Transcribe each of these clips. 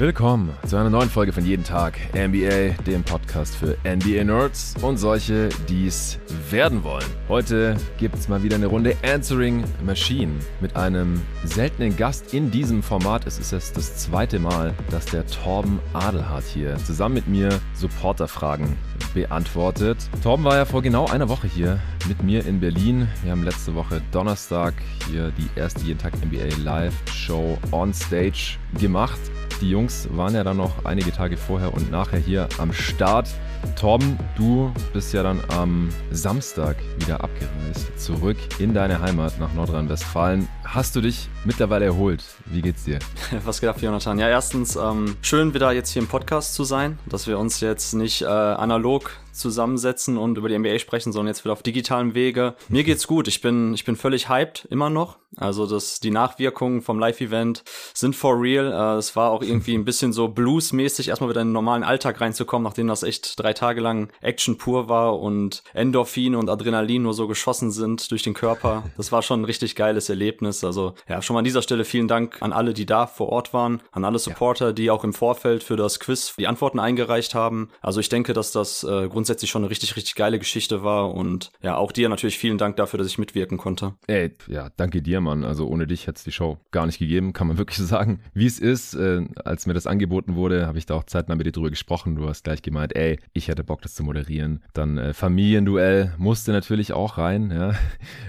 Willkommen zu einer neuen Folge von Jeden Tag NBA, dem Podcast für NBA Nerds und solche, die es werden wollen. Heute gibt es mal wieder eine Runde Answering Machine mit einem seltenen Gast in diesem Format. Es ist jetzt das zweite Mal, dass der Torben Adelhardt hier zusammen mit mir Supporterfragen beantwortet. Torben war ja vor genau einer Woche hier mit mir in Berlin. Wir haben letzte Woche Donnerstag hier die erste Jeden Tag NBA Live Show on Stage gemacht. Die Jungs waren ja dann noch einige Tage vorher und nachher hier am Start. Torben, du bist ja dann am Samstag wieder abgereist, zurück in deine Heimat nach Nordrhein-Westfalen. Hast du dich mittlerweile erholt? Wie geht's dir? Was geht ab, Jonathan? Ja, erstens, ähm, schön wieder jetzt hier im Podcast zu sein, dass wir uns jetzt nicht äh, analog zusammensetzen und über die NBA sprechen, sondern jetzt wieder auf digitalem Wege. Mir geht's gut. Ich bin, ich bin völlig hyped, immer noch. Also das, die Nachwirkungen vom Live-Event sind for real. Äh, es war auch irgendwie ein bisschen so bluesmäßig, erstmal wieder in den normalen Alltag reinzukommen, nachdem das echt drei Tage lang Action pur war und Endorphine und Adrenalin nur so geschossen sind durch den Körper. Das war schon ein richtig geiles Erlebnis. Also ja, schon mal an dieser Stelle vielen Dank an alle, die da vor Ort waren, an alle Supporter, die auch im Vorfeld für das Quiz die Antworten eingereicht haben. Also ich denke, dass das äh, grundsätzlich schon eine richtig, richtig geile Geschichte war und ja, auch dir natürlich vielen Dank dafür, dass ich mitwirken konnte. Ey, ja, danke dir, Mann. Also ohne dich hätte es die Show gar nicht gegeben, kann man wirklich so sagen. Wie es ist, äh, als mir das angeboten wurde, habe ich da auch zeitnah mit dir drüber gesprochen. Du hast gleich gemeint, ey, ich hätte Bock, das zu moderieren. Dann äh, Familienduell musste natürlich auch rein. Ja.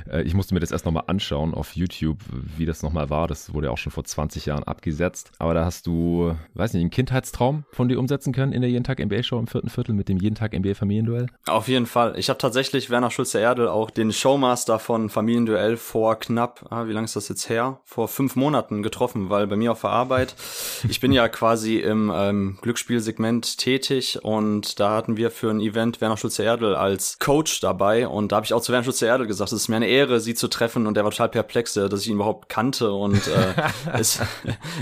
Äh, ich musste mir das erst nochmal anschauen auf YouTube, wie das nochmal war. Das wurde ja auch schon vor 20 Jahren abgesetzt. Aber da hast du, weiß nicht, einen Kindheitstraum von dir umsetzen können in der Jeden Tag NBA Show im vierten Viertel mit dem Jeden Tag NBA Familienduell? Auf jeden Fall. Ich habe tatsächlich Werner Schulze-Erdel auch den Showmaster von Familienduell vor knapp, ah, wie lange ist das jetzt her? Vor fünf Monaten getroffen, weil bei mir auf der Arbeit, ich bin ja quasi im ähm, Glücksspielsegment tätig und da hatten wir für ein Event Werner Schulze-Erdel als Coach dabei und da habe ich auch zu Werner Schulze-Erdel gesagt, es ist mir eine Ehre, sie zu treffen und der war total perplex, dass ich ihn überhaupt kannte und äh, ist,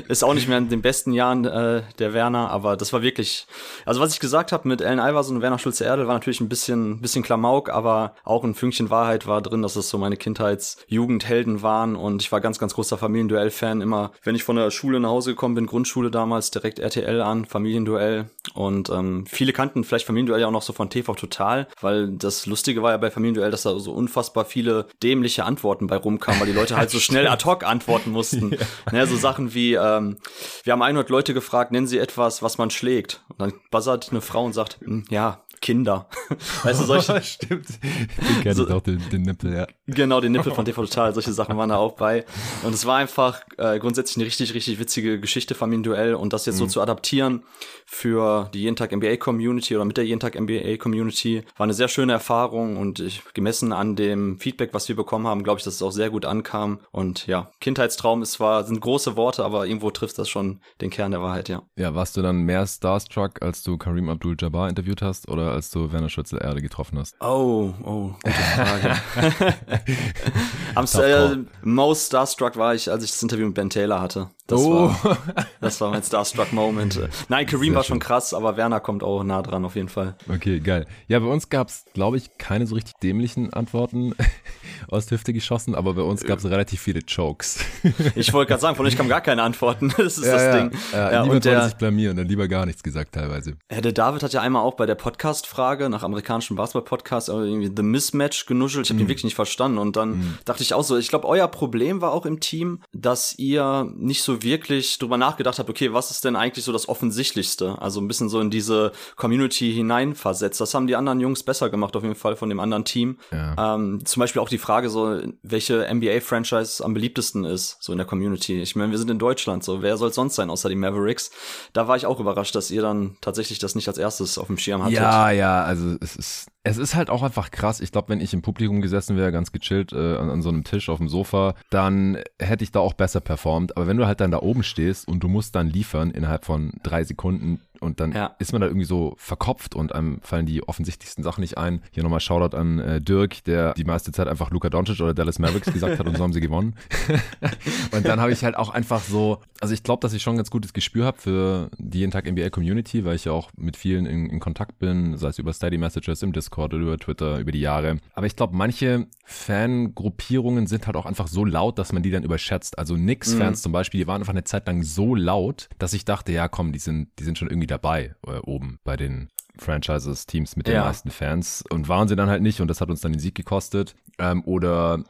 ist auch nicht mehr in den besten Jahren äh, der Werner, aber das war wirklich, also was ich gesagt habe mit Ellen Iverson und Werner Schulze-Erdel war natürlich ein bisschen, bisschen Klamauk, aber auch ein Fünkchen Wahrheit war drin, dass es so meine Kindheitsjugendhelden waren und ich war ganz, ganz großer Familienduell-Fan. Immer, wenn ich von der Schule nach Hause gekommen bin, Grundschule damals, direkt RTL an, Familienduell und ähm, viele kannten vielleicht Familienduell ja auch noch so von TV Total, weil das Lustige war ja bei Familienduell, dass da so unfassbar viele dämliche Antworten bei rumkamen, weil die Leute halt so schnell ad hoc antworten mussten. ja. Ne, so Sachen wie, ähm, wir haben 100 Leute gefragt, nennen sie etwas, was man schlägt. Und dann buzzert eine Frau und sagt, hm, ja, Kinder. Weißt du, solche. Stimmt. Den kenne so, ich auch, den, den Nippel, ja. Genau, den Nippel von TV Total. Solche Sachen waren da auch bei. Und es war einfach äh, grundsätzlich eine richtig, richtig witzige Geschichte, Familienduell. Und das jetzt mhm. so zu adaptieren für die Jeden Tag NBA Community oder mit der Jeden Tag NBA Community war eine sehr schöne Erfahrung. Und ich, gemessen an dem Feedback, was wir bekommen haben, glaube ich, dass es auch sehr gut ankam. Und ja, Kindheitstraum ist zwar, sind große Worte, aber irgendwo trifft das schon den Kern der Wahrheit, ja. Ja, warst du dann mehr Starstruck, als du Kareem Abdul-Jabbar interviewt hast? Oder als du Werner Schützel-Erde getroffen hast? Oh, oh, gute Frage. Am äh, most starstruck war ich, als ich das Interview mit Ben Taylor hatte. Das, oh. war, das war mein starstruck Moment. Nein, Kareem war schon krass, aber Werner kommt auch nah dran auf jeden Fall. Okay, geil. Ja, bei uns gab es, glaube ich, keine so richtig dämlichen Antworten aus der Hüfte geschossen, aber bei uns gab es relativ viele Chokes. ich wollte gerade sagen, von euch kamen gar keine Antworten. Das ist ja, das ja, Ding. Ja, ja, und der, sich blamieren, dann lieber gar nichts gesagt teilweise. Ja, der David hat ja einmal auch bei der Podcast-Frage nach amerikanischen Basketball-Podcasts irgendwie The Mismatch genuschelt. Ich habe mm. den wirklich nicht verstanden. Und dann mm. dachte ich auch so, ich glaube, euer Problem war auch im Team, dass ihr nicht so wirklich drüber nachgedacht habt, okay, was ist denn eigentlich so das Offensichtlichste? Also ein bisschen so in diese Community hineinversetzt. Das haben die anderen Jungs besser gemacht, auf jeden Fall von dem anderen Team. Ja. Ähm, zum Beispiel auch die Frage so, welche NBA-Franchise am beliebtesten ist, so in der Community. Ich meine, wir sind in Deutschland, so wer soll sonst sein, außer die Mavericks? Da war ich auch überrascht, dass ihr dann tatsächlich das nicht als erstes auf dem Schirm hattet. Ja, ja, also es ist es ist halt auch einfach krass. Ich glaube, wenn ich im Publikum gesessen wäre, ganz gechillt äh, an, an, so einem Tisch auf dem Sofa, dann hätte ich da auch besser performt. Aber wenn du halt dann da oben stehst und du musst dann liefern innerhalb von drei Sekunden und dann ja. ist man da irgendwie so verkopft und einem fallen die offensichtlichsten Sachen nicht ein. Hier nochmal Shoutout an äh, Dirk, der die meiste Zeit einfach Luka Doncic oder Dallas Mavericks gesagt hat und so haben sie gewonnen. und dann habe ich halt auch einfach so, also ich glaube, dass ich schon ein ganz gutes Gespür habe für die jeden Tag NBA Community, weil ich ja auch mit vielen in, in Kontakt bin, sei es über Steady Messages im Discord oder über Twitter über die Jahre. Aber ich glaube, manche Fangruppierungen sind halt auch einfach so laut, dass man die dann überschätzt. Also Knicks-Fans mhm. zum Beispiel, die waren einfach eine Zeit lang so laut, dass ich dachte, ja komm, die sind, die sind schon irgendwie dabei äh, oben bei den Franchises, Teams mit den ja. meisten Fans und waren sie dann halt nicht und das hat uns dann den Sieg gekostet. Ähm, oder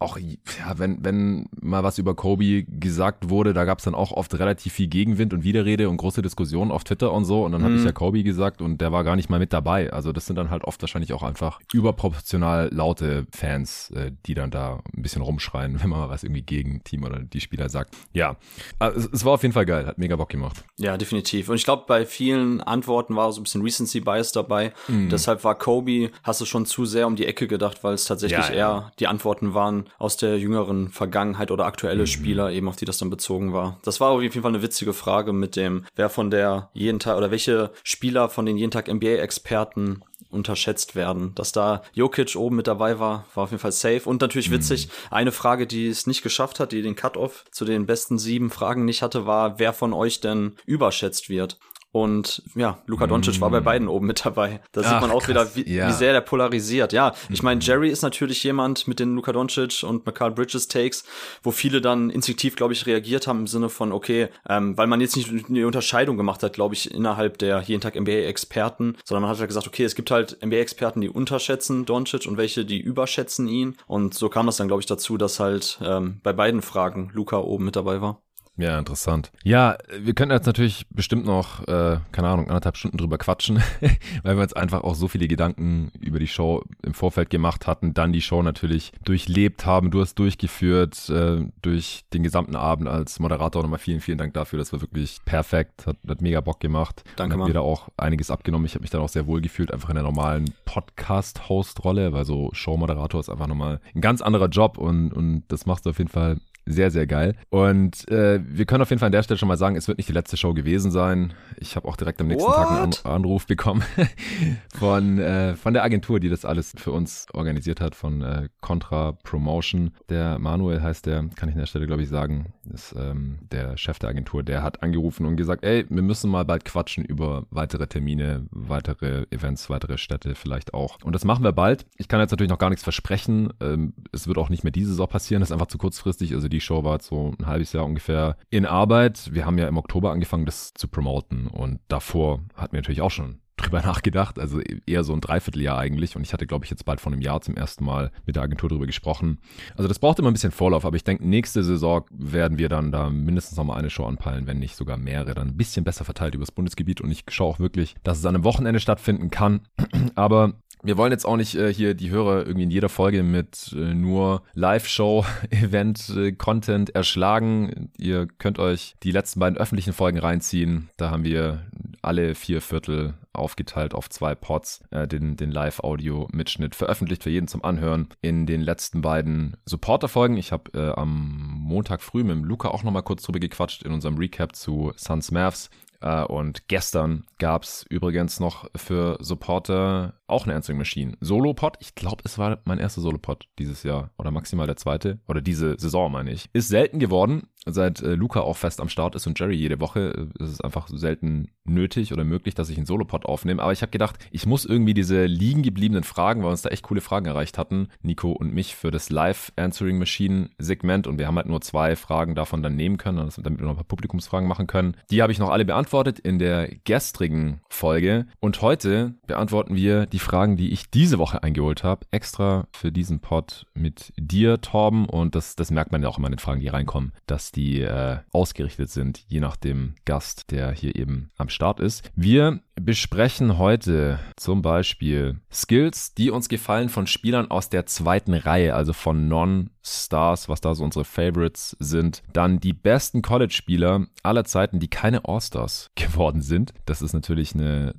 auch, ja, wenn, wenn mal was über Kobe gesagt wurde, da gab es dann auch oft relativ viel Gegenwind und Widerrede und große Diskussionen auf Twitter und so. Und dann mhm. habe ich ja Kobe gesagt und der war gar nicht mal mit dabei. Also das sind dann halt oft wahrscheinlich auch einfach überproportional laute Fans, äh, die dann da ein bisschen rumschreien, wenn man mal was irgendwie gegen Team oder die Spieler sagt. Ja, also es, war auf jeden Fall geil, hat mega Bock gemacht. Ja, definitiv. Und ich glaube, bei vielen Antworten war so ein bisschen Recency Bias dabei. Mhm. Deshalb war Kobe, hast du schon zu sehr um die Ecke gedacht, weil es tatsächlich ja, ja. eher die Antworten waren, aus der jüngeren Vergangenheit oder aktuelle mhm. Spieler eben, auf die das dann bezogen war. Das war auf jeden Fall eine witzige Frage mit dem, wer von der jeden Tag oder welche Spieler von den jeden Tag NBA-Experten unterschätzt werden. Dass da Jokic oben mit dabei war, war auf jeden Fall safe. Und natürlich mhm. witzig, eine Frage, die es nicht geschafft hat, die den Cut-Off zu den besten sieben Fragen nicht hatte, war, wer von euch denn überschätzt wird. Und ja, Luka Doncic mm. war bei mm. beiden oben mit dabei. Da Ach, sieht man auch krass. wieder, wie, ja. wie, sehr der polarisiert. Ja, ich meine, mm. Jerry ist natürlich jemand mit den Luka Doncic und Mikal Bridges Takes, wo viele dann instinktiv, glaube ich, reagiert haben im Sinne von, okay, ähm, weil man jetzt nicht eine Unterscheidung gemacht hat, glaube ich, innerhalb der jeden Tag NBA-Experten, sondern man hat halt gesagt, okay, es gibt halt NBA-Experten, die unterschätzen Doncic und welche, die überschätzen ihn. Und so kam das dann, glaube ich, dazu, dass halt ähm, bei beiden Fragen Luca oben mit dabei war. Ja, interessant. Ja, wir könnten jetzt natürlich bestimmt noch, äh, keine Ahnung, anderthalb Stunden drüber quatschen, weil wir uns einfach auch so viele Gedanken über die Show im Vorfeld gemacht hatten, dann die Show natürlich durchlebt haben. Du hast durchgeführt äh, durch den gesamten Abend als Moderator. Nochmal vielen, vielen Dank dafür. Das war wirklich perfekt. Hat, hat mega Bock gemacht. Danke, Mann. mir da auch einiges abgenommen. Ich habe mich dann auch sehr wohl gefühlt, einfach in der normalen Podcast-Host-Rolle, weil so Show-Moderator ist einfach nochmal ein ganz anderer Job und, und das machst du auf jeden Fall sehr, sehr geil. Und äh, wir können auf jeden Fall an der Stelle schon mal sagen, es wird nicht die letzte Show gewesen sein. Ich habe auch direkt am nächsten What? Tag einen An Anruf bekommen von, äh, von der Agentur, die das alles für uns organisiert hat, von äh, Contra Promotion. Der Manuel heißt der, kann ich an der Stelle, glaube ich, sagen, ist ähm, der Chef der Agentur. Der hat angerufen und gesagt, ey, wir müssen mal bald quatschen über weitere Termine, weitere Events, weitere Städte vielleicht auch. Und das machen wir bald. Ich kann jetzt natürlich noch gar nichts versprechen. Ähm, es wird auch nicht mehr diese Saison passieren. Das ist einfach zu kurzfristig. Also die Show war so ein halbes Jahr ungefähr in Arbeit. Wir haben ja im Oktober angefangen, das zu promoten und davor hatten wir natürlich auch schon drüber nachgedacht, also eher so ein Dreivierteljahr eigentlich. Und ich hatte, glaube ich, jetzt bald vor einem Jahr zum ersten Mal mit der Agentur drüber gesprochen. Also das braucht immer ein bisschen Vorlauf, aber ich denke, nächste Saison werden wir dann da mindestens noch mal eine Show anpeilen, wenn nicht sogar mehrere, dann ein bisschen besser verteilt übers Bundesgebiet. Und ich schaue auch wirklich, dass es an einem Wochenende stattfinden kann. aber wir wollen jetzt auch nicht äh, hier die Hörer irgendwie in jeder Folge mit äh, nur Live-Show-Event-Content äh, erschlagen. Ihr könnt euch die letzten beiden öffentlichen Folgen reinziehen. Da haben wir alle vier Viertel aufgeteilt auf zwei Pods, äh, den, den Live-Audio-Mitschnitt veröffentlicht für jeden zum Anhören. In den letzten beiden Supporter-Folgen, ich habe äh, am Montag früh mit dem Luca auch nochmal kurz drüber gequatscht in unserem Recap zu Suns Mavs. Äh, und gestern gab es übrigens noch für Supporter auch eine Answering Machine. Solo-Pod, ich glaube, es war mein erster Solo-Pod dieses Jahr oder maximal der zweite oder diese Saison, meine ich. Ist selten geworden, seit äh, Luca auch fest am Start ist und Jerry jede Woche. Äh, ist es einfach selten nötig oder möglich, dass ich einen Solo-Pod aufnehme. Aber ich habe gedacht, ich muss irgendwie diese liegen gebliebenen Fragen, weil uns da echt coole Fragen erreicht hatten, Nico und mich, für das Live-Answering Machine-Segment. Und wir haben halt nur zwei Fragen davon dann nehmen können, damit wir noch ein paar Publikumsfragen machen können. Die habe ich noch alle beantwortet in der gestrigen Folge. Und heute beantworten wir die Fragen, die ich diese Woche eingeholt habe, extra für diesen Pod mit dir, Torben. Und das, das merkt man ja auch immer in den Fragen, die reinkommen, dass die äh, ausgerichtet sind, je nach dem Gast, der hier eben am Start ist. Wir besprechen heute zum Beispiel Skills, die uns gefallen von Spielern aus der zweiten Reihe, also von Non-Stars, was da so unsere Favorites sind. Dann die besten College-Spieler aller Zeiten, die keine All-Stars geworden sind. Das ist natürlich eine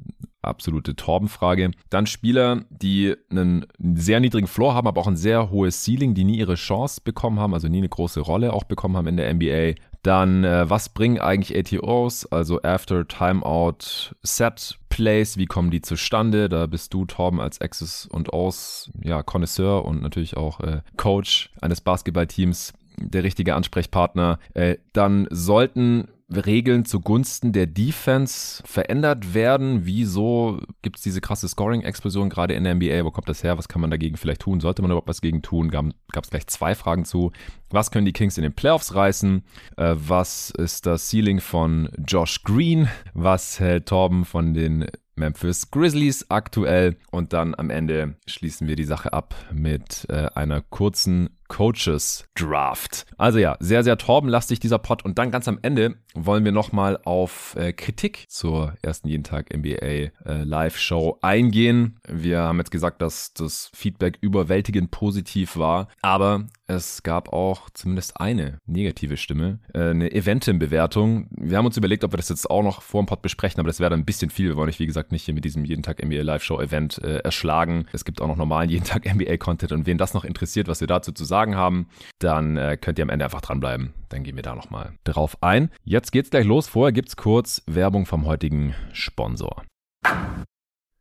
absolute Torbenfrage. Dann Spieler, die einen sehr niedrigen Floor haben, aber auch ein sehr hohes Ceiling, die nie ihre Chance bekommen haben, also nie eine große Rolle auch bekommen haben in der NBA. Dann, äh, was bringen eigentlich ATOs, also After Timeout Set Plays, wie kommen die zustande? Da bist du, Torben, als Access und Aus, ja, Connoisseur und natürlich auch äh, Coach eines Basketballteams der richtige Ansprechpartner. Äh, dann sollten Regeln zugunsten der Defense verändert werden? Wieso gibt es diese krasse Scoring-Explosion gerade in der NBA? Wo kommt das her? Was kann man dagegen vielleicht tun? Sollte man überhaupt was gegen tun? Gab es gleich zwei Fragen zu. Was können die Kings in den Playoffs reißen? Äh, was ist das Ceiling von Josh Green? Was hält Torben von den Memphis Grizzlies aktuell. Und dann am Ende schließen wir die Sache ab mit äh, einer kurzen Coaches Draft. Also ja, sehr, sehr torbenlastig dieser Pod. Und dann ganz am Ende wollen wir nochmal auf äh, Kritik zur ersten jeden Tag NBA äh, Live-Show eingehen. Wir haben jetzt gesagt, dass das Feedback überwältigend positiv war, aber es gab auch zumindest eine negative Stimme, äh, eine Eventim-Bewertung. Wir haben uns überlegt, ob wir das jetzt auch noch vor dem Pod besprechen, aber das wäre dann ein bisschen viel. Wir wollen euch, wie gesagt, nicht hier mit diesem jeden Tag NBA Live-Show-Event äh, erschlagen. Es gibt auch noch normalen jeden Tag NBA-Content und wen das noch interessiert, was wir dazu zu sagen haben, dann äh, könnt ihr am Ende einfach dranbleiben. Dann gehen wir da nochmal drauf ein. Jetzt geht's gleich los. Vorher gibt's kurz Werbung vom heutigen Sponsor.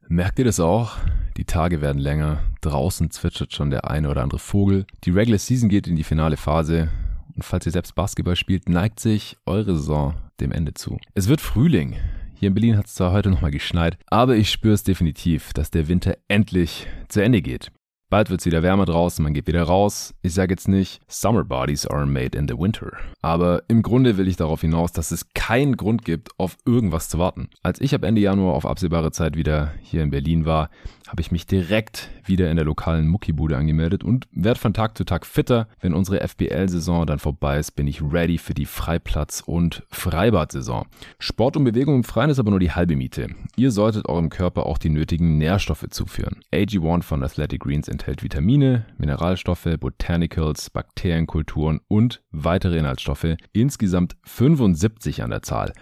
Merkt ihr das auch? Die Tage werden länger. Draußen zwitschert schon der eine oder andere Vogel. Die Regular Season geht in die finale Phase. Und falls ihr selbst Basketball spielt, neigt sich eure Saison dem Ende zu. Es wird Frühling. Hier in Berlin hat es zwar heute nochmal geschneit, aber ich spüre es definitiv, dass der Winter endlich zu Ende geht. Bald wird es wieder wärmer draußen, man geht wieder raus. Ich sage jetzt nicht, Summer Bodies are made in the winter. Aber im Grunde will ich darauf hinaus, dass es keinen Grund gibt, auf irgendwas zu warten. Als ich ab Ende Januar auf absehbare Zeit wieder hier in Berlin war, habe ich mich direkt wieder in der lokalen Muckibude angemeldet und werde von Tag zu Tag fitter. Wenn unsere FBL-Saison dann vorbei ist, bin ich ready für die Freiplatz- und Freibad-Saison. Sport und Bewegung im Freien ist aber nur die halbe Miete. Ihr solltet eurem Körper auch die nötigen Nährstoffe zuführen. AG1 von Athletic Greens enthält Vitamine, Mineralstoffe, Botanicals, Bakterienkulturen und weitere Inhaltsstoffe, insgesamt 75 an der Zahl.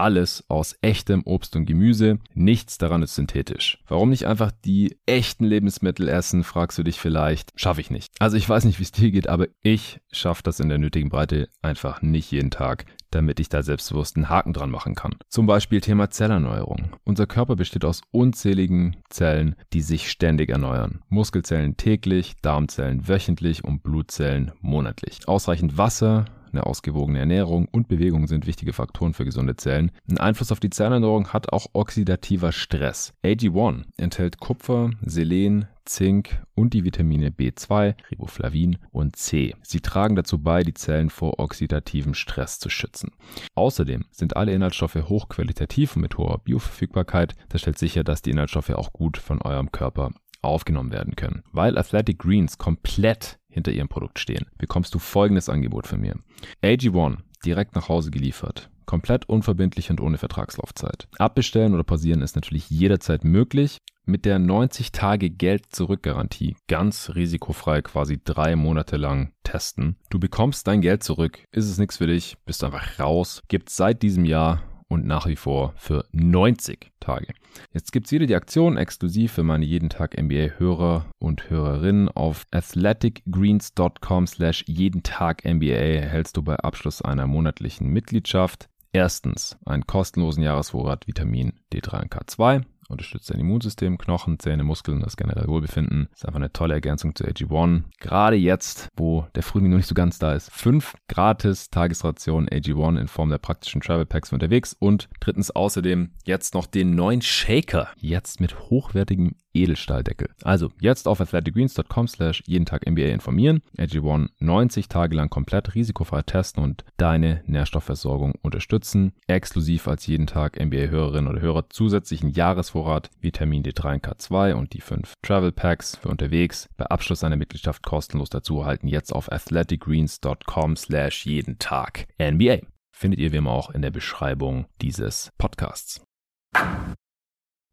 Alles aus echtem Obst und Gemüse, nichts daran ist synthetisch. Warum nicht einfach die echten Lebensmittel essen, fragst du dich vielleicht. Schaffe ich nicht. Also ich weiß nicht, wie es dir geht, aber ich schaffe das in der nötigen Breite einfach nicht jeden Tag damit ich da selbstbewusst einen Haken dran machen kann. Zum Beispiel Thema Zellerneuerung. Unser Körper besteht aus unzähligen Zellen, die sich ständig erneuern. Muskelzellen täglich, Darmzellen wöchentlich und Blutzellen monatlich. Ausreichend Wasser, eine ausgewogene Ernährung und Bewegung sind wichtige Faktoren für gesunde Zellen. Ein Einfluss auf die Zellerneuerung hat auch oxidativer Stress. AG1 enthält Kupfer, Selen, Zink und die Vitamine B2, Riboflavin und C. Sie tragen dazu bei, die Zellen vor oxidativem Stress zu schützen. Außerdem sind alle Inhaltsstoffe hochqualitativ und mit hoher Bioverfügbarkeit. Das stellt sicher, dass die Inhaltsstoffe auch gut von eurem Körper aufgenommen werden können. Weil Athletic Greens komplett hinter ihrem Produkt stehen, bekommst du folgendes Angebot von mir. AG1 direkt nach Hause geliefert. Komplett unverbindlich und ohne Vertragslaufzeit. Abbestellen oder pausieren ist natürlich jederzeit möglich. Mit der 90 Tage Geld-Zurück-Garantie ganz risikofrei quasi drei Monate lang testen. Du bekommst dein Geld zurück. Ist es nichts für dich, bist einfach raus. Gibt seit diesem Jahr und nach wie vor für 90 Tage. Jetzt gibt es wieder die Aktion exklusiv für meine jeden Tag NBA-Hörer und Hörerinnen. Auf athleticgreens.com slash jeden Tag NBA erhältst du bei Abschluss einer monatlichen Mitgliedschaft erstens einen kostenlosen Jahresvorrat Vitamin D3 und K2 unterstützt dein Immunsystem, Knochen, Zähne, Muskeln, das generelle Wohlbefinden. Ist einfach eine tolle Ergänzung zu AG1. Gerade jetzt, wo der Frühling noch nicht so ganz da ist. Fünf gratis Tagesrationen AG1 in Form der praktischen Travel Packs unterwegs. Und drittens außerdem jetzt noch den neuen Shaker. Jetzt mit hochwertigem Edelstahldeckel. Also jetzt auf athleticgreens.com slash jeden Tag NBA informieren. AG1 90 Tage lang komplett risikofrei testen und deine Nährstoffversorgung unterstützen. Exklusiv als jeden Tag NBA-Hörerinnen oder Hörer zusätzlichen Jahresvorrat Vitamin D3 und K2 und die 5 Travel Packs für unterwegs bei Abschluss einer Mitgliedschaft kostenlos dazu erhalten. Jetzt auf athleticgreens.com slash jeden Tag NBA. Findet ihr wie immer auch in der Beschreibung dieses Podcasts.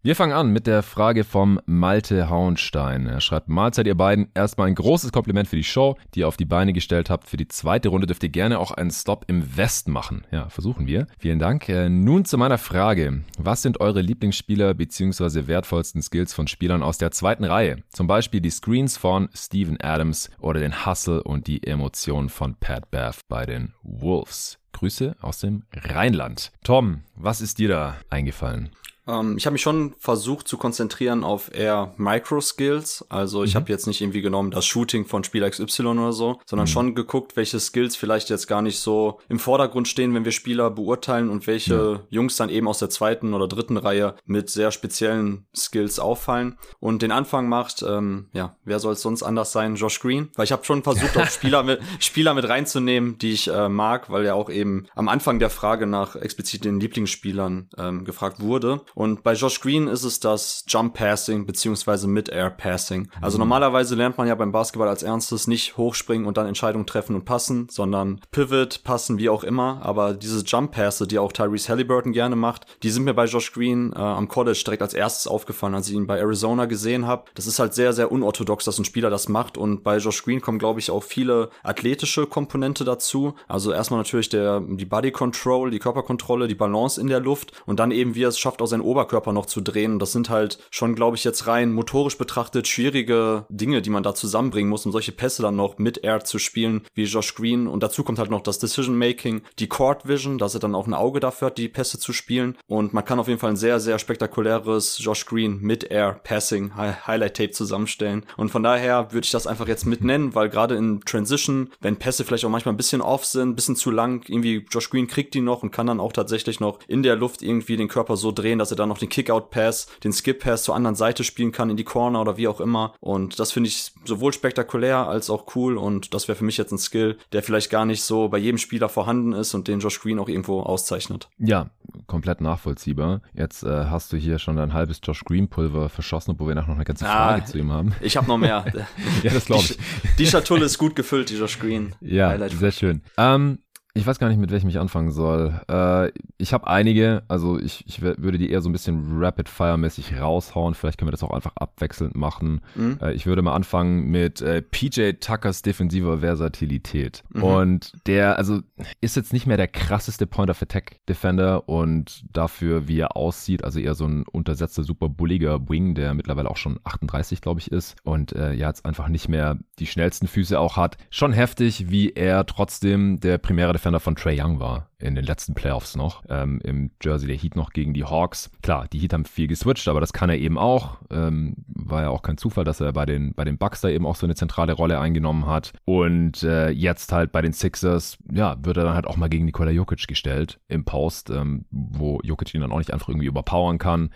Wir fangen an mit der Frage vom Malte Hauenstein. Er schreibt, Mahlzeit ihr beiden, erstmal ein großes Kompliment für die Show, die ihr auf die Beine gestellt habt. Für die zweite Runde dürft ihr gerne auch einen Stop im West machen. Ja, versuchen wir. Vielen Dank. Äh, nun zu meiner Frage. Was sind eure Lieblingsspieler bzw. wertvollsten Skills von Spielern aus der zweiten Reihe? Zum Beispiel die Screens von Steven Adams oder den Hustle und die Emotionen von Pat Bath bei den Wolves. Grüße aus dem Rheinland. Tom, was ist dir da eingefallen? Ähm, ich habe mich schon versucht zu konzentrieren auf eher Micro-Skills. Also ich mhm. habe jetzt nicht irgendwie genommen das Shooting von Spieler XY oder so, sondern mhm. schon geguckt, welche Skills vielleicht jetzt gar nicht so im Vordergrund stehen, wenn wir Spieler beurteilen und welche ja. Jungs dann eben aus der zweiten oder dritten Reihe mit sehr speziellen Skills auffallen. Und den Anfang macht, ähm, ja, wer soll es sonst anders sein? Josh Green. Weil ich habe schon versucht, auch Spieler mit, Spieler mit reinzunehmen, die ich äh, mag, weil er auch eben am Anfang der Frage nach explizit den Lieblingsspielern ähm, gefragt wurde. Und bei Josh Green ist es das Jump Passing beziehungsweise Mid-Air Passing. Also mhm. normalerweise lernt man ja beim Basketball als ernstes nicht hochspringen und dann Entscheidungen treffen und passen, sondern Pivot, passen, wie auch immer. Aber diese Jump Pässe, die auch Tyrese Halliburton gerne macht, die sind mir bei Josh Green äh, am College direkt als erstes aufgefallen, als ich ihn bei Arizona gesehen habe. Das ist halt sehr, sehr unorthodox, dass ein Spieler das macht. Und bei Josh Green kommen, glaube ich, auch viele athletische Komponente dazu. Also erstmal natürlich der, die Body Control, die Körperkontrolle, die Balance in der Luft und dann eben, wie er es schafft, auch seinen Oberkörper noch zu drehen. Das sind halt schon, glaube ich, jetzt rein motorisch betrachtet schwierige Dinge, die man da zusammenbringen muss, um solche Pässe dann noch mit Air zu spielen, wie Josh Green. Und dazu kommt halt noch das Decision Making, die Court Vision, dass er dann auch ein Auge dafür hat, die Pässe zu spielen. Und man kann auf jeden Fall ein sehr, sehr spektakuläres Josh Green mit Air Passing Highlight Tape zusammenstellen. Und von daher würde ich das einfach jetzt mit nennen, weil gerade in Transition, wenn Pässe vielleicht auch manchmal ein bisschen off sind, ein bisschen zu lang, irgendwie Josh Green kriegt die noch und kann dann auch tatsächlich noch in der Luft irgendwie den Körper so drehen, dass er dann noch den Kickout-Pass, den Skip-Pass zur anderen Seite spielen kann, in die Corner oder wie auch immer. Und das finde ich sowohl spektakulär als auch cool und das wäre für mich jetzt ein Skill, der vielleicht gar nicht so bei jedem Spieler vorhanden ist und den Josh Green auch irgendwo auszeichnet. Ja, komplett nachvollziehbar. Jetzt äh, hast du hier schon dein halbes Josh Green Pulver verschossen, obwohl wir nachher noch eine ganze Frage ah, zu ihm haben. Ich habe noch mehr. ja, das glaube ich. Die, die Schatulle ist gut gefüllt, die Josh Green. Ja, Highlight. sehr schön. Ähm, ich weiß gar nicht, mit welchem ich anfangen soll. Äh, ich habe einige, also ich, ich würde die eher so ein bisschen Rapid-Fire-mäßig raushauen. Vielleicht können wir das auch einfach abwechselnd machen. Mhm. Äh, ich würde mal anfangen mit äh, PJ Tuckers defensiver Versatilität. Mhm. Und der, also ist jetzt nicht mehr der krasseste Point-of-Attack-Defender und dafür, wie er aussieht, also eher so ein untersetzter, super bulliger Wing, der mittlerweile auch schon 38, glaube ich, ist und äh, ja jetzt einfach nicht mehr die schnellsten Füße auch hat. Schon heftig, wie er trotzdem der primäre Defender Defender von Trey Young war in den letzten Playoffs noch, ähm, im Jersey der Heat noch gegen die Hawks. Klar, die Heat haben viel geswitcht, aber das kann er eben auch. Ähm, war ja auch kein Zufall, dass er bei den, bei den Bucks da eben auch so eine zentrale Rolle eingenommen hat. Und äh, jetzt halt bei den Sixers, ja, wird er dann halt auch mal gegen Nikola Jokic gestellt im Post, ähm, wo Jokic ihn dann auch nicht einfach irgendwie überpowern kann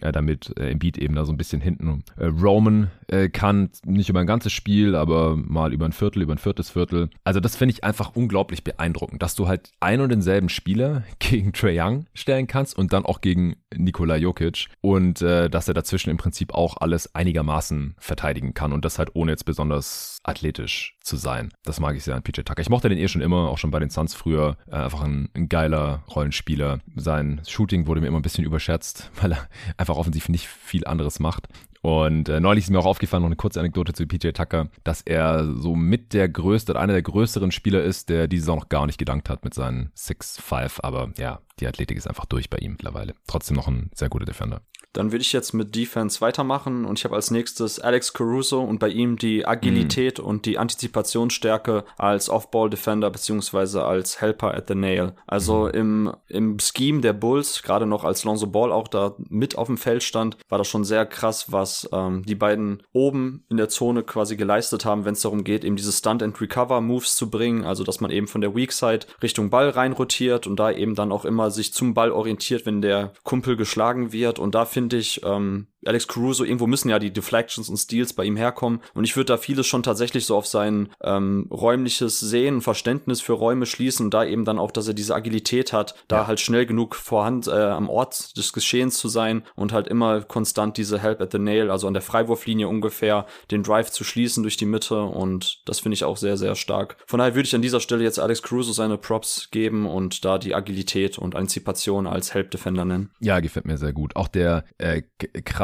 äh, damit äh, Embiid eben da so ein bisschen hinten äh, roamen äh, kann. Nicht über ein ganzes Spiel, aber mal über ein Viertel, über ein viertes Viertel. Also das finde ich einfach unglaublich beeindruckend, dass du halt ein und denselben Spieler gegen Trey Young stellen kannst und dann auch gegen Nikola Jokic und äh, dass er dazwischen im Prinzip auch alles einigermaßen verteidigen kann und das halt ohne jetzt besonders athletisch zu sein. Das mag ich sehr an PJ Tucker. Ich mochte den eh schon immer, auch schon bei den Suns früher. Äh, einfach ein, ein, geiler Rollenspieler. Sein Shooting wurde mir immer ein bisschen überschätzt, weil er einfach offensiv nicht viel anderes macht. Und äh, neulich ist mir auch aufgefallen, noch eine kurze Anekdote zu PJ Tucker, dass er so mit der größte, einer der größeren Spieler ist, der diese Saison noch gar nicht gedankt hat mit seinen 6'5. Aber ja, die Athletik ist einfach durch bei ihm mittlerweile. Trotzdem noch ein sehr guter Defender. Dann würde ich jetzt mit Defense weitermachen und ich habe als nächstes Alex Caruso und bei ihm die Agilität mm. und die Antizipationsstärke als Off-Ball-Defender beziehungsweise als Helper at the Nail. Also mm. im, im Scheme der Bulls, gerade noch als Lonzo Ball auch da mit auf dem Feld stand, war das schon sehr krass, was ähm, die beiden oben in der Zone quasi geleistet haben, wenn es darum geht, eben diese Stunt-and-Recover-Moves zu bringen, also dass man eben von der Weak Side Richtung Ball rein rotiert und da eben dann auch immer sich zum Ball orientiert, wenn der Kumpel geschlagen wird und da finde ich, ähm, Alex Caruso, irgendwo müssen ja die Deflections und Steals bei ihm herkommen. Und ich würde da vieles schon tatsächlich so auf sein ähm, räumliches Sehen, Verständnis für Räume schließen und da eben dann auch, dass er diese Agilität hat, da halt schnell genug vorhand äh, am Ort des Geschehens zu sein und halt immer konstant diese Help at the Nail, also an der Freiwurflinie ungefähr, den Drive zu schließen durch die Mitte. Und das finde ich auch sehr, sehr stark. Von daher würde ich an dieser Stelle jetzt Alex Caruso seine Props geben und da die Agilität und Antizipation als Help Defender nennen. Ja, gefällt mir sehr gut. Auch der äh,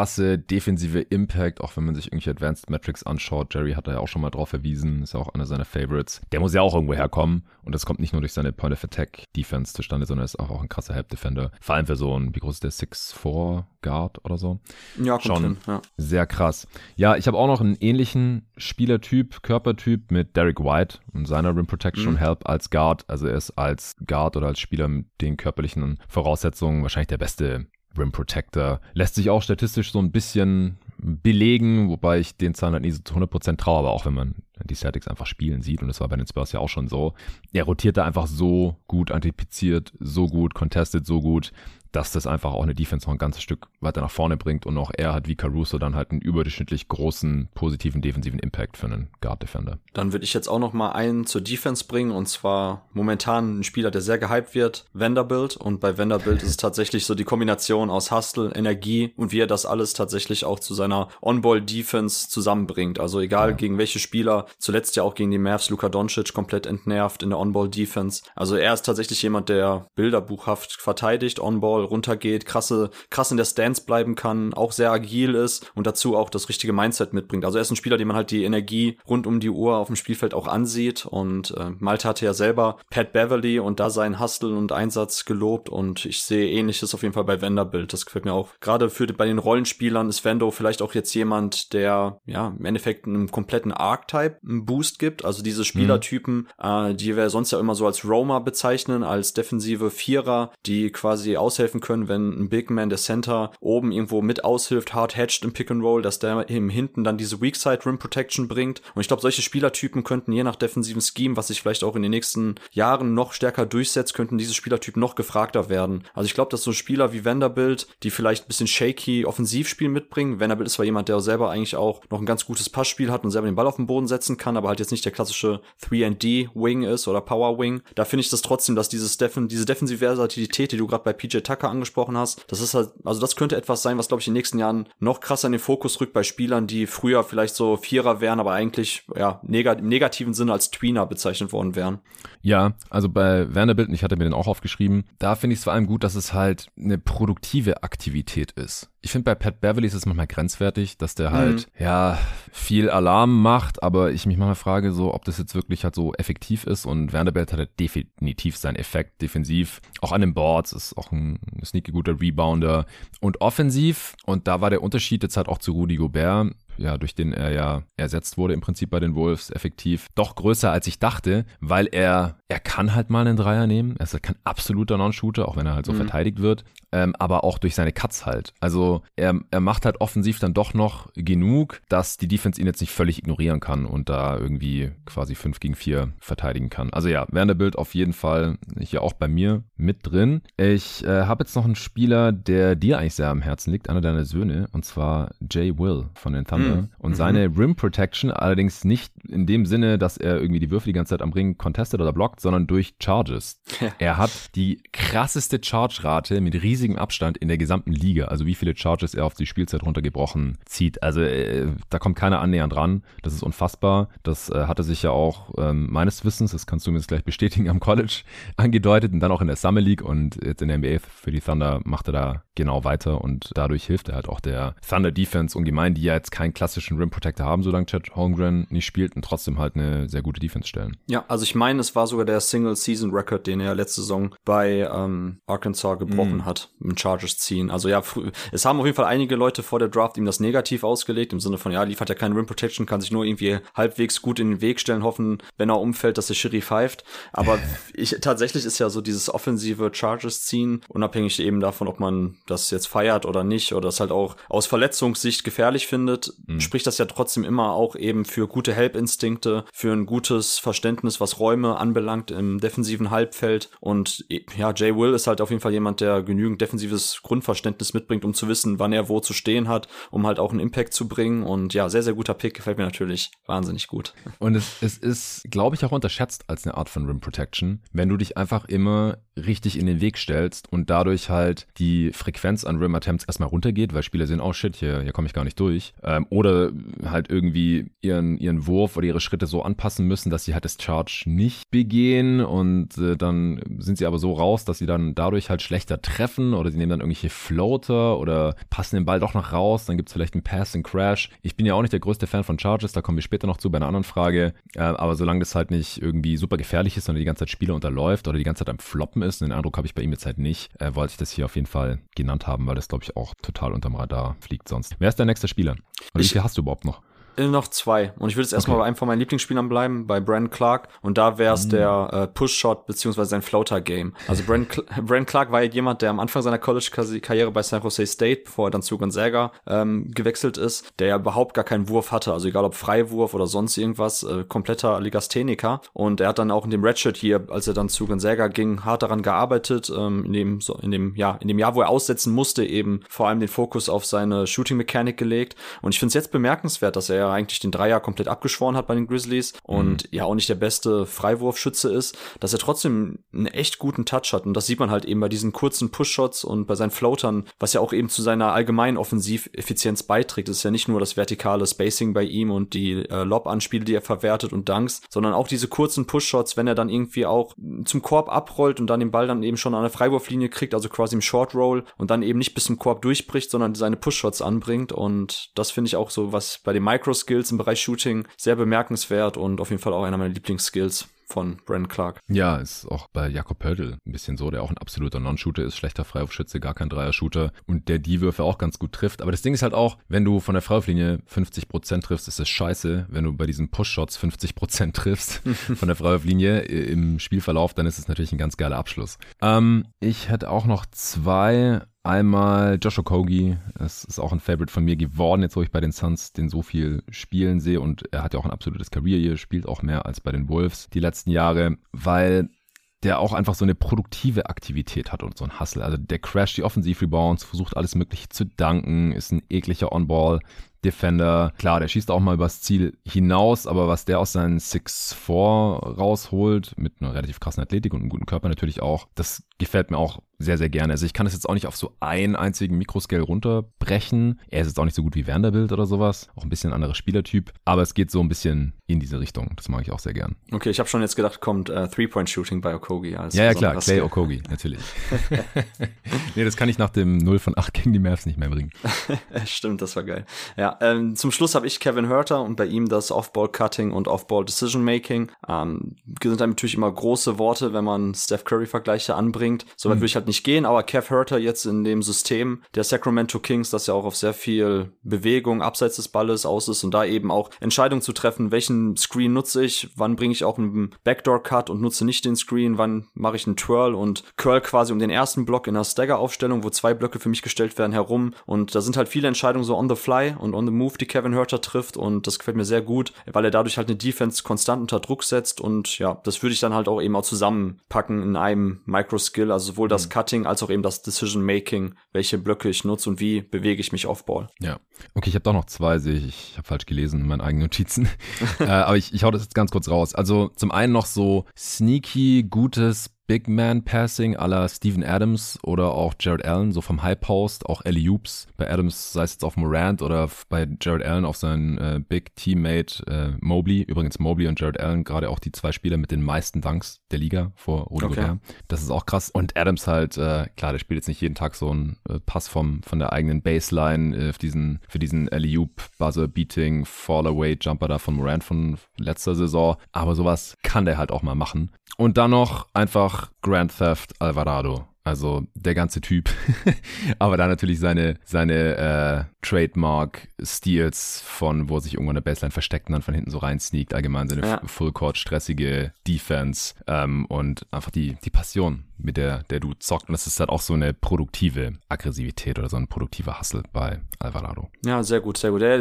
krasse defensive Impact, auch wenn man sich irgendwelche Advanced Metrics anschaut. Jerry hat da ja auch schon mal drauf verwiesen, ist ja auch einer seiner Favorites. Der muss ja auch irgendwo herkommen und das kommt nicht nur durch seine Point of Attack Defense zustande, sondern ist auch, auch ein krasser Help Defender. Vor allem für so ein, wie groß ist der 6'4 Guard oder so? Ja, schon hin, ja. sehr krass. Ja, ich habe auch noch einen ähnlichen Spielertyp, Körpertyp mit Derek White und seiner Rim Protection mhm. Help als Guard. Also er ist als Guard oder als Spieler mit den körperlichen Voraussetzungen wahrscheinlich der beste Rim Protector. Lässt sich auch statistisch so ein bisschen belegen, wobei ich den Zahlen halt nie so zu 100% traue, aber auch wenn man die Celtics einfach spielen sieht, und das war bei den Spurs ja auch schon so, er rotiert da einfach so gut antizipiert, so gut contested, so gut, dass das einfach auch eine Defense noch ein ganzes Stück weiter nach vorne bringt und auch er hat wie Caruso dann halt einen überdurchschnittlich großen positiven defensiven Impact für einen Guard Defender. Dann würde ich jetzt auch noch mal einen zur Defense bringen und zwar momentan ein Spieler, der sehr gehypt wird, Vanderbilt und bei Vanderbilt ist es tatsächlich so die Kombination aus Hustle, Energie und wie er das alles tatsächlich auch zu seiner On-Ball Defense zusammenbringt. Also egal ja. gegen welche Spieler, zuletzt ja auch gegen die Mavs Luka Doncic komplett entnervt in der On-Ball Defense. Also er ist tatsächlich jemand, der bilderbuchhaft verteidigt, On-Ball runtergeht, krasse, krass in der Stance bleiben kann, auch sehr agil ist und dazu auch das richtige Mindset mitbringt. Also er ist ein Spieler, dem man halt die Energie rund um die Uhr auf dem Spielfeld auch ansieht und äh, Malte hatte ja selber Pat Beverly und da seinen Hustle und Einsatz gelobt und ich sehe ähnliches auf jeden Fall bei Vanderbilt. Das gefällt mir auch. Gerade für bei den Rollenspielern ist Vando vielleicht auch jetzt jemand, der ja im Endeffekt einem kompletten Archetype einen Boost gibt. Also diese Spielertypen, mhm. äh, die wir sonst ja immer so als Roma bezeichnen, als defensive Vierer, die quasi aushelfen helfen können, wenn ein Big Man, der Center, oben irgendwo mit aushilft, hard hatched im Pick and Roll, dass der im Hinten dann diese Weak Side Rim Protection bringt. Und ich glaube, solche Spielertypen könnten je nach defensiven Scheme, was sich vielleicht auch in den nächsten Jahren noch stärker durchsetzt, könnten diese Spielertypen noch gefragter werden. Also ich glaube, dass so Spieler wie Vanderbilt, die vielleicht ein bisschen shaky Offensivspiel mitbringen, Vanderbilt ist zwar jemand, der selber eigentlich auch noch ein ganz gutes Passspiel hat und selber den Ball auf den Boden setzen kann, aber halt jetzt nicht der klassische 3D Wing ist oder Power Wing. Da finde ich das trotzdem, dass dieses Defen diese defensive Versatilität, die du gerade bei PJ Tucker angesprochen hast. Das ist halt, also das könnte etwas sein, was glaube ich in den nächsten Jahren noch krasser in den Fokus rückt bei Spielern, die früher vielleicht so Vierer wären, aber eigentlich ja negat im negativen Sinne als Tweener bezeichnet worden wären. Ja, also bei Vanderbilt, ich hatte mir den auch aufgeschrieben, da finde ich es vor allem gut, dass es halt eine produktive Aktivität ist. Ich finde bei Pat Beverly ist es manchmal grenzwertig, dass der halt, mhm. ja, viel Alarm macht, aber ich mich manchmal frage so, ob das jetzt wirklich halt so effektiv ist und Vanderbilt hat halt definitiv seinen Effekt defensiv. Auch an den Boards ist auch ein sneaky guter Rebounder und offensiv und da war der Unterschied jetzt halt auch zu Rudy Gobert ja, durch den er ja ersetzt wurde im Prinzip bei den Wolves effektiv, doch größer als ich dachte, weil er, er kann halt mal einen Dreier nehmen. Er ist halt kein absoluter Non-Shooter, auch wenn er halt so mhm. verteidigt wird, ähm, aber auch durch seine Cuts halt. Also er, er macht halt offensiv dann doch noch genug, dass die Defense ihn jetzt nicht völlig ignorieren kann und da irgendwie quasi 5 gegen 4 verteidigen kann. Also ja, Vanderbilt auf jeden Fall hier auch bei mir mit drin. Ich äh, habe jetzt noch einen Spieler, der dir eigentlich sehr am Herzen liegt, einer deiner Söhne, und zwar Jay Will von den Thunder. Mhm. Und mhm. seine Rim Protection allerdings nicht in dem Sinne, dass er irgendwie die Würfel die ganze Zeit am Ring contestet oder blockt, sondern durch Charges. Ja. Er hat die krasseste Charge-Rate mit riesigem Abstand in der gesamten Liga. Also wie viele Charges er auf die Spielzeit runtergebrochen zieht. Also äh, da kommt keiner annähernd ran. Das ist unfassbar. Das äh, hatte sich ja auch ähm, meines Wissens, das kannst du mir jetzt gleich bestätigen, am College angedeutet und dann auch in der Summer League und jetzt in der NBA für die Thunder macht er da genau weiter und dadurch hilft er halt auch der Thunder Defense ungemein, die ja jetzt kein klassischen Rim Protector haben, solange Chad Holmgren nicht spielt und trotzdem halt eine sehr gute Defense stellen. Ja, also ich meine, es war sogar der Single Season Record, den er letzte Saison bei ähm, Arkansas gebrochen mm. hat, im Chargers ziehen. Also ja, es haben auf jeden Fall einige Leute vor der Draft ihm das negativ ausgelegt, im Sinne von, ja, liefert ja keine Rim Protection, kann sich nur irgendwie halbwegs gut in den Weg stellen, hoffen, wenn er umfällt, dass der Schiri pfeift. Aber ich, tatsächlich ist ja so dieses offensive Chargers ziehen, unabhängig eben davon, ob man das jetzt feiert oder nicht, oder das halt auch aus Verletzungssicht gefährlich findet, mhm. spricht das ja trotzdem immer auch eben für gute Help Spielinstinkte, für ein gutes Verständnis, was Räume anbelangt im defensiven Halbfeld. Und ja, Jay Will ist halt auf jeden Fall jemand, der genügend defensives Grundverständnis mitbringt, um zu wissen, wann er wo zu stehen hat, um halt auch einen Impact zu bringen. Und ja, sehr, sehr guter Pick, gefällt mir natürlich wahnsinnig gut. Und es, es ist, glaube ich, auch unterschätzt als eine Art von Rim Protection, wenn du dich einfach immer richtig in den Weg stellst und dadurch halt die Frequenz an Rim Attempts erstmal runtergeht, weil Spieler sehen, oh shit, hier, hier komme ich gar nicht durch. Ähm, oder halt irgendwie ihren, ihren Wurf oder ihre Schritte so anpassen müssen, dass sie halt das Charge nicht begehen und äh, dann sind sie aber so raus, dass sie dann dadurch halt schlechter treffen oder sie nehmen dann irgendwelche Floater oder passen den Ball doch noch raus, dann gibt es vielleicht einen Pass and Crash. Ich bin ja auch nicht der größte Fan von Charges, da kommen wir später noch zu bei einer anderen Frage, äh, aber solange das halt nicht irgendwie super gefährlich ist, sondern die ganze Zeit Spieler unterläuft oder die ganze Zeit am Floppen ist, den Eindruck habe ich bei ihm jetzt halt nicht, äh, wollte ich das hier auf jeden Fall genannt haben, weil das glaube ich auch total unterm Radar fliegt sonst. Wer ist der nächste Spieler? Und wie viel hast du überhaupt noch? Äh, noch zwei. Und ich würde jetzt erstmal okay. bei einem von meinen Lieblingsspielern bleiben, bei Brand Clark. Und da wäre es mm. der äh, Push-Shot beziehungsweise sein Floater-Game. Also Brand, Cl Brand Clark war jemand, der am Anfang seiner College-Karriere bei San Jose State, bevor er dann zu Gonzaga ähm, gewechselt ist, der ja überhaupt gar keinen Wurf hatte. Also egal ob Freiwurf oder sonst irgendwas, äh, kompletter Legastheniker. Und er hat dann auch in dem Redshirt hier, als er dann zu Gonzaga ging, hart daran gearbeitet, ähm, in dem, so, in dem, ja, in dem Jahr, wo er aussetzen musste, eben vor allem den Fokus auf seine Shooting-Mechanik gelegt. Und ich finde es jetzt bemerkenswert, dass er ja eigentlich den Dreier komplett abgeschworen hat bei den Grizzlies und mhm. ja auch nicht der beste Freiwurfschütze ist, dass er trotzdem einen echt guten Touch hat. Und das sieht man halt eben bei diesen kurzen Push-Shots und bei seinen Floatern, was ja auch eben zu seiner allgemeinen Offensiveffizienz beiträgt. Es ist ja nicht nur das vertikale Spacing bei ihm und die äh, Lob-Anspiele, die er verwertet und Dunks, sondern auch diese kurzen Push-Shots, wenn er dann irgendwie auch zum Korb abrollt und dann den Ball dann eben schon an der Freiwurflinie kriegt, also quasi im Short Roll und dann eben nicht bis zum Korb durchbricht, sondern seine Push-Shots anbringt. Und das finde ich auch so, was bei den Micro-Skills im Bereich Shooting sehr bemerkenswert und auf jeden Fall auch einer meiner Lieblingsskills von Brent Clark. Ja, ist auch bei Jakob Pöltl ein bisschen so, der auch ein absoluter Non-Shooter ist, schlechter Freiwurfschütze, gar kein Dreier-Shooter und der die Würfe auch ganz gut trifft. Aber das Ding ist halt auch, wenn du von der Freiwurflinie 50% triffst, ist es scheiße. Wenn du bei diesen Push-Shots 50% triffst von der Freiwurflinie im Spielverlauf, dann ist es natürlich ein ganz geiler Abschluss. Ähm, ich hätte auch noch zwei Einmal Joshua Kogi, das ist auch ein Favorite von mir geworden, jetzt wo ich bei den Suns den so viel spielen sehe und er hat ja auch ein absolutes Career hier, spielt auch mehr als bei den Wolves die letzten Jahre, weil der auch einfach so eine produktive Aktivität hat und so ein Hustle. Also der crasht die Offensiv-Rebounds, versucht alles Mögliche zu danken, ist ein ekliger On-Ball. Defender. Klar, der schießt auch mal übers Ziel hinaus, aber was der aus seinen 6'4 rausholt, mit einer relativ krassen Athletik und einem guten Körper natürlich auch, das gefällt mir auch sehr, sehr gerne. Also ich kann das jetzt auch nicht auf so einen einzigen Mikroscale runterbrechen. Er ist jetzt auch nicht so gut wie Vanderbilt oder sowas. Auch ein bisschen ein anderer Spielertyp. Aber es geht so ein bisschen in diese Richtung. Das mag ich auch sehr gern. Okay, ich habe schon jetzt gedacht, kommt äh, Three-Point-Shooting bei Okogi. Als ja, ja, klar. Clay Okogi, natürlich. nee, das kann ich nach dem 0 von 8 gegen die Mavs nicht mehr bringen. Stimmt, das war geil. Ja, ähm, zum Schluss habe ich Kevin Herter und bei ihm das Off-Ball-Cutting und Off-Ball-Decision-Making. Ähm, sind natürlich immer große Worte, wenn man Steph Curry-Vergleiche anbringt. Soweit mhm. würde ich halt nicht gehen, aber Kev Herter jetzt in dem System der Sacramento Kings, das ja auch auf sehr viel Bewegung abseits des Balles aus ist und da eben auch Entscheidungen zu treffen, welchen Screen nutze ich, wann bringe ich auch einen Backdoor-Cut und nutze nicht den Screen, wann mache ich einen Twirl und Curl quasi um den ersten Block in einer Stagger-Aufstellung, wo zwei Blöcke für mich gestellt werden, herum. Und da sind halt viele Entscheidungen so on the fly und on the move, die Kevin Herter trifft und das gefällt mir sehr gut, weil er dadurch halt eine Defense konstant unter Druck setzt und ja, das würde ich dann halt auch eben auch zusammenpacken in einem Micro-Skill, also sowohl das mhm. Cutting als auch eben das Decision-Making, welche Blöcke ich nutze und wie bewege ich mich auf Ball. Ja. Okay, ich habe doch noch zwei, sehe ich. Ich habe falsch gelesen in meinen eigenen Notizen. äh, aber ich, ich hau das jetzt ganz kurz raus. Also zum einen noch so sneaky, gutes Big Man Passing la Steven Adams oder auch Jared Allen, so vom High Post, auch Ellie Oops bei Adams, sei es jetzt auf Morant oder bei Jared Allen auf seinen äh, Big Teammate äh, Mobley. Übrigens Mobley und Jared Allen, gerade auch die zwei Spieler mit den meisten Dunks der Liga vor Rudy okay. Gobert. Das ist auch krass. Und Adams halt, äh, klar, der spielt jetzt nicht jeden Tag so einen äh, Pass vom, von der eigenen Baseline äh, für diesen, für diesen Ellie Oop Buzzer Beating Fall Away Jumper da von Morant von letzter Saison. Aber sowas kann der halt auch mal machen. Und dann noch einfach Grand Theft Alvarado. Also der ganze Typ. Aber dann natürlich seine, seine äh, Trademark-Steals von, wo er sich irgendwo in der Baseline versteckt und dann von hinten so rein sneakt. Allgemein seine ja. Full-Court-stressige Defense ähm, und einfach die, die Passion, mit der, der du zockt. Und das ist halt auch so eine produktive Aggressivität oder so ein produktiver Hustle bei Alvarado. Ja, sehr gut, sehr gut. Ja,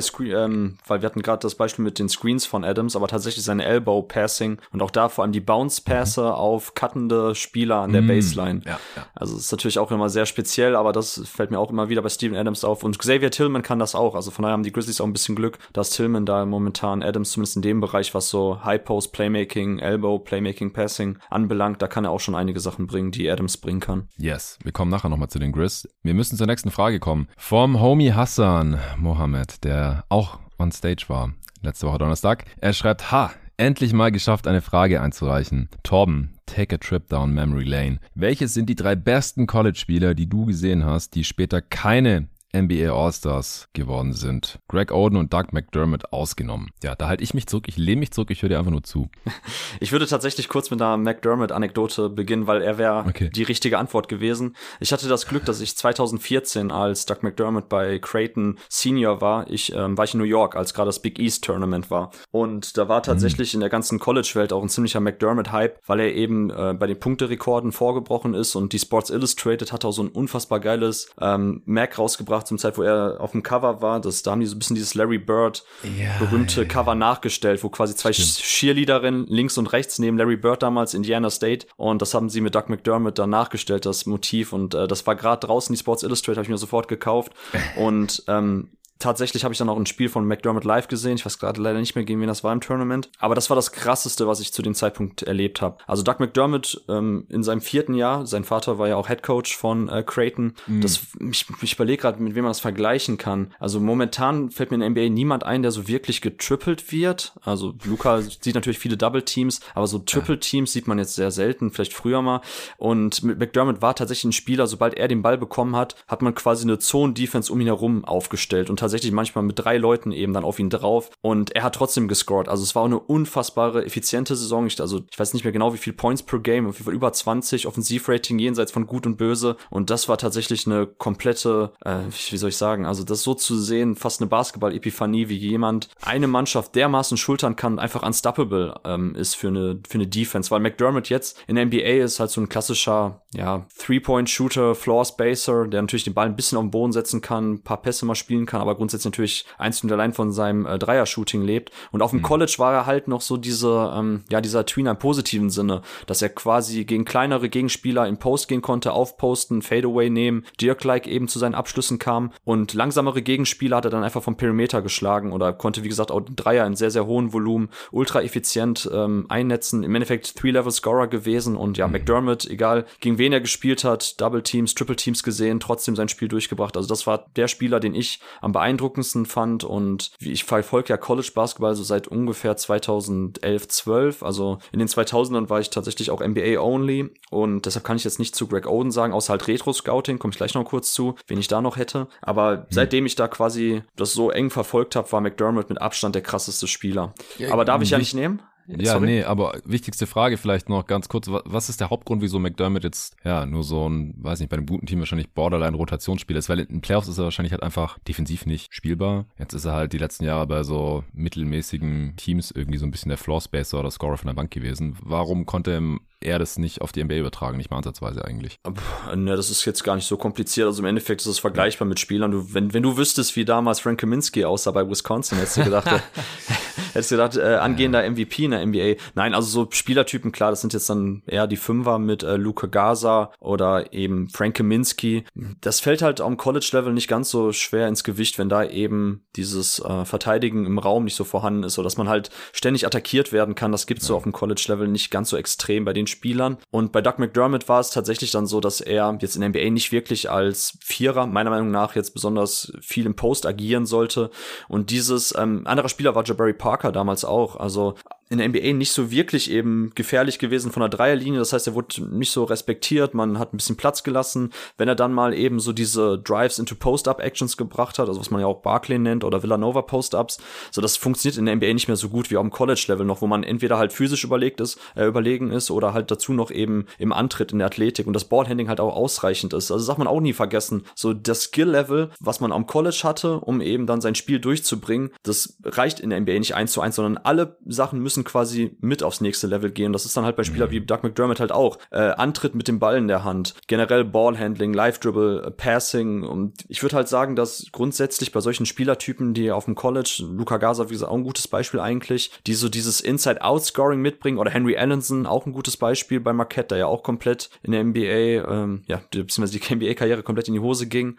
ähm, weil wir hatten gerade das Beispiel mit den Screens von Adams, aber tatsächlich seine Elbow-Passing und auch da vor allem die Bounce-Pässe mhm. auf cuttende Spieler an der mhm. Baseline. Ja, ja. Also ist natürlich auch immer sehr speziell, aber das fällt mir auch immer wieder bei Steven Adams auf. Und Xavier Tillman kann das auch. Also von daher haben die Grizzlies auch ein bisschen Glück, dass Tillman da momentan Adams zumindest in dem Bereich, was so High Post Playmaking, Elbow Playmaking, Passing anbelangt, da kann er auch schon einige Sachen bringen, die Adams bringen kann. Yes, wir kommen nachher nochmal zu den Grizz. Wir müssen zur nächsten Frage kommen. Vom Homie Hassan Mohammed, der auch on stage war letzte Woche Donnerstag. Er schreibt, ha, endlich mal geschafft, eine Frage einzureichen. Torben, take a trip down memory lane. Welches sind die drei besten College-Spieler, die du gesehen hast, die später keine NBA All-Stars geworden sind. Greg Oden und Doug McDermott ausgenommen. Ja, da halte ich mich zurück, ich lehne mich zurück, ich höre dir einfach nur zu. Ich würde tatsächlich kurz mit einer McDermott-Anekdote beginnen, weil er wäre okay. die richtige Antwort gewesen. Ich hatte das Glück, dass ich 2014, als Doug McDermott bei Creighton Senior war, ich ähm, war ich in New York, als gerade das Big East Tournament war. Und da war tatsächlich mhm. in der ganzen College-Welt auch ein ziemlicher McDermott-Hype, weil er eben äh, bei den Punkterekorden vorgebrochen ist und die Sports Illustrated hat auch so ein unfassbar geiles ähm, Mac rausgebracht, gemacht zum Zeit, wo er auf dem Cover war. Das, da haben die so ein bisschen dieses Larry Bird ja, berühmte ja. Cover nachgestellt, wo quasi zwei Cheerleaderinnen links und rechts neben Larry Bird damals Indiana State und das haben sie mit Doug McDermott dann nachgestellt, das Motiv und äh, das war gerade draußen, die Sports Illustrated habe ich mir sofort gekauft und ähm, tatsächlich habe ich dann auch ein Spiel von McDermott live gesehen. Ich weiß gerade leider nicht mehr, gegen wen das war im Tournament. Aber das war das krasseste, was ich zu dem Zeitpunkt erlebt habe. Also Doug McDermott ähm, in seinem vierten Jahr, sein Vater war ja auch Head Coach von äh, Creighton. Mhm. Das, ich, ich überlege gerade, mit wem man das vergleichen kann. Also momentan fällt mir in der NBA niemand ein, der so wirklich getrippelt wird. Also Luca sieht natürlich viele Double Teams, aber so Triple Teams sieht man jetzt sehr selten, vielleicht früher mal. Und McDermott war tatsächlich ein Spieler, sobald er den Ball bekommen hat, hat man quasi eine Zone-Defense um ihn herum aufgestellt und tatsächlich tatsächlich manchmal mit drei Leuten eben dann auf ihn drauf und er hat trotzdem gescored. Also es war eine unfassbare, effiziente Saison. Ich, also ich weiß nicht mehr genau, wie viel Points per Game, auf jeden Fall über 20, Offensivrating jenseits von Gut und Böse und das war tatsächlich eine komplette, äh, wie soll ich sagen, also das so zu sehen, fast eine Basketball-Epiphanie, wie jemand eine Mannschaft dermaßen schultern kann, einfach unstoppable ähm, ist für eine, für eine Defense, weil McDermott jetzt in der NBA ist halt so ein klassischer, ja, Three-Point-Shooter, Floor-Spacer, der natürlich den Ball ein bisschen auf den Boden setzen kann, ein paar Pässe mal spielen kann, aber grundsätzlich natürlich einzeln und allein von seinem äh, Dreier-Shooting lebt. Und auf dem mhm. College war er halt noch so diese, ähm, ja, dieser Tweener im positiven Sinne, dass er quasi gegen kleinere Gegenspieler in Post gehen konnte, aufposten, Fadeaway nehmen, Dirk-like eben zu seinen Abschlüssen kam und langsamere Gegenspieler hat er dann einfach vom Perimeter geschlagen oder konnte, wie gesagt, auch Dreier in sehr, sehr hohem Volumen, ultra effizient ähm, einnetzen. Im Endeffekt Three-Level-Scorer gewesen und ja, mhm. McDermott, egal gegen wen er gespielt hat, Double Teams, Triple Teams gesehen, trotzdem sein Spiel durchgebracht. Also das war der Spieler, den ich am beeindruckendsten beeindruckendsten fand und wie ich verfolge ja College Basketball so seit ungefähr 2011, 12. Also in den 2000ern war ich tatsächlich auch NBA only und deshalb kann ich jetzt nicht zu Greg Oden sagen, außer halt Retro Scouting, komme ich gleich noch kurz zu, wen ich da noch hätte. Aber mhm. seitdem ich da quasi das so eng verfolgt habe, war McDermott mit Abstand der krasseste Spieler. Ja, Aber darf ich ja nicht nehmen? Ja, Sorry. nee, aber wichtigste Frage vielleicht noch ganz kurz. Was ist der Hauptgrund, wieso McDermott jetzt, ja, nur so ein, weiß nicht, bei einem guten Team wahrscheinlich Borderline-Rotationsspieler ist? Weil in den Playoffs ist er wahrscheinlich halt einfach defensiv nicht spielbar. Jetzt ist er halt die letzten Jahre bei so mittelmäßigen Teams irgendwie so ein bisschen der Floor-Spacer oder Scorer von der Bank gewesen. Warum konnte er das nicht auf die NBA übertragen, nicht mal ansatzweise eigentlich. Ne, das ist jetzt gar nicht so kompliziert. Also im Endeffekt ist es vergleichbar mit Spielern. Du, wenn, wenn du wüsstest, wie damals Frank Kaminsky aussah bei Wisconsin, hättest du gedacht, hättest du gedacht, äh, angehender MVP in der NBA. Nein, also so Spielertypen, klar, das sind jetzt dann eher die Fünfer mit äh, Luca Gaza oder eben Frank Kaminsky. Das fällt halt am College-Level nicht ganz so schwer ins Gewicht, wenn da eben dieses äh, Verteidigen im Raum nicht so vorhanden ist, so dass man halt ständig attackiert werden kann. Das gibt's ja. so auf dem College-Level nicht ganz so extrem bei den Spielern. Und bei Doug McDermott war es tatsächlich dann so, dass er jetzt in der NBA nicht wirklich als Vierer, meiner Meinung nach, jetzt besonders viel im Post agieren sollte. Und dieses ähm, anderer Spieler war Jabari Parker damals auch. Also in der NBA nicht so wirklich eben gefährlich gewesen von der Dreierlinie. Das heißt, er wurde nicht so respektiert. Man hat ein bisschen Platz gelassen. Wenn er dann mal eben so diese Drives into Post-Up-Actions gebracht hat, also was man ja auch Barclay nennt oder Villanova Post-Ups, so das funktioniert in der NBA nicht mehr so gut wie am College-Level noch, wo man entweder halt physisch überlegt ist, äh, überlegen ist oder halt dazu noch eben im Antritt in der Athletik und das Ballhandling halt auch ausreichend ist. Also das darf man auch nie vergessen. So das Skill-Level, was man am College hatte, um eben dann sein Spiel durchzubringen, das reicht in der NBA nicht eins zu eins, sondern alle Sachen müssen quasi mit aufs nächste Level gehen. Das ist dann halt bei Spielern mhm. wie Doug McDermott halt auch. Äh, Antritt mit dem Ball in der Hand, generell Ballhandling, Live-Dribble, äh, Passing und ich würde halt sagen, dass grundsätzlich bei solchen Spielertypen, die auf dem College, Luca Gaza, wie gesagt, auch ein gutes Beispiel eigentlich, die so dieses Inside-Out-Scoring mitbringen oder Henry Allenson, auch ein gutes Beispiel bei Marquette, der ja auch komplett in der NBA, ähm, ja, beziehungsweise die NBA-Karriere komplett in die Hose ging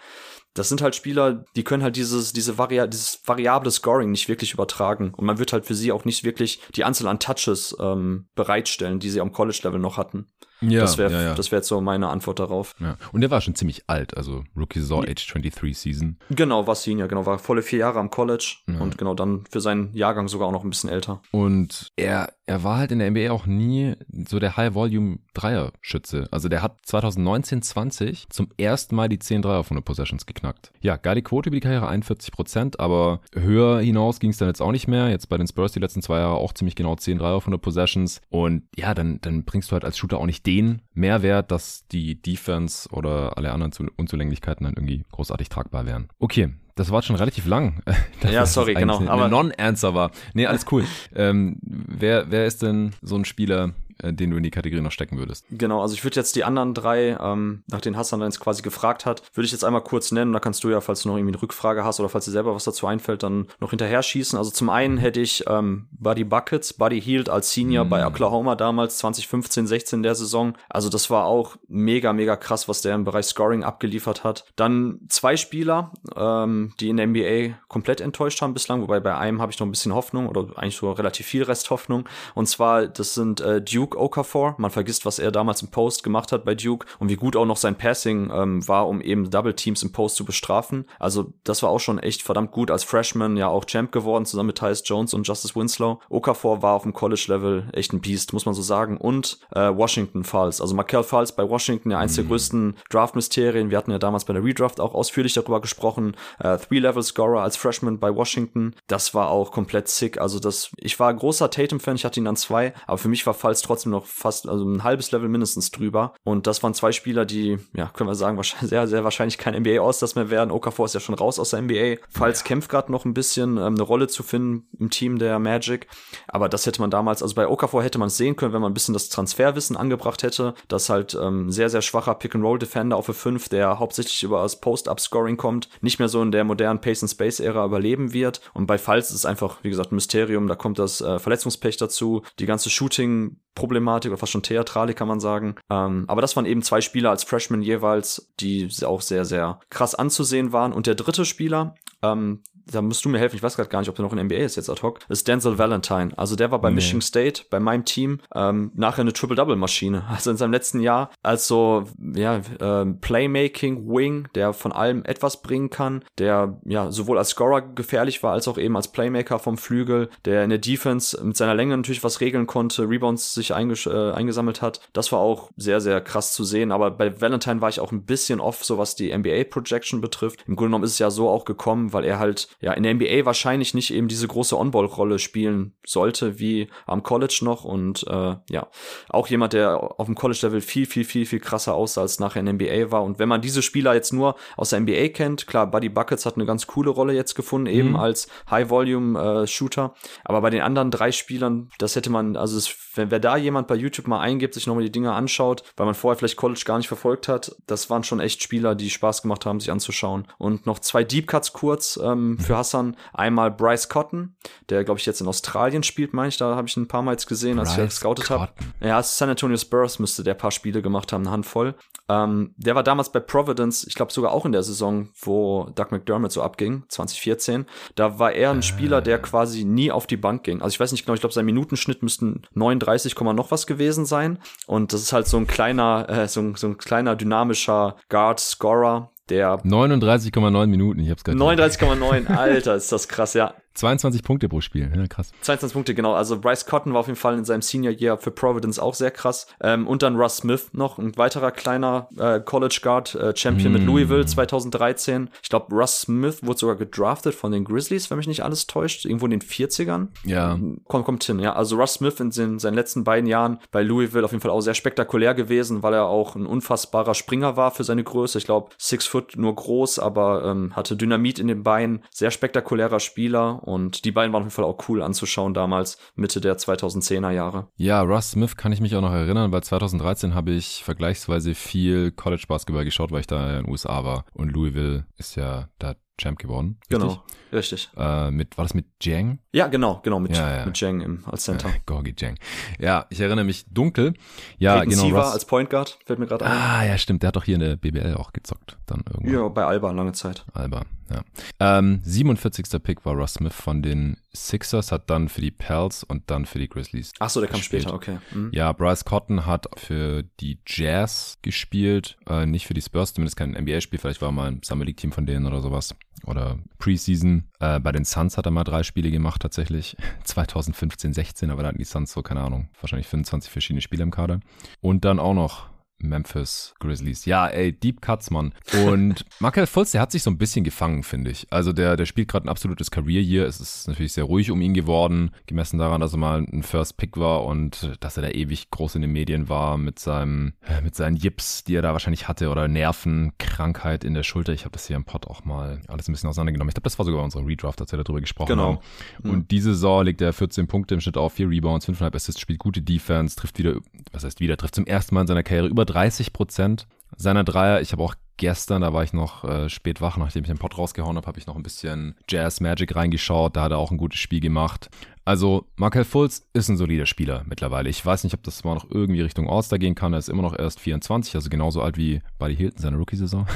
das sind halt Spieler, die können halt dieses, diese Varia dieses variable Scoring nicht wirklich übertragen. Und man wird halt für sie auch nicht wirklich die Anzahl an Touches ähm, bereitstellen, die sie am College-Level noch hatten. Ja, das wäre ja, ja. das wäre jetzt so meine Antwort darauf. Ja. Und der war schon ziemlich alt, also Rookie Saison Age 23 Season. Genau, war Senior, genau, war volle vier Jahre am College ja. und genau dann für seinen Jahrgang sogar auch noch ein bisschen älter. Und er er war halt in der NBA auch nie so der High-Volume-Dreier-Schütze. Also der hat 2019, 20 zum ersten Mal die 10 Dreier von den Possessions geknackt. Ja, geile Quote über die Karriere, 41 Prozent, aber höher hinaus ging es dann jetzt auch nicht mehr. Jetzt bei den Spurs die letzten zwei Jahre auch ziemlich genau 10 Dreier von den Possessions. Und ja, dann, dann bringst du halt als Shooter auch nicht den Mehrwert, dass die Defense oder alle anderen Unzulänglichkeiten dann irgendwie großartig tragbar wären. Okay, das war schon relativ lang. ja, sorry, genau. Aber Non-Answer war. Nee, alles cool. ähm, wer, wer ist denn so ein Spieler, den du in die Kategorie noch stecken würdest. Genau, also ich würde jetzt die anderen drei, ähm, nach denen Hassan jetzt quasi gefragt hat, würde ich jetzt einmal kurz nennen. Da kannst du ja, falls du noch irgendwie eine Rückfrage hast oder falls dir selber was dazu einfällt, dann noch hinterher schießen. Also zum einen hätte ich ähm, Buddy Buckets, Buddy Hield als Senior mhm. bei Oklahoma damals 2015, 16 der Saison. Also das war auch mega, mega krass, was der im Bereich Scoring abgeliefert hat. Dann zwei Spieler, ähm, die in der NBA komplett enttäuscht haben bislang, wobei bei einem habe ich noch ein bisschen Hoffnung oder eigentlich so relativ viel Resthoffnung. Und zwar, das sind äh, Duke Duke Okafor. Man vergisst, was er damals im Post gemacht hat bei Duke und wie gut auch noch sein Passing ähm, war, um eben Double Teams im Post zu bestrafen. Also das war auch schon echt verdammt gut als Freshman, ja auch Champ geworden, zusammen mit Tyus Jones und Justice Winslow. Okafor war auf dem College-Level echt ein Beast, muss man so sagen. Und äh, Washington Falls, also Markel Falls bei Washington, ja eins mhm. der größten Draft-Mysterien. Wir hatten ja damals bei der Redraft auch ausführlich darüber gesprochen. Äh, Three-Level-Scorer als Freshman bei Washington. Das war auch komplett sick. Also das, ich war großer Tatum-Fan, ich hatte ihn an zwei, aber für mich war Falls trotzdem trotzdem noch fast, also ein halbes Level mindestens drüber. Und das waren zwei Spieler, die, ja, können wir sagen, wahrscheinlich, sehr, sehr wahrscheinlich kein NBA-Ausdruck mehr werden. Okafor ist ja schon raus aus der NBA. Falls ja. kämpft gerade noch ein bisschen, ähm, eine Rolle zu finden im Team der Magic. Aber das hätte man damals, also bei Okafor hätte man es sehen können, wenn man ein bisschen das Transferwissen angebracht hätte, dass halt ähm, sehr, sehr schwacher Pick-and-Roll-Defender auf 5, der hauptsächlich über das Post-Up-Scoring kommt, nicht mehr so in der modernen Pace-and-Space-Ära überleben wird. Und bei Falls ist es einfach, wie gesagt, ein Mysterium. Da kommt das äh, Verletzungspech dazu, die ganze Shooting Problematik oder fast schon Theatralik kann man sagen. Ähm, aber das waren eben zwei Spieler als Freshmen jeweils, die auch sehr, sehr krass anzusehen waren. Und der dritte Spieler, ähm, da musst du mir helfen, ich weiß gerade gar nicht, ob der noch in NBA ist jetzt ad hoc, ist Denzel Valentine. Also der war bei nee. Michigan State, bei meinem Team, ähm, nachher eine Triple-Double-Maschine. Also in seinem letzten Jahr als so, ja, äh, Playmaking-Wing, der von allem etwas bringen kann, der ja sowohl als Scorer gefährlich war, als auch eben als Playmaker vom Flügel, der in der Defense mit seiner Länge natürlich was regeln konnte, Rebounds sich einges äh, eingesammelt hat. Das war auch sehr, sehr krass zu sehen. Aber bei Valentine war ich auch ein bisschen off, so was die NBA-Projection betrifft. Im Grunde genommen ist es ja so auch gekommen, weil er halt ja in der NBA wahrscheinlich nicht eben diese große On-Ball-Rolle spielen sollte wie am College noch. Und äh, ja auch jemand, der auf dem College-Level viel viel viel viel krasser aussah als nachher in der NBA war. Und wenn man diese Spieler jetzt nur aus der NBA kennt, klar Buddy Buckets hat eine ganz coole Rolle jetzt gefunden eben mhm. als High-Volume-Shooter, aber bei den anderen drei Spielern, das hätte man also es, wenn wer da jemand bei YouTube mal eingibt, sich nochmal die Dinge anschaut, weil man vorher vielleicht College gar nicht verfolgt hat, das waren schon echt Spieler, die Spaß gemacht haben, sich anzuschauen. Und noch zwei Deep Cuts kurz ähm, für Hassan einmal Bryce Cotton, der glaube ich jetzt in Australien spielt, meine ich, da habe ich ein paar Mal jetzt gesehen, als Bryce ich gescoutet habe. Ja, San Antonio Spurs müsste der paar Spiele gemacht haben, eine Handvoll. Ähm, der war damals bei Providence, ich glaube sogar auch in der Saison, wo Doug McDermott so abging, 2014. Da war er ein Spieler, der quasi nie auf die Bank ging. Also ich weiß nicht genau, ich glaube sein Minutenschnitt müssten 39, noch was gewesen sein. Und das ist halt so ein kleiner, äh, so, ein, so ein kleiner dynamischer Guard-Scorer, der 39,9 Minuten, ich hab's gerade 39,9, Alter, ist das krass, ja. 22 Punkte pro Spiel, ja, krass. 22 Punkte, genau. Also Bryce Cotton war auf jeden Fall in seinem Senior Year für Providence auch sehr krass. Ähm, und dann Russ Smith noch, ein weiterer kleiner äh, College Guard, äh, Champion mm. mit Louisville 2013. Ich glaube, Russ Smith wurde sogar gedraftet von den Grizzlies, wenn mich nicht alles täuscht, irgendwo in den 40ern. Ja. Kommt, kommt hin, ja. Also Russ Smith in den, seinen letzten beiden Jahren bei Louisville auf jeden Fall auch sehr spektakulär gewesen, weil er auch ein unfassbarer Springer war für seine Größe. Ich glaube, six foot nur groß, aber ähm, hatte Dynamit in den Beinen. Sehr spektakulärer Spieler und die beiden waren auf jeden Fall auch cool anzuschauen damals, Mitte der 2010er Jahre. Ja, Russ Smith kann ich mich auch noch erinnern, weil 2013 habe ich vergleichsweise viel College Basketball geschaut, weil ich da in den USA war. Und Louisville ist ja da Champ geworden. Richtig? Genau, richtig. Äh, mit, war das mit Jang? Ja, genau, genau, mit, ja, ja. mit Jang im, als Center. Ja, Gorgi Jang. Ja, ich erinnere mich dunkel. Ja, Peyton genau. Siva als Point Guard, fällt mir gerade ein. Ah, ja, stimmt. Der hat doch hier in der BBL auch gezockt. Dann irgendwo. Ja, bei Alba lange Zeit. Alba, ja. Ähm, 47. Pick war Russ Smith von den Sixers, hat dann für die Pels und dann für die Grizzlies. Ach so, der kam später, okay. Mhm. Ja, Bryce Cotton hat für die Jazz gespielt, äh, nicht für die Spurs, zumindest kein NBA-Spiel, vielleicht war mal ein Summer League-Team von denen oder sowas. Oder Preseason. Äh, bei den Suns hat er mal drei Spiele gemacht, tatsächlich. 2015, 16, aber da hatten die Suns so, keine Ahnung, wahrscheinlich 25 verschiedene Spiele im Kader. Und dann auch noch Memphis Grizzlies. Ja, ey, Deep Cuts, Mann. Und Markel Fultz, der hat sich so ein bisschen gefangen, finde ich. Also der, der spielt gerade ein absolutes Career-Year. Es ist natürlich sehr ruhig um ihn geworden, gemessen daran, dass er mal ein First Pick war und dass er da ewig groß in den Medien war mit seinem, mit seinen Yips, die er da wahrscheinlich hatte oder Nerven, Krankheit in der Schulter. Ich habe das hier im Pod auch mal alles ein bisschen auseinandergenommen. Ich glaube, das war sogar unsere Redraft, als wir darüber gesprochen genau. haben. Mhm. Und diese Saison legt er 14 Punkte im Schnitt auf, 4 Rebounds, 5,5 Assists, spielt gute Defense, trifft wieder, was heißt wieder, trifft zum ersten Mal in seiner Karriere über 30 Prozent seiner Dreier. Ich habe auch gestern, da war ich noch äh, spät wach, nachdem ich den Pod rausgehauen habe, habe ich noch ein bisschen Jazz Magic reingeschaut. Da hat er auch ein gutes Spiel gemacht. Also Markel Fultz ist ein solider Spieler mittlerweile. Ich weiß nicht, ob das mal noch irgendwie Richtung All-Star gehen kann. Er ist immer noch erst 24, also genauso alt wie Buddy Hilton seine Rookie-Saison.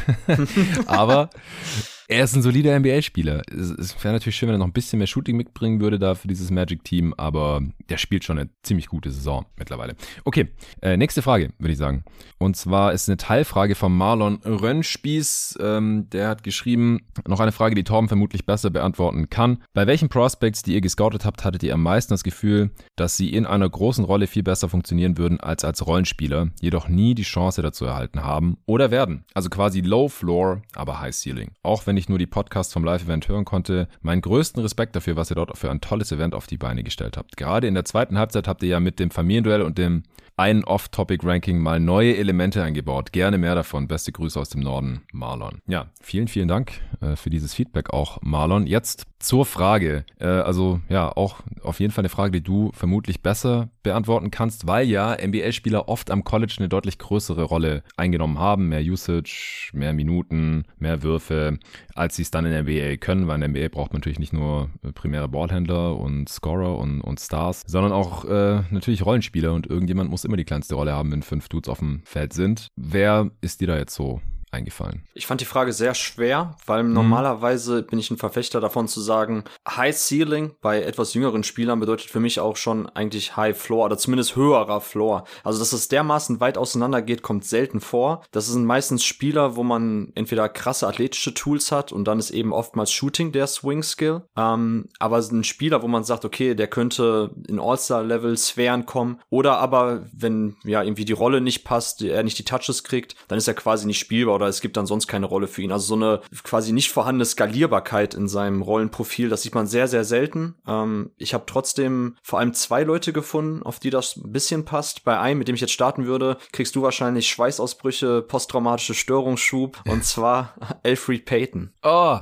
Aber er ist ein solider NBA-Spieler. Es, es wäre natürlich schön, wenn er noch ein bisschen mehr Shooting mitbringen würde da für dieses Magic-Team, aber der spielt schon eine ziemlich gute Saison mittlerweile. Okay, äh, nächste Frage, würde ich sagen. Und zwar ist eine Teilfrage von Marlon Rönnspieß. Ähm, der hat geschrieben, noch eine Frage, die Torben vermutlich besser beantworten kann. Bei welchen Prospects, die ihr gescoutet habt, hattet ihr am meisten das Gefühl, dass sie in einer großen Rolle viel besser funktionieren würden als als Rollenspieler, jedoch nie die Chance dazu erhalten haben oder werden? Also quasi Low Floor, aber High Ceiling. Auch wenn ich nur die Podcasts vom Live-Event hören konnte. Meinen größten Respekt dafür, was ihr dort für ein tolles Event auf die Beine gestellt habt. Gerade in der zweiten Halbzeit habt ihr ja mit dem Familienduell und dem einen Off-Topic-Ranking mal neue Elemente eingebaut. Gerne mehr davon. Beste Grüße aus dem Norden, Marlon. Ja, vielen, vielen Dank äh, für dieses Feedback auch, Marlon. Jetzt zur Frage. Äh, also ja, auch auf jeden Fall eine Frage, die du vermutlich besser beantworten kannst, weil ja NBA-Spieler oft am College eine deutlich größere Rolle eingenommen haben. Mehr Usage, mehr Minuten, mehr Würfe, als sie es dann in der NBA können, weil in der NBA braucht man natürlich nicht nur äh, primäre Ballhändler und Scorer und, und Stars, sondern auch äh, natürlich Rollenspieler und irgendjemand muss immer die kleinste Rolle haben, wenn fünf Dudes auf dem Feld sind. Wer ist dir da jetzt so eingefallen? Ich fand die Frage sehr schwer, weil mhm. normalerweise bin ich ein Verfechter davon zu sagen, High Ceiling bei etwas jüngeren Spielern bedeutet für mich auch schon eigentlich High Floor oder zumindest höherer Floor. Also, dass es dermaßen weit auseinander geht, kommt selten vor. Das sind meistens Spieler, wo man entweder krasse athletische Tools hat und dann ist eben oftmals Shooting der Swing Skill. Ähm, aber ein Spieler, wo man sagt, okay, der könnte in All-Star-Level Sphären kommen oder aber, wenn ja irgendwie die Rolle nicht passt, er nicht die Touches kriegt, dann ist er quasi nicht spielbar oder es gibt dann sonst keine Rolle für ihn. Also so eine quasi nicht vorhandene Skalierbarkeit in seinem Rollenprofil, das sieht man sehr, sehr selten. Ähm, ich habe trotzdem vor allem zwei Leute gefunden, auf die das ein bisschen passt. Bei einem, mit dem ich jetzt starten würde, kriegst du wahrscheinlich Schweißausbrüche, posttraumatische Störungsschub und zwar Alfred Payton. Oh,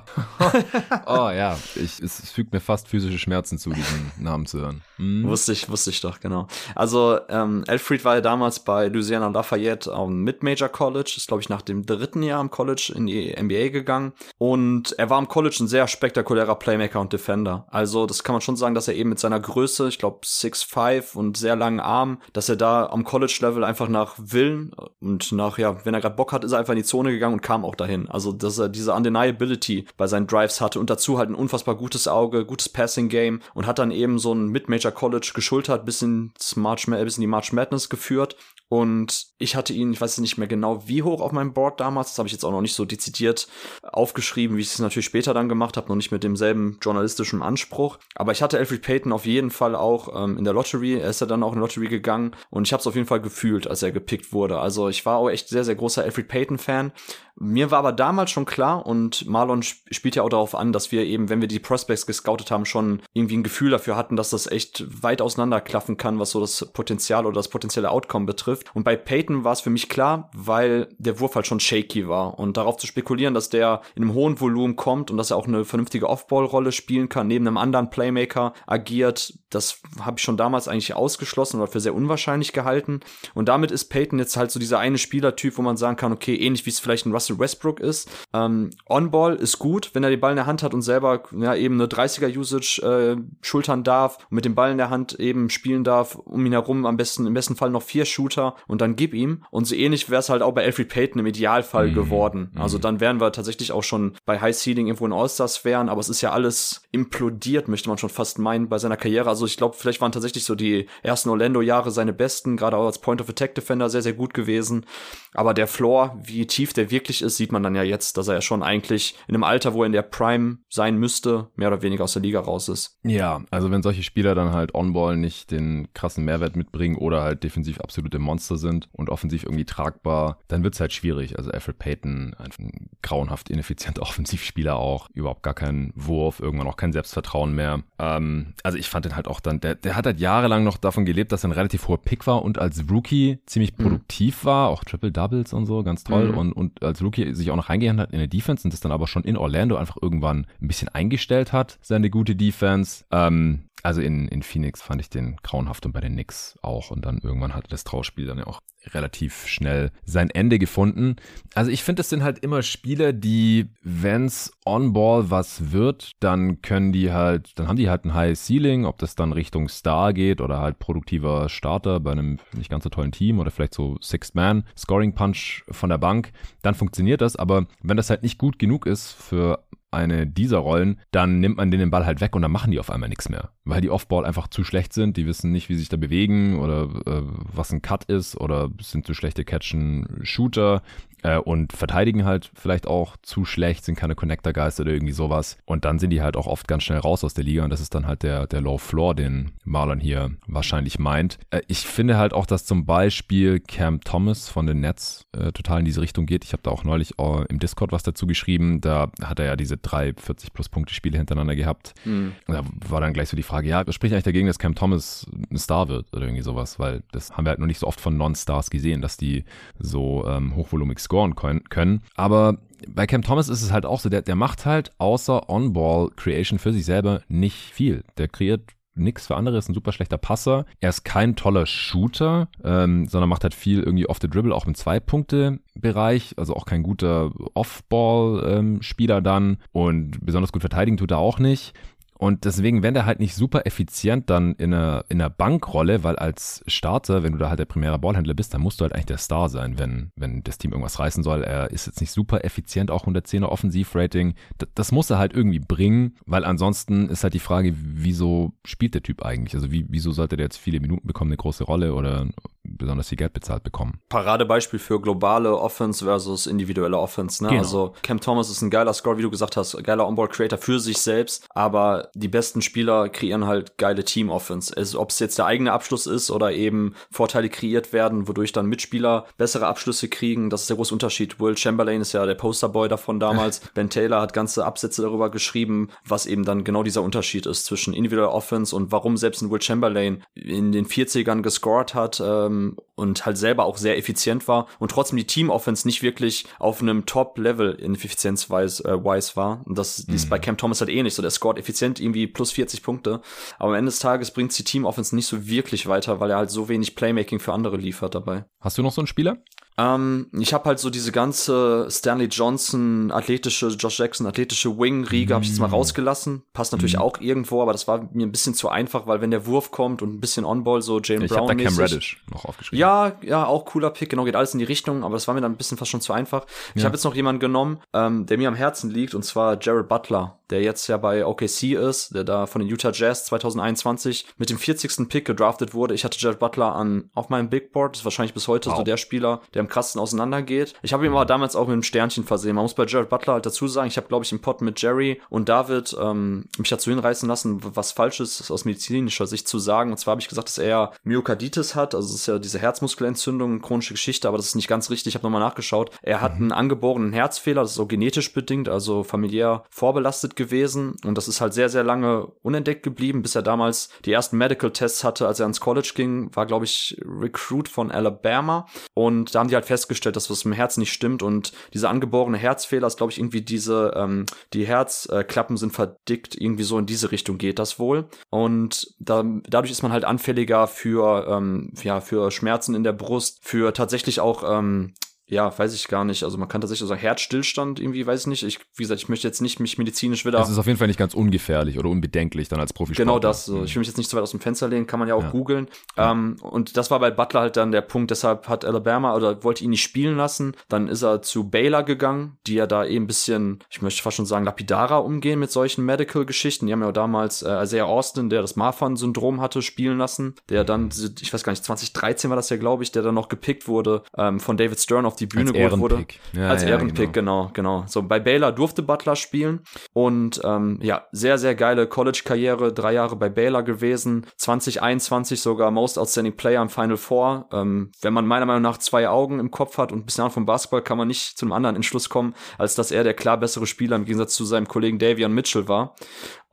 oh ja, ich, es, es fügt mir fast physische Schmerzen zu, diesen Namen zu hören. Mhm. Wusste ich, wusste ich doch, genau. Also ähm, Alfred war ja damals bei Louisiana Lafayette am Mid-Major College, ist glaube ich nach dem dritten Jahr am College in die NBA gegangen und er war am College ein sehr spektakulärer Playmaker und Defender. Also das kann man schon sagen, dass er eben mit seiner Größe, ich glaube 6'5 und sehr langen Arm, dass er da am College-Level einfach nach Willen und nach, ja, wenn er gerade Bock hat, ist er einfach in die Zone gegangen und kam auch dahin. Also dass er diese Undeniability bei seinen Drives hatte und dazu halt ein unfassbar gutes Auge, gutes Passing-Game und hat dann eben so ein Mid-Major College geschultert bis ins March, bis in die March Madness geführt und ich hatte ihn, ich weiß nicht mehr genau wie hoch auf meinem Board damals. Das habe ich jetzt auch noch nicht so dezidiert aufgeschrieben, wie ich es natürlich später dann gemacht habe, noch nicht mit demselben journalistischen Anspruch. Aber ich hatte Alfred Payton auf jeden Fall auch ähm, in der Lottery. Er ist ja dann auch in die Lottery gegangen und ich habe es auf jeden Fall gefühlt, als er gepickt wurde. Also ich war auch echt sehr, sehr großer Alfred Payton-Fan. Mir war aber damals schon klar und Marlon spielt ja auch darauf an, dass wir eben, wenn wir die Prospects gescoutet haben, schon irgendwie ein Gefühl dafür hatten, dass das echt weit auseinanderklaffen kann, was so das Potenzial oder das potenzielle Outcome betrifft. Und bei Peyton war es für mich klar, weil der Wurf halt schon shaky war und darauf zu spekulieren, dass der in einem hohen Volumen kommt und dass er auch eine vernünftige Off-Ball-Rolle spielen kann, neben einem anderen Playmaker agiert, das habe ich schon damals eigentlich ausgeschlossen oder für sehr unwahrscheinlich gehalten. Und damit ist Peyton jetzt halt so dieser eine Spielertyp, wo man sagen kann, okay, ähnlich wie es vielleicht ein Russell Russell Westbrook ist. Ähm, On-Ball ist gut, wenn er den Ball in der Hand hat und selber ja eben eine 30er-Usage äh, schultern darf und mit dem Ball in der Hand eben spielen darf, um ihn herum am besten, im besten Fall noch vier Shooter und dann gib ihm. Und so ähnlich wäre es halt auch bei Alfred Payton im Idealfall mhm. geworden. Mhm. Also dann wären wir tatsächlich auch schon bei High Seeding irgendwo in All-Stars wären, aber es ist ja alles implodiert, möchte man schon fast meinen, bei seiner Karriere. Also ich glaube, vielleicht waren tatsächlich so die ersten Orlando-Jahre seine besten, gerade auch als Point-of-Attack-Defender sehr, sehr gut gewesen. Aber der Floor, wie tief der wirklich ist, sieht man dann ja jetzt, dass er ja schon eigentlich in einem Alter, wo er in der Prime sein müsste, mehr oder weniger aus der Liga raus ist. Ja, also wenn solche Spieler dann halt On-Ball nicht den krassen Mehrwert mitbringen oder halt defensiv absolute Monster sind und offensiv irgendwie tragbar, dann wird's halt schwierig. Also Alfred Payton, ein grauenhaft ineffizienter Offensivspieler auch, überhaupt gar keinen Wurf, irgendwann auch kein Selbstvertrauen mehr. Ähm, also ich fand den halt auch dann, der, der hat halt jahrelang noch davon gelebt, dass er ein relativ hoher Pick war und als Rookie ziemlich mhm. produktiv mhm. war, auch Triple Double Doubles und so, ganz toll. Mhm. Und, und als Rookie sich auch noch reingehandelt hat in der Defense und das dann aber schon in Orlando einfach irgendwann ein bisschen eingestellt hat, seine gute Defense. Ähm, also in, in Phoenix fand ich den grauenhaft und bei den Knicks auch. Und dann irgendwann hatte das Trauspiel dann ja auch relativ schnell sein Ende gefunden. Also ich finde, es sind halt immer Spieler, die, wenn's on-ball was wird, dann können die halt, dann haben die halt ein High Ceiling, ob das dann Richtung Star geht oder halt produktiver Starter bei einem nicht ganz so tollen Team oder vielleicht so Sixth Man, Scoring Punch von der Bank, dann funktioniert das. Aber wenn das halt nicht gut genug ist für eine dieser Rollen, dann nimmt man den Ball halt weg und dann machen die auf einmal nichts mehr. Weil die Offball einfach zu schlecht sind, die wissen nicht, wie sie sich da bewegen oder äh, was ein Cut ist oder sind zu schlechte Catchen-Shooter äh, und verteidigen halt vielleicht auch zu schlecht, sind keine Connector-Geister oder irgendwie sowas. Und dann sind die halt auch oft ganz schnell raus aus der Liga und das ist dann halt der, der Low Floor, den Marlon hier wahrscheinlich meint. Äh, ich finde halt auch, dass zum Beispiel Cam Thomas von den Nets äh, total in diese Richtung geht. Ich habe da auch neulich äh, im Discord was dazu geschrieben. Da hat er ja diese drei 40 plus Punkte Spiele hintereinander gehabt. Mhm. Da war dann gleich so die Frage, ja, was spricht eigentlich dagegen, dass Cam Thomas ein Star wird oder irgendwie sowas, weil das haben wir halt noch nicht so oft von Non-Stars gesehen, dass die so ähm, hochvolumig scoren können. Aber bei Cam Thomas ist es halt auch so, der, der macht halt außer On-Ball-Creation für sich selber nicht viel. Der kreiert nichts für andere, ist ein super schlechter Passer. Er ist kein toller Shooter, ähm, sondern macht halt viel irgendwie off the dribble, auch im Zwei-Punkte-Bereich, also auch kein guter Off-Ball-Spieler ähm, dann und besonders gut verteidigen tut er auch nicht. Und deswegen, wenn der halt nicht super effizient dann in einer, in einer Bankrolle, weil als Starter, wenn du da halt der primäre Ballhändler bist, dann musst du halt eigentlich der Star sein, wenn, wenn das Team irgendwas reißen soll. Er ist jetzt nicht super effizient, auch 110er Offensivrating. Das, das muss er halt irgendwie bringen, weil ansonsten ist halt die Frage, wieso spielt der Typ eigentlich? Also wie, wieso sollte der jetzt viele Minuten bekommen, eine große Rolle oder besonders viel Geld bezahlt bekommen? Paradebeispiel für globale Offense versus individuelle Offense. Ne? Genau. Also Cam Thomas ist ein geiler Score, wie du gesagt hast, geiler Onboard-Creator für sich selbst, aber die besten Spieler kreieren halt geile Team-Offense. Also, Ob es jetzt der eigene Abschluss ist oder eben Vorteile kreiert werden, wodurch dann Mitspieler bessere Abschlüsse kriegen, das ist der große Unterschied. Will Chamberlain ist ja der Posterboy davon damals. ben Taylor hat ganze Absätze darüber geschrieben, was eben dann genau dieser Unterschied ist zwischen individueller Offense und warum selbst ein Will Chamberlain in den 40ern gescored hat ähm, und halt selber auch sehr effizient war und trotzdem die Team-Offense nicht wirklich auf einem Top-Level in Effizienz-wise äh, wise war. Und das, mhm. ist bei Cam Thomas halt ähnlich. So, der scored effizient irgendwie plus 40 Punkte. Aber am Ende des Tages bringt die Team-Offense nicht so wirklich weiter, weil er halt so wenig Playmaking für andere liefert dabei. Hast du noch so einen Spieler? Ähm, ich habe halt so diese ganze Stanley Johnson, athletische, Josh Jackson, athletische Wing-Riege, habe ich jetzt mal mm. rausgelassen. Passt natürlich mm. auch irgendwo, aber das war mir ein bisschen zu einfach, weil wenn der Wurf kommt und ein bisschen On-Ball, so Jalen Brown. Ich habe da Cam Reddish noch aufgeschrieben. Ja, ja, auch cooler Pick, genau, geht alles in die Richtung, aber das war mir dann ein bisschen fast schon zu einfach. Ich ja. habe jetzt noch jemanden genommen, ähm, der mir am Herzen liegt, und zwar Jared Butler der jetzt ja bei OKC ist, der da von den Utah Jazz 2021 mit dem 40. Pick gedraftet wurde. Ich hatte Jared Butler an auf meinem Big Board, das ist wahrscheinlich bis heute wow. so der Spieler, der am krassesten auseinandergeht. Ich habe ihn aber damals auch mit einem Sternchen versehen. Man muss bei Jared Butler halt dazu sagen, ich habe, glaube ich, im Pod mit Jerry und David ähm, mich dazu hinreißen lassen, was Falsches aus medizinischer Sicht zu sagen. Und zwar habe ich gesagt, dass er Myokarditis hat. Also es ist ja diese Herzmuskelentzündung, chronische Geschichte, aber das ist nicht ganz richtig. Ich habe nochmal nachgeschaut. Er hat mhm. einen angeborenen Herzfehler, das ist auch genetisch bedingt, also familiär vorbelastet gewesen. Und das ist halt sehr, sehr lange unentdeckt geblieben, bis er damals die ersten Medical Tests hatte, als er ans College ging, war, glaube ich, Recruit von Alabama. Und da haben die halt festgestellt, dass was im Herz nicht stimmt. Und dieser angeborene Herzfehler ist, glaube ich, irgendwie diese, ähm, die Herzklappen sind verdickt, irgendwie so in diese Richtung geht das wohl. Und da, dadurch ist man halt anfälliger für, ähm, ja, für Schmerzen in der Brust, für tatsächlich auch ähm, ja, weiß ich gar nicht. Also man kann tatsächlich sagen, Herzstillstand irgendwie, weiß ich nicht. Ich, wie gesagt, ich möchte jetzt nicht mich medizinisch wieder. Das ist auf jeden Fall nicht ganz ungefährlich oder unbedenklich dann als Profisportler. Genau das. So. Ich will mich jetzt nicht zu weit aus dem Fenster lehnen, kann man ja auch ja. googeln. Ja. Ähm, und das war bei Butler halt dann der Punkt. Deshalb hat Alabama oder wollte ihn nicht spielen lassen. Dann ist er zu Baylor gegangen, die ja da eben ein bisschen, ich möchte fast schon sagen, lapidarer umgehen mit solchen Medical-Geschichten. Die haben ja damals äh, Isaiah Austin, der das Marfan-Syndrom hatte, spielen lassen. Der dann, ich weiß gar nicht, 2013 war das ja, glaube ich, der dann noch gepickt wurde ähm, von David Stern auf die Bühne geholt wurde. Ja, als ja, Ehrenpick, genau. genau, genau. So bei Baylor durfte Butler spielen und ähm, ja, sehr, sehr geile College-Karriere, drei Jahre bei Baylor gewesen, 2021 sogar Most Outstanding Player im Final Four. Ähm, wenn man meiner Meinung nach zwei Augen im Kopf hat und ein bisschen vom Basketball, kann man nicht zu einem anderen Entschluss kommen, als dass er der klar bessere Spieler im Gegensatz zu seinem Kollegen Davion Mitchell war.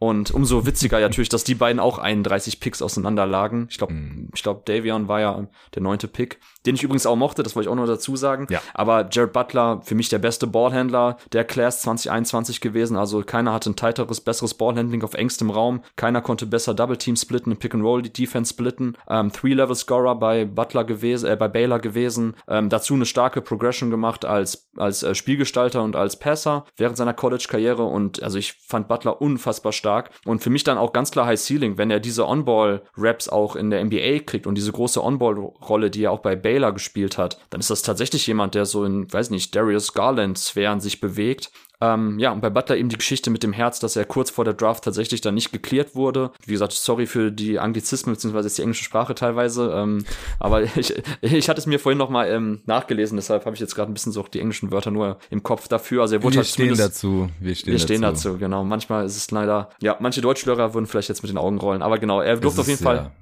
Und umso witziger natürlich, dass die beiden auch 31 Picks auseinander lagen. Ich glaube, mm. ich glaube, Davion war ja der neunte Pick, den ich übrigens auch mochte, das wollte ich auch noch dazu sagen. Ja. Aber Jared Butler, für mich der beste Ballhändler der Class 2021 gewesen. Also keiner hatte ein tightes, besseres Ballhandling auf engstem Raum. Keiner konnte besser Double Team splitten, Pick and Roll die Defense splitten. Ähm, Three-Level Scorer bei Butler gewesen, äh, bei Baylor gewesen. Ähm, dazu eine starke Progression gemacht als als äh, Spielgestalter und als Passer während seiner College-Karriere. Und also ich fand Butler unfassbar stark stark. Und für mich dann auch ganz klar High Ceiling, wenn er diese On-Ball-Raps auch in der NBA kriegt und diese große On-Ball-Rolle, die er auch bei Baylor gespielt hat, dann ist das tatsächlich jemand, der so in, weiß nicht, Darius Garland-Sphären sich bewegt ähm, ja, und bei Butler eben die Geschichte mit dem Herz, dass er kurz vor der Draft tatsächlich dann nicht geklärt wurde. Wie gesagt, sorry für die Anglizismen, beziehungsweise die englische Sprache teilweise. Ähm, aber ich, ich hatte es mir vorhin nochmal ähm, nachgelesen, deshalb habe ich jetzt gerade ein bisschen so die englischen Wörter nur im Kopf dafür. Also er wurde wir halt stehen dazu. Wir stehen, wir stehen dazu. dazu. genau. Manchmal ist es leider, ja, manche Deutschlehrer würden vielleicht jetzt mit den Augen rollen, aber genau, er durfte auf jeden ja, Fall.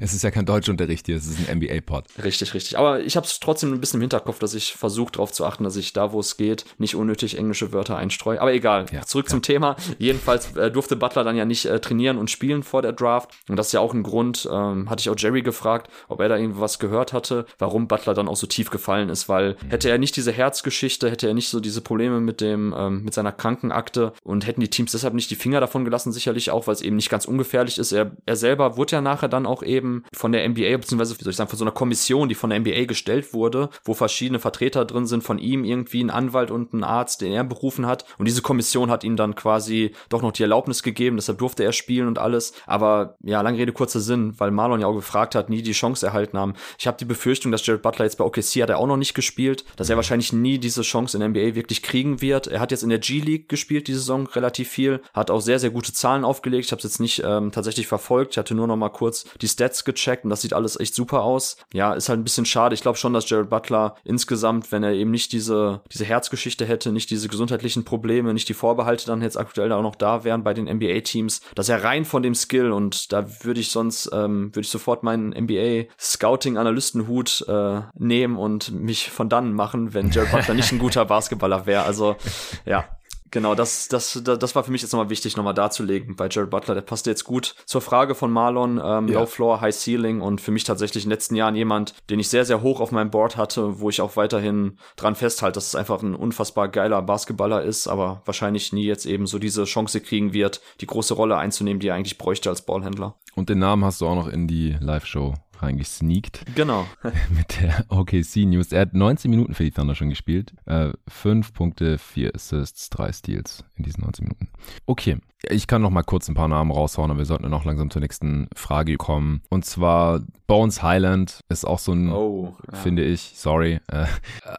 Es ist ja kein Deutschunterricht hier, es ist ein NBA-Pod. Richtig, richtig. Aber ich habe es trotzdem ein bisschen im Hinterkopf, dass ich versuche darauf zu achten, dass ich da, wo es geht, nicht unnötig englische Wörter einstreue. Aber egal, ja, zurück ja. zum Thema. Jedenfalls äh, durfte Butler dann ja nicht äh, trainieren und spielen vor der Draft. Und das ist ja auch ein Grund, ähm, hatte ich auch Jerry gefragt, ob er da irgendwas gehört hatte, warum Butler dann auch so tief gefallen ist, weil mhm. hätte er nicht diese Herzgeschichte, hätte er nicht so diese Probleme mit dem, ähm, mit seiner Krankenakte und hätten die Teams deshalb nicht die Finger davon gelassen, sicherlich auch, weil es eben nicht ganz ungefährlich ist. Er, er selber wurde ja nachher dann auch eben von der NBA, beziehungsweise, wie soll ich sagen, von so einer Kommission, die von der NBA gestellt wurde, wo verschiedene Vertreter drin sind, von ihm irgendwie ein Anwalt und ein Arzt, den er berufen hat. Und diese Kommission hat ihm dann quasi doch noch die Erlaubnis gegeben, deshalb durfte er spielen und alles. Aber ja, lange Rede, kurzer Sinn, weil Marlon ja auch gefragt hat, nie die Chance erhalten haben. Ich habe die Befürchtung, dass Jared Butler jetzt bei OKC hat er auch noch nicht gespielt, dass er wahrscheinlich nie diese Chance in der NBA wirklich kriegen wird. Er hat jetzt in der G-League gespielt, die Saison relativ viel, hat auch sehr, sehr gute Zahlen aufgelegt. Ich habe es jetzt nicht ähm, tatsächlich verfolgt. Ich hatte nur noch mal kurz die Stats gecheckt und das sieht alles echt super aus. Ja, ist halt ein bisschen schade. Ich glaube schon, dass Jared Butler insgesamt, wenn er eben nicht diese, diese Herzgeschichte hätte, nicht diese gesundheitlichen Probleme, nicht die Vorbehalte dann jetzt aktuell auch noch da wären bei den NBA-Teams, dass er rein von dem Skill und da würde ich sonst, ähm, würde ich sofort meinen NBA-Scouting-Analystenhut äh, nehmen und mich von dann machen, wenn Jared Butler nicht ein guter Basketballer wäre. Also ja, Genau, das, das, das war für mich jetzt nochmal wichtig, nochmal darzulegen bei Jared Butler. Der passte jetzt gut zur Frage von Marlon, ähm, ja. Low Floor, High Ceiling und für mich tatsächlich in den letzten Jahren jemand, den ich sehr, sehr hoch auf meinem Board hatte, wo ich auch weiterhin dran festhalte, dass es einfach ein unfassbar geiler Basketballer ist, aber wahrscheinlich nie jetzt eben so diese Chance kriegen wird, die große Rolle einzunehmen, die er eigentlich bräuchte als Ballhändler. Und den Namen hast du auch noch in die Live-Show reingesneakt. Genau. mit der OKC News. Er hat 19 Minuten für die Thunder schon gespielt. Äh, 5 Punkte, 4 Assists, 3 Steals in diesen 19 Minuten. Okay, ich kann noch mal kurz ein paar Namen raushauen, aber wir sollten noch langsam zur nächsten Frage kommen. Und zwar Bones Highland ist auch so ein, oh, ja. finde ich, sorry, äh,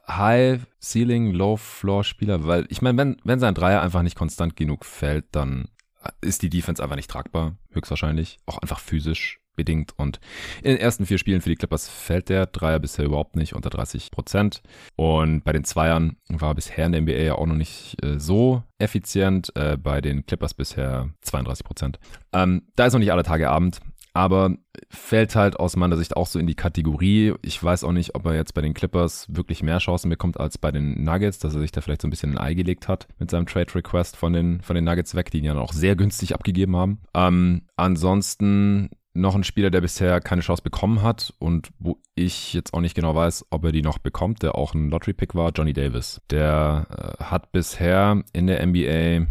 High Ceiling, Low Floor Spieler, weil ich meine, wenn, wenn sein Dreier einfach nicht konstant genug fällt, dann ist die Defense einfach nicht tragbar, höchstwahrscheinlich. Auch einfach physisch bedingt. Und in den ersten vier Spielen für die Clippers fällt der Dreier bisher überhaupt nicht unter 30 Prozent. Und bei den Zweiern war bisher in der NBA ja auch noch nicht äh, so effizient. Äh, bei den Clippers bisher 32 Prozent. Ähm, da ist noch nicht alle Tage Abend. Aber fällt halt aus meiner Sicht auch so in die Kategorie. Ich weiß auch nicht, ob er jetzt bei den Clippers wirklich mehr Chancen bekommt als bei den Nuggets, dass er sich da vielleicht so ein bisschen ein Ei gelegt hat mit seinem Trade Request von den, von den Nuggets weg, die ihn ja auch sehr günstig abgegeben haben. Ähm, ansonsten noch ein Spieler, der bisher keine Chance bekommen hat und wo ich jetzt auch nicht genau weiß, ob er die noch bekommt, der auch ein Lottery-Pick war, Johnny Davis. Der äh, hat bisher in der NBA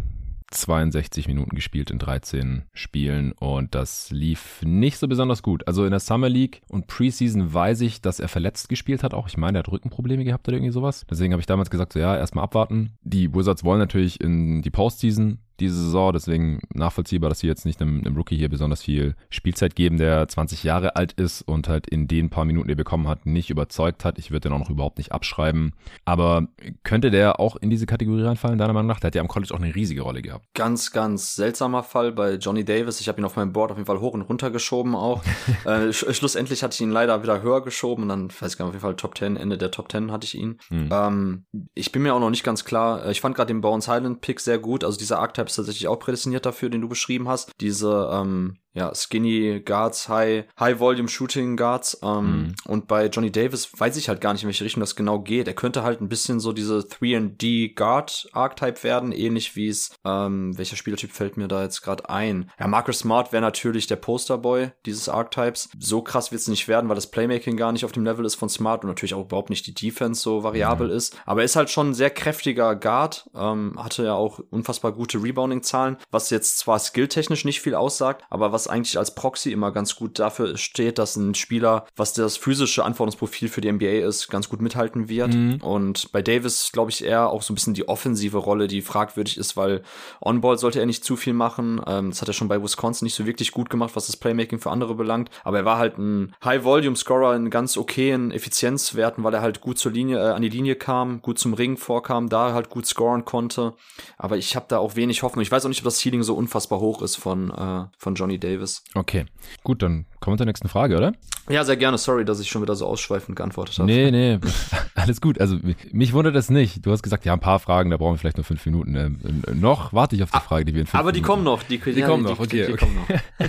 62 Minuten gespielt in 13 Spielen und das lief nicht so besonders gut. Also in der Summer League und Preseason weiß ich, dass er verletzt gespielt hat auch. Ich meine, er hat Rückenprobleme gehabt oder irgendwie sowas. Deswegen habe ich damals gesagt, so ja, erstmal abwarten. Die Wizards wollen natürlich in die Postseason diese Saison. Deswegen nachvollziehbar, dass sie jetzt nicht einem, einem, Rookie hier besonders viel Spielzeit geben, der 20 Jahre alt ist und halt in den paar Minuten, die er bekommen hat, nicht überzeugt hat. Ich würde den auch noch überhaupt nicht abschreiben. Aber könnte der auch in diese Kategorie reinfallen, deiner Meinung nach? Der hat ja am College auch eine riesige Rolle gehabt. Ganz, ganz seltsamer Fall bei Johnny Davis. Ich habe ihn auf meinem Board auf jeden Fall hoch und runter geschoben auch. äh, sch schlussendlich hatte ich ihn leider wieder höher geschoben und dann, weiß ich gar nicht, auf jeden Fall Top 10, Ende der Top 10 hatte ich ihn. Hm. Ähm, ich bin mir auch noch nicht ganz klar. Äh, ich fand gerade den Bones Highland Pick sehr gut. Also dieser Archetype ist tatsächlich auch prädestiniert dafür, den du beschrieben hast. Diese ähm, ja, Skinny Guards, High, High Volume Shooting Guards. Ähm, mhm. Und bei Johnny Davis weiß ich halt gar nicht, in welche Richtung das genau geht. Er könnte halt ein bisschen so diese 3D Guard Archetype werden, ähnlich wie es, ähm, welcher Spielertyp fällt mir da jetzt gerade ein? Ja, Marcus Smart wäre natürlich der Posterboy dieses Archetypes. So krass wird es nicht werden, weil das Playmaking gar nicht auf dem Level ist von Smart und natürlich auch überhaupt nicht die Defense so variabel mhm. ist. Aber er ist halt schon ein sehr kräftiger Guard, ähm, hatte ja auch unfassbar gute Rebounding-Zahlen, was jetzt zwar skilltechnisch nicht viel aussagt, aber was was eigentlich als Proxy immer ganz gut dafür steht, dass ein Spieler, was das physische Anforderungsprofil für die NBA ist, ganz gut mithalten wird. Mhm. Und bei Davis glaube ich eher auch so ein bisschen die offensive Rolle, die fragwürdig ist, weil On-Ball sollte er nicht zu viel machen. Ähm, das hat er schon bei Wisconsin nicht so wirklich gut gemacht, was das Playmaking für andere belangt. Aber er war halt ein High-Volume-Scorer in ganz okayen Effizienzwerten, weil er halt gut zur Linie, äh, an die Linie kam, gut zum Ring vorkam, da halt gut scoren konnte. Aber ich habe da auch wenig Hoffnung. Ich weiß auch nicht, ob das Ceiling so unfassbar hoch ist von, äh, von Johnny Davis. Davis. Okay, gut, dann kommen wir zur nächsten Frage, oder? Ja, sehr gerne. Sorry, dass ich schon wieder so ausschweifend geantwortet habe. Nee, nee, alles gut. Also mich wundert das nicht. Du hast gesagt, ja, ein paar Fragen, da brauchen wir vielleicht nur fünf Minuten. Ähm, äh, noch warte ich auf die ah, Frage, die wir in fünf Aber die kommen noch. Die, die ja, kommen noch, die, okay. Die, die okay. Kommen noch.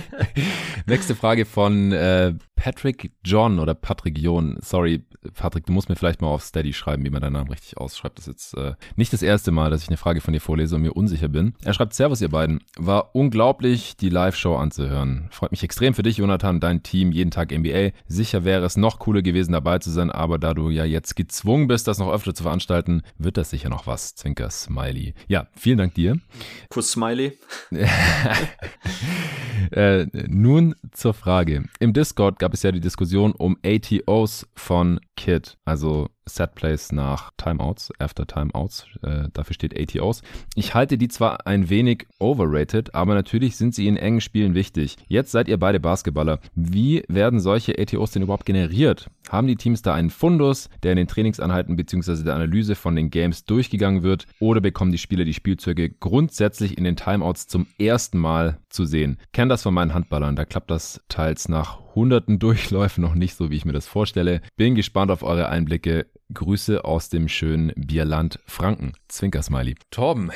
Nächste Frage von äh, Patrick John oder Patrick John. Sorry, Patrick, du musst mir vielleicht mal auf Steady schreiben, wie man deinen Namen richtig ausschreibt. Das ist jetzt äh, nicht das erste Mal, dass ich eine Frage von dir vorlese und mir unsicher bin. Er schreibt, Servus ihr beiden. War unglaublich, die Live-Show anzuhören. Freut mich extrem für dich, Jonathan, dein Team, jeden Tag NBA. Sicher wäre es noch cooler gewesen, dabei zu sein, aber da du ja jetzt gezwungen bist, das noch öfter zu veranstalten, wird das sicher noch was. Zwinker Smiley. Ja, vielen Dank dir. Kuss Smiley. äh, nun zur Frage. Im Discord gab es ja die Diskussion um ATOs von Kid, also Set Plays nach Timeouts, after Timeouts, äh, dafür steht ATOs. Ich halte die zwar ein wenig overrated, aber natürlich sind sie in engen Spielen wichtig. Jetzt seid ihr beide Basketballer. Wie werden solche ATOs denn überhaupt generiert? Haben die Teams da einen Fundus, der in den Trainingsanheiten bzw. der Analyse von den Games durchgegangen wird, oder bekommen die Spieler die Spielzeuge grundsätzlich in den Timeouts zum ersten Mal zu sehen? Kenn das von meinen Handballern, da klappt das teils nach hunderten Durchläufen noch nicht so, wie ich mir das vorstelle. Bin gespannt auf eure Einblicke. Grüße aus dem schönen Bierland Franken. Zwinker-Smiley. Torben,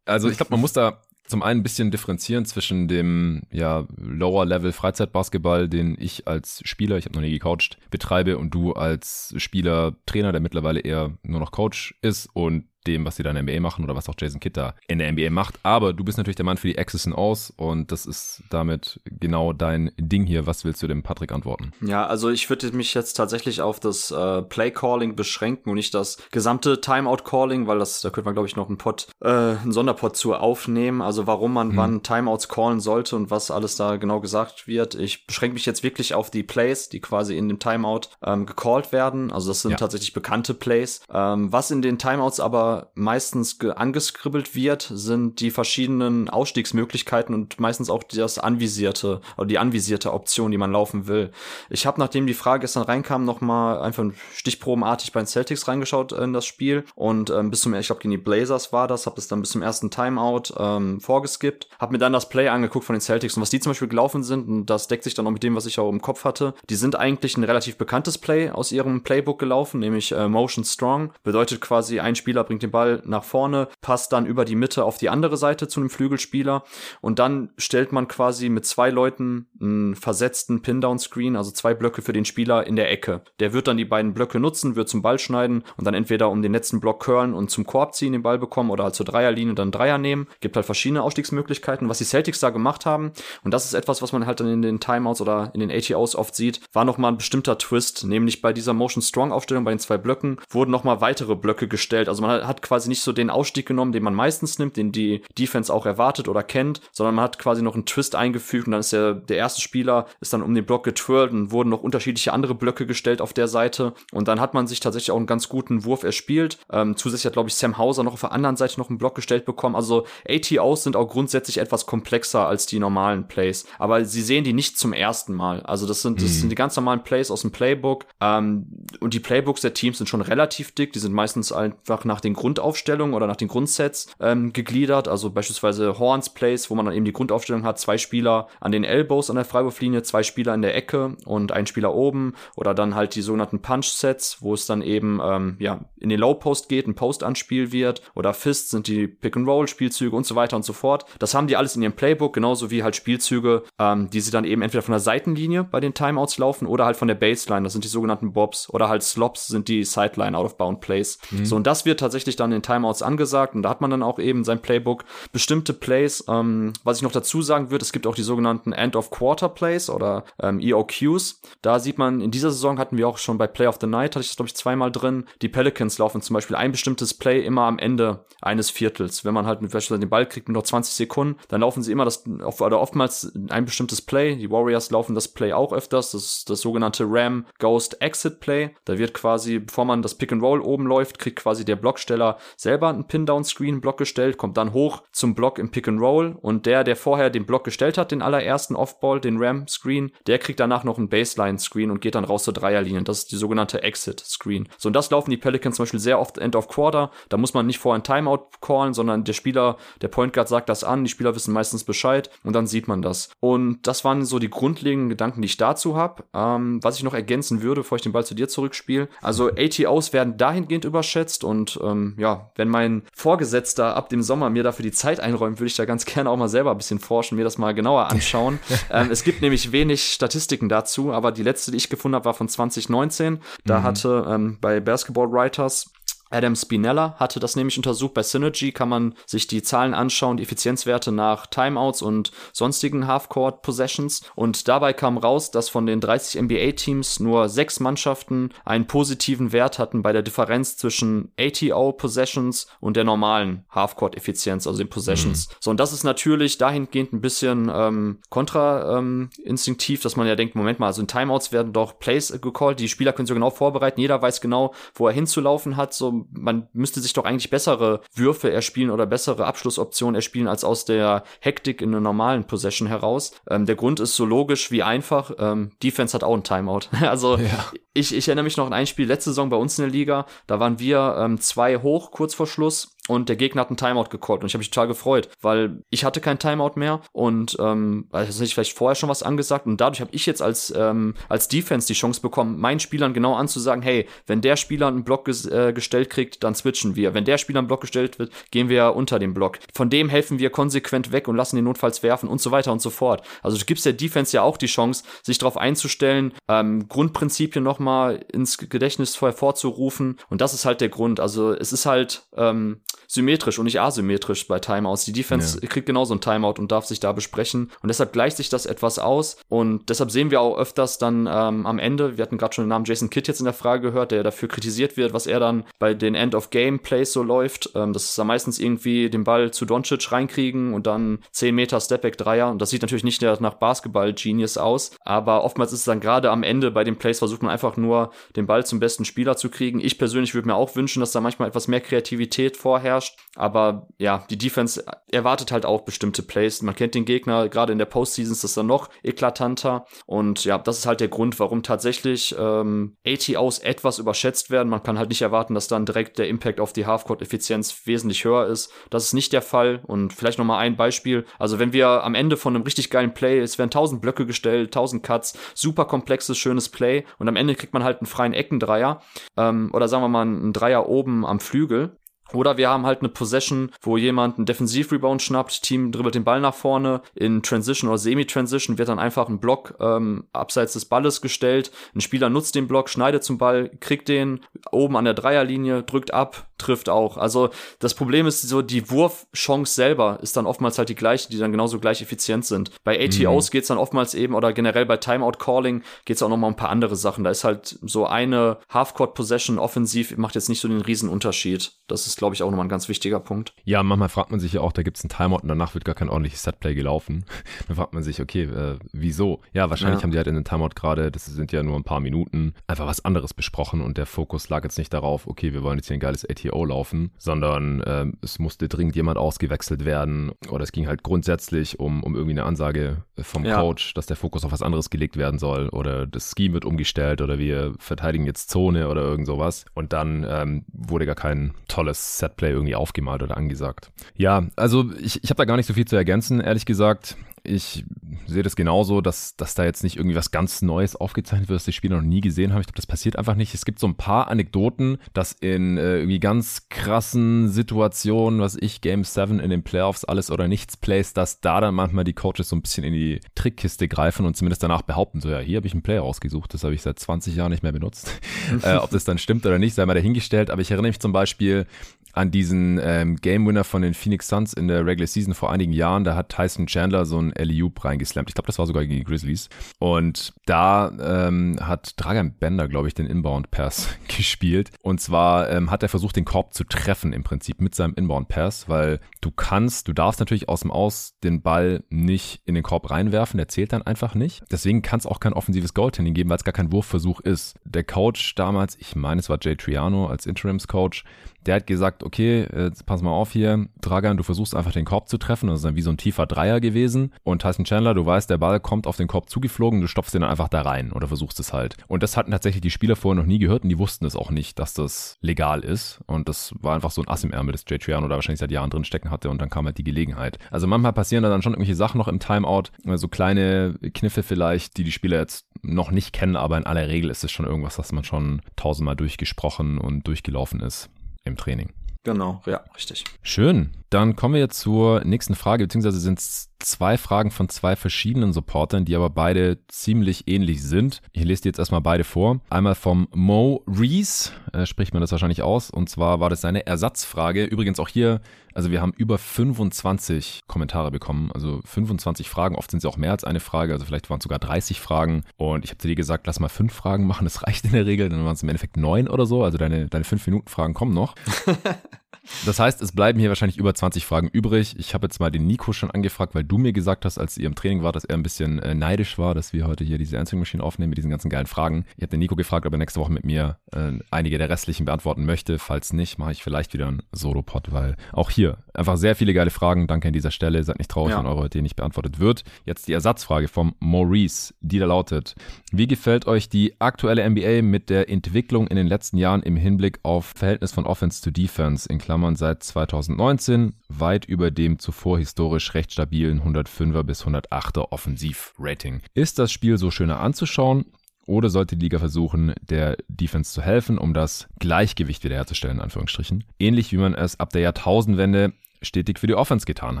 also ich glaube, man muss da zum einen ein bisschen differenzieren zwischen dem ja, Lower-Level Freizeitbasketball, den ich als Spieler, ich habe noch nie gecoacht, betreibe und du als Spieler, Trainer, der mittlerweile eher nur noch Coach ist und dem, was sie da in der NBA machen oder was auch Jason Kidd da in der NBA macht. Aber du bist natürlich der Mann für die X's und O's und das ist damit genau dein Ding hier. Was willst du dem Patrick antworten? Ja, also ich würde mich jetzt tatsächlich auf das äh, Play Calling beschränken und nicht das gesamte Timeout Calling, weil das, da könnte man glaube ich noch einen Pod, äh, einen Sonderpod zu aufnehmen. Also warum man hm. wann Timeouts callen sollte und was alles da genau gesagt wird. Ich beschränke mich jetzt wirklich auf die Plays, die quasi in dem Timeout ähm, gecallt werden. Also das sind ja. tatsächlich bekannte Plays. Ähm, was in den Timeouts aber Meistens angeskribbelt wird, sind die verschiedenen Ausstiegsmöglichkeiten und meistens auch das anvisierte oder die anvisierte Option, die man laufen will. Ich habe, nachdem die Frage gestern reinkam, nochmal einfach stichprobenartig bei den Celtics reingeschaut in das Spiel und ähm, bis zum, ich glaube, gegen die Blazers war das, habe es dann bis zum ersten Timeout ähm, vorgeskippt, habe mir dann das Play angeguckt von den Celtics und was die zum Beispiel gelaufen sind, und das deckt sich dann auch mit dem, was ich auch im Kopf hatte, die sind eigentlich ein relativ bekanntes Play aus ihrem Playbook gelaufen, nämlich äh, Motion Strong. Bedeutet quasi, ein Spieler bringt den Ball nach vorne, passt dann über die Mitte auf die andere Seite zu einem Flügelspieler und dann stellt man quasi mit zwei Leuten einen versetzten Pin-Down-Screen, also zwei Blöcke für den Spieler in der Ecke. Der wird dann die beiden Blöcke nutzen, wird zum Ball schneiden und dann entweder um den letzten Block curlen und zum Korb ziehen, den Ball bekommen oder halt zur Dreierlinie dann Dreier nehmen. Gibt halt verschiedene Ausstiegsmöglichkeiten. Was die Celtics da gemacht haben, und das ist etwas, was man halt dann in den Timeouts oder in den ATOs oft sieht, war nochmal ein bestimmter Twist, nämlich bei dieser Motion Strong Aufstellung bei den zwei Blöcken wurden nochmal weitere Blöcke gestellt. Also man hat quasi nicht so den Ausstieg genommen, den man meistens nimmt, den die Defense auch erwartet oder kennt, sondern man hat quasi noch einen Twist eingefügt und dann ist der, der erste Spieler ist dann um den Block getwirlt und wurden noch unterschiedliche andere Blöcke gestellt auf der Seite und dann hat man sich tatsächlich auch einen ganz guten Wurf erspielt. Ähm, zusätzlich hat, glaube ich, Sam Hauser noch auf der anderen Seite noch einen Block gestellt bekommen. Also ATOs sind auch grundsätzlich etwas komplexer als die normalen Plays, aber sie sehen die nicht zum ersten Mal. Also das sind, das mhm. sind die ganz normalen Plays aus dem Playbook ähm, und die Playbooks der Teams sind schon relativ dick. Die sind meistens einfach nach den Grundaufstellungen oder nach den Grundsets ähm, gegliedert. Also beispielsweise Horns Plays, wo man dann eben die Grundaufstellung hat, zwei Spieler an den Elbows an der Freiwurflinie, zwei Spieler in der Ecke und ein Spieler oben oder dann halt die sogenannten Punch Sets, wo es dann eben ähm, ja in den Low Post geht, ein Post anspiel wird oder Fists sind die Pick and Roll Spielzüge und so weiter und so fort. Das haben die alles in ihrem Playbook, genauso wie halt Spielzüge, ähm, die sie dann eben entweder von der Seitenlinie bei den Timeouts laufen oder halt von der Baseline. Das sind die sogenannten Bobs oder halt Slops sind die Sideline Out of Bound Plays. Mhm. So und das wird tatsächlich dann in Timeouts angesagt und da hat man dann auch eben sein Playbook bestimmte Plays. Ähm, was ich noch dazu sagen würde, es gibt auch die sogenannten End of Quarter Plays oder ähm, EOQs. Da sieht man in dieser Saison hatten wir auch schon bei Play of the Night hatte ich das glaube ich zweimal drin. Die Pelicans laufen zum Beispiel ein bestimmtes Play immer am Ende eines Viertels. Wenn man halt beispielsweise den Ball kriegt mit noch 20 Sekunden, dann laufen sie immer das oder oftmals ein bestimmtes Play. Die Warriors laufen das Play auch öfters. Das ist das sogenannte Ram Ghost Exit Play. Da wird quasi, bevor man das Pick and Roll oben läuft, kriegt quasi der Blocksteller selber einen Pin-Down-Screen-Block gestellt, kommt dann hoch zum Block im Pick and Roll und der, der vorher den Block gestellt hat, den allerersten Off-Ball, den Ram-Screen, der kriegt danach noch einen Baseline-Screen und geht dann raus zur Dreierlinie. Das ist die sogenannte Exit-Screen. So, und das laufen die Pelicans zum Beispiel sehr oft End of Quarter. Da muss man nicht vorher ein Timeout callen, sondern der Spieler, der Point Guard sagt das an, die Spieler wissen meistens Bescheid und dann sieht man das. Und das waren so die grundlegenden Gedanken, die ich dazu habe. Ähm, was ich noch ergänzen würde, bevor ich den Ball zu dir zurückspiele. Also ATOs werden dahingehend überschätzt und ähm, ja, wenn mein Vorgesetzter ab dem Sommer mir dafür die Zeit einräumt, würde ich da ganz gerne auch mal selber ein bisschen forschen, mir das mal genauer anschauen. ähm, es gibt nämlich wenig Statistiken dazu, aber die letzte, die ich gefunden habe, war von 2019. Da mhm. hatte ähm, bei Basketball Writers Adam Spinella hatte das nämlich untersucht. Bei Synergy kann man sich die Zahlen anschauen, die Effizienzwerte nach Timeouts und sonstigen Half-Court Possessions. Und dabei kam raus, dass von den 30 NBA-Teams nur sechs Mannschaften einen positiven Wert hatten bei der Differenz zwischen ATO Possessions und der normalen Half-Court Effizienz, also den Possessions. Mhm. So, und das ist natürlich dahingehend ein bisschen ähm, kontra-instinktiv, ähm, dass man ja denkt, Moment mal, also in Timeouts werden doch Plays gecallt, die Spieler können sich genau vorbereiten, jeder weiß genau, wo er hinzulaufen hat, so man müsste sich doch eigentlich bessere Würfe erspielen oder bessere Abschlussoptionen erspielen als aus der Hektik in einer normalen Possession heraus. Ähm, der Grund ist so logisch wie einfach. Ähm, Defense hat auch ein Timeout. also ja. ich, ich erinnere mich noch an ein Spiel letzte Saison bei uns in der Liga. Da waren wir ähm, zwei hoch kurz vor Schluss und der Gegner hat einen Timeout gecallt und ich habe mich total gefreut, weil ich hatte kein Timeout mehr und ähm, also nicht vielleicht vorher schon was angesagt und dadurch habe ich jetzt als ähm, als Defense die Chance bekommen, meinen Spielern genau anzusagen, hey, wenn der Spieler einen Block ges äh, gestellt kriegt, dann switchen wir. Wenn der Spieler einen Block gestellt wird, gehen wir unter den Block. Von dem helfen wir konsequent weg und lassen den notfalls werfen und so weiter und so fort. Also du gibst der Defense ja auch die Chance, sich darauf einzustellen, ähm, Grundprinzipien nochmal ins Gedächtnis hervorzurufen und das ist halt der Grund. Also es ist halt ähm, symmetrisch und nicht asymmetrisch bei Timeouts. Die Defense ja. kriegt genauso ein Timeout und darf sich da besprechen. Und deshalb gleicht sich das etwas aus. Und deshalb sehen wir auch öfters dann ähm, am Ende, wir hatten gerade schon den Namen Jason Kidd jetzt in der Frage gehört, der dafür kritisiert wird, was er dann bei den End-of-Game-Plays so läuft. Ähm, das ist dann meistens irgendwie den Ball zu Doncic reinkriegen und dann 10 Meter Stepback-Dreier. Und das sieht natürlich nicht nach Basketball-Genius aus. Aber oftmals ist es dann gerade am Ende bei den Plays versucht man einfach nur den Ball zum besten Spieler zu kriegen. Ich persönlich würde mir auch wünschen, dass da manchmal etwas mehr Kreativität vorherrscht. Aber ja, die Defense erwartet halt auch bestimmte Plays. Man kennt den Gegner, gerade in der Postseason ist das dann noch eklatanter. Und ja, das ist halt der Grund, warum tatsächlich ähm, ATOs etwas überschätzt werden. Man kann halt nicht erwarten, dass dann direkt der Impact auf die Halfcourt-Effizienz wesentlich höher ist. Das ist nicht der Fall. Und vielleicht noch mal ein Beispiel. Also wenn wir am Ende von einem richtig geilen Play, es werden 1000 Blöcke gestellt, 1000 Cuts, super komplexes, schönes Play und am Ende kriegt man halt einen freien Eckendreier ähm, oder sagen wir mal einen Dreier oben am Flügel oder wir haben halt eine Possession, wo jemand einen Defensiv-Rebound schnappt, Team dribbelt den Ball nach vorne, in Transition oder Semi-Transition wird dann einfach ein Block ähm, abseits des Balles gestellt. Ein Spieler nutzt den Block, schneidet zum Ball, kriegt den oben an der Dreierlinie, drückt ab, trifft auch. Also das Problem ist so, die Wurfchance selber ist dann oftmals halt die gleiche, die dann genauso gleich effizient sind. Bei ATOs mhm. geht's dann oftmals eben, oder generell bei Timeout-Calling geht's auch nochmal um ein paar andere Sachen. Da ist halt so eine Half-Court-Possession offensiv, macht jetzt nicht so den riesen Unterschied. Das ist, glaube ich, auch nochmal ein ganz wichtiger Punkt. Ja, manchmal fragt man sich ja auch, da gibt's ein Timeout und danach wird gar kein ordentliches Setplay gelaufen. dann fragt man sich, okay, äh, wieso? Ja, wahrscheinlich ja. haben die halt in den Timeout gerade, das sind ja nur ein paar Minuten, einfach was anderes besprochen und der Fokus lag jetzt nicht darauf, okay, wir wollen jetzt hier ein geiles ATO laufen, sondern äh, es musste dringend jemand ausgewechselt werden oder es ging halt grundsätzlich um, um irgendwie eine Ansage vom ja. Coach, dass der Fokus auf was anderes gelegt werden soll oder das Scheme wird umgestellt oder wir verteidigen jetzt Zone oder irgend sowas und dann ähm, wurde gar kein tolles Setplay irgendwie aufgemalt oder angesagt. Ja, also ich, ich habe da gar nicht so viel zu ergänzen, ehrlich gesagt ich sehe das genauso, dass, dass da jetzt nicht irgendwie was ganz Neues aufgezeichnet wird, das die Spieler noch nie gesehen haben. Ich glaube, das passiert einfach nicht. Es gibt so ein paar Anekdoten, dass in äh, irgendwie ganz krassen Situationen, was ich, Game 7 in den Playoffs, alles oder nichts Plays, dass da dann manchmal die Coaches so ein bisschen in die Trickkiste greifen und zumindest danach behaupten, so ja, hier habe ich einen Play rausgesucht, das habe ich seit 20 Jahren nicht mehr benutzt. äh, ob das dann stimmt oder nicht, sei mal dahingestellt. Aber ich erinnere mich zum Beispiel an diesen ähm, Game Winner von den Phoenix Suns in der Regular Season vor einigen Jahren. Da hat Tyson Chandler so ein Alley-Oop reingeslampt. Ich glaube, das war sogar gegen die Grizzlies. Und da ähm, hat Dragan Bender, glaube ich, den Inbound-Pass gespielt. Und zwar ähm, hat er versucht, den Korb zu treffen im Prinzip mit seinem Inbound-Pass, weil du kannst, du darfst natürlich aus dem Aus den Ball nicht in den Korb reinwerfen. Der zählt dann einfach nicht. Deswegen kann es auch kein offensives Goaltending geben, weil es gar kein Wurfversuch ist. Der Coach damals, ich meine, es war Jay Triano als Interims-Coach, der hat gesagt, okay, jetzt pass mal auf hier, Dragan, du versuchst einfach den Korb zu treffen. Das ist dann wie so ein tiefer Dreier gewesen. Und Tyson Chandler, du weißt, der Ball kommt auf den Korb zugeflogen, du stopfst den dann einfach da rein oder versuchst es halt. Und das hatten tatsächlich die Spieler vorher noch nie gehört und die wussten es auch nicht, dass das legal ist. Und das war einfach so ein Ass im Ärmel, das Jay Triano da wahrscheinlich seit Jahren drin stecken hatte und dann kam halt die Gelegenheit. Also manchmal passieren da dann schon irgendwelche Sachen noch im Timeout, so kleine Kniffe vielleicht, die die Spieler jetzt noch nicht kennen, aber in aller Regel ist es schon irgendwas, was man schon tausendmal durchgesprochen und durchgelaufen ist im Training. Genau, ja, richtig. Schön. Dann kommen wir zur nächsten Frage, beziehungsweise sind es zwei Fragen von zwei verschiedenen Supportern, die aber beide ziemlich ähnlich sind. Ich lese dir jetzt erstmal beide vor. Einmal vom Mo Reese, äh, spricht man das wahrscheinlich aus, und zwar war das seine Ersatzfrage. Übrigens auch hier, also wir haben über 25 Kommentare bekommen, also 25 Fragen, oft sind es auch mehr als eine Frage, also vielleicht waren es sogar 30 Fragen und ich habe zu dir gesagt, lass mal fünf Fragen machen, das reicht in der Regel, dann waren es im Endeffekt neun oder so, also deine, deine fünf Minuten Fragen kommen noch. Das heißt, es bleiben hier wahrscheinlich über 20 Fragen übrig. Ich habe jetzt mal den Nico schon angefragt, weil du mir gesagt hast, als ihr im Training war, dass er ein bisschen äh, neidisch war, dass wir heute hier diese Answering Machine aufnehmen mit diesen ganzen geilen Fragen. Ich habe den Nico gefragt, ob er nächste Woche mit mir äh, einige der restlichen beantworten möchte. Falls nicht, mache ich vielleicht wieder einen Solo-Pod, weil auch hier einfach sehr viele geile Fragen. Danke an dieser Stelle. Seid nicht traurig, ja. wenn eure heute nicht beantwortet wird. Jetzt die Ersatzfrage vom Maurice, die da lautet, wie gefällt euch die aktuelle NBA mit der Entwicklung in den letzten Jahren im Hinblick auf Verhältnis von Offense zu Defense, in Klammern seit 2019, weit über dem zuvor historisch recht stabilen 105er bis 108er Offensivrating. Ist das Spiel so schöner anzuschauen? Oder sollte die Liga versuchen, der Defense zu helfen, um das Gleichgewicht wiederherzustellen, in Anführungsstrichen? Ähnlich wie man es ab der Jahrtausendwende stetig für die Offense getan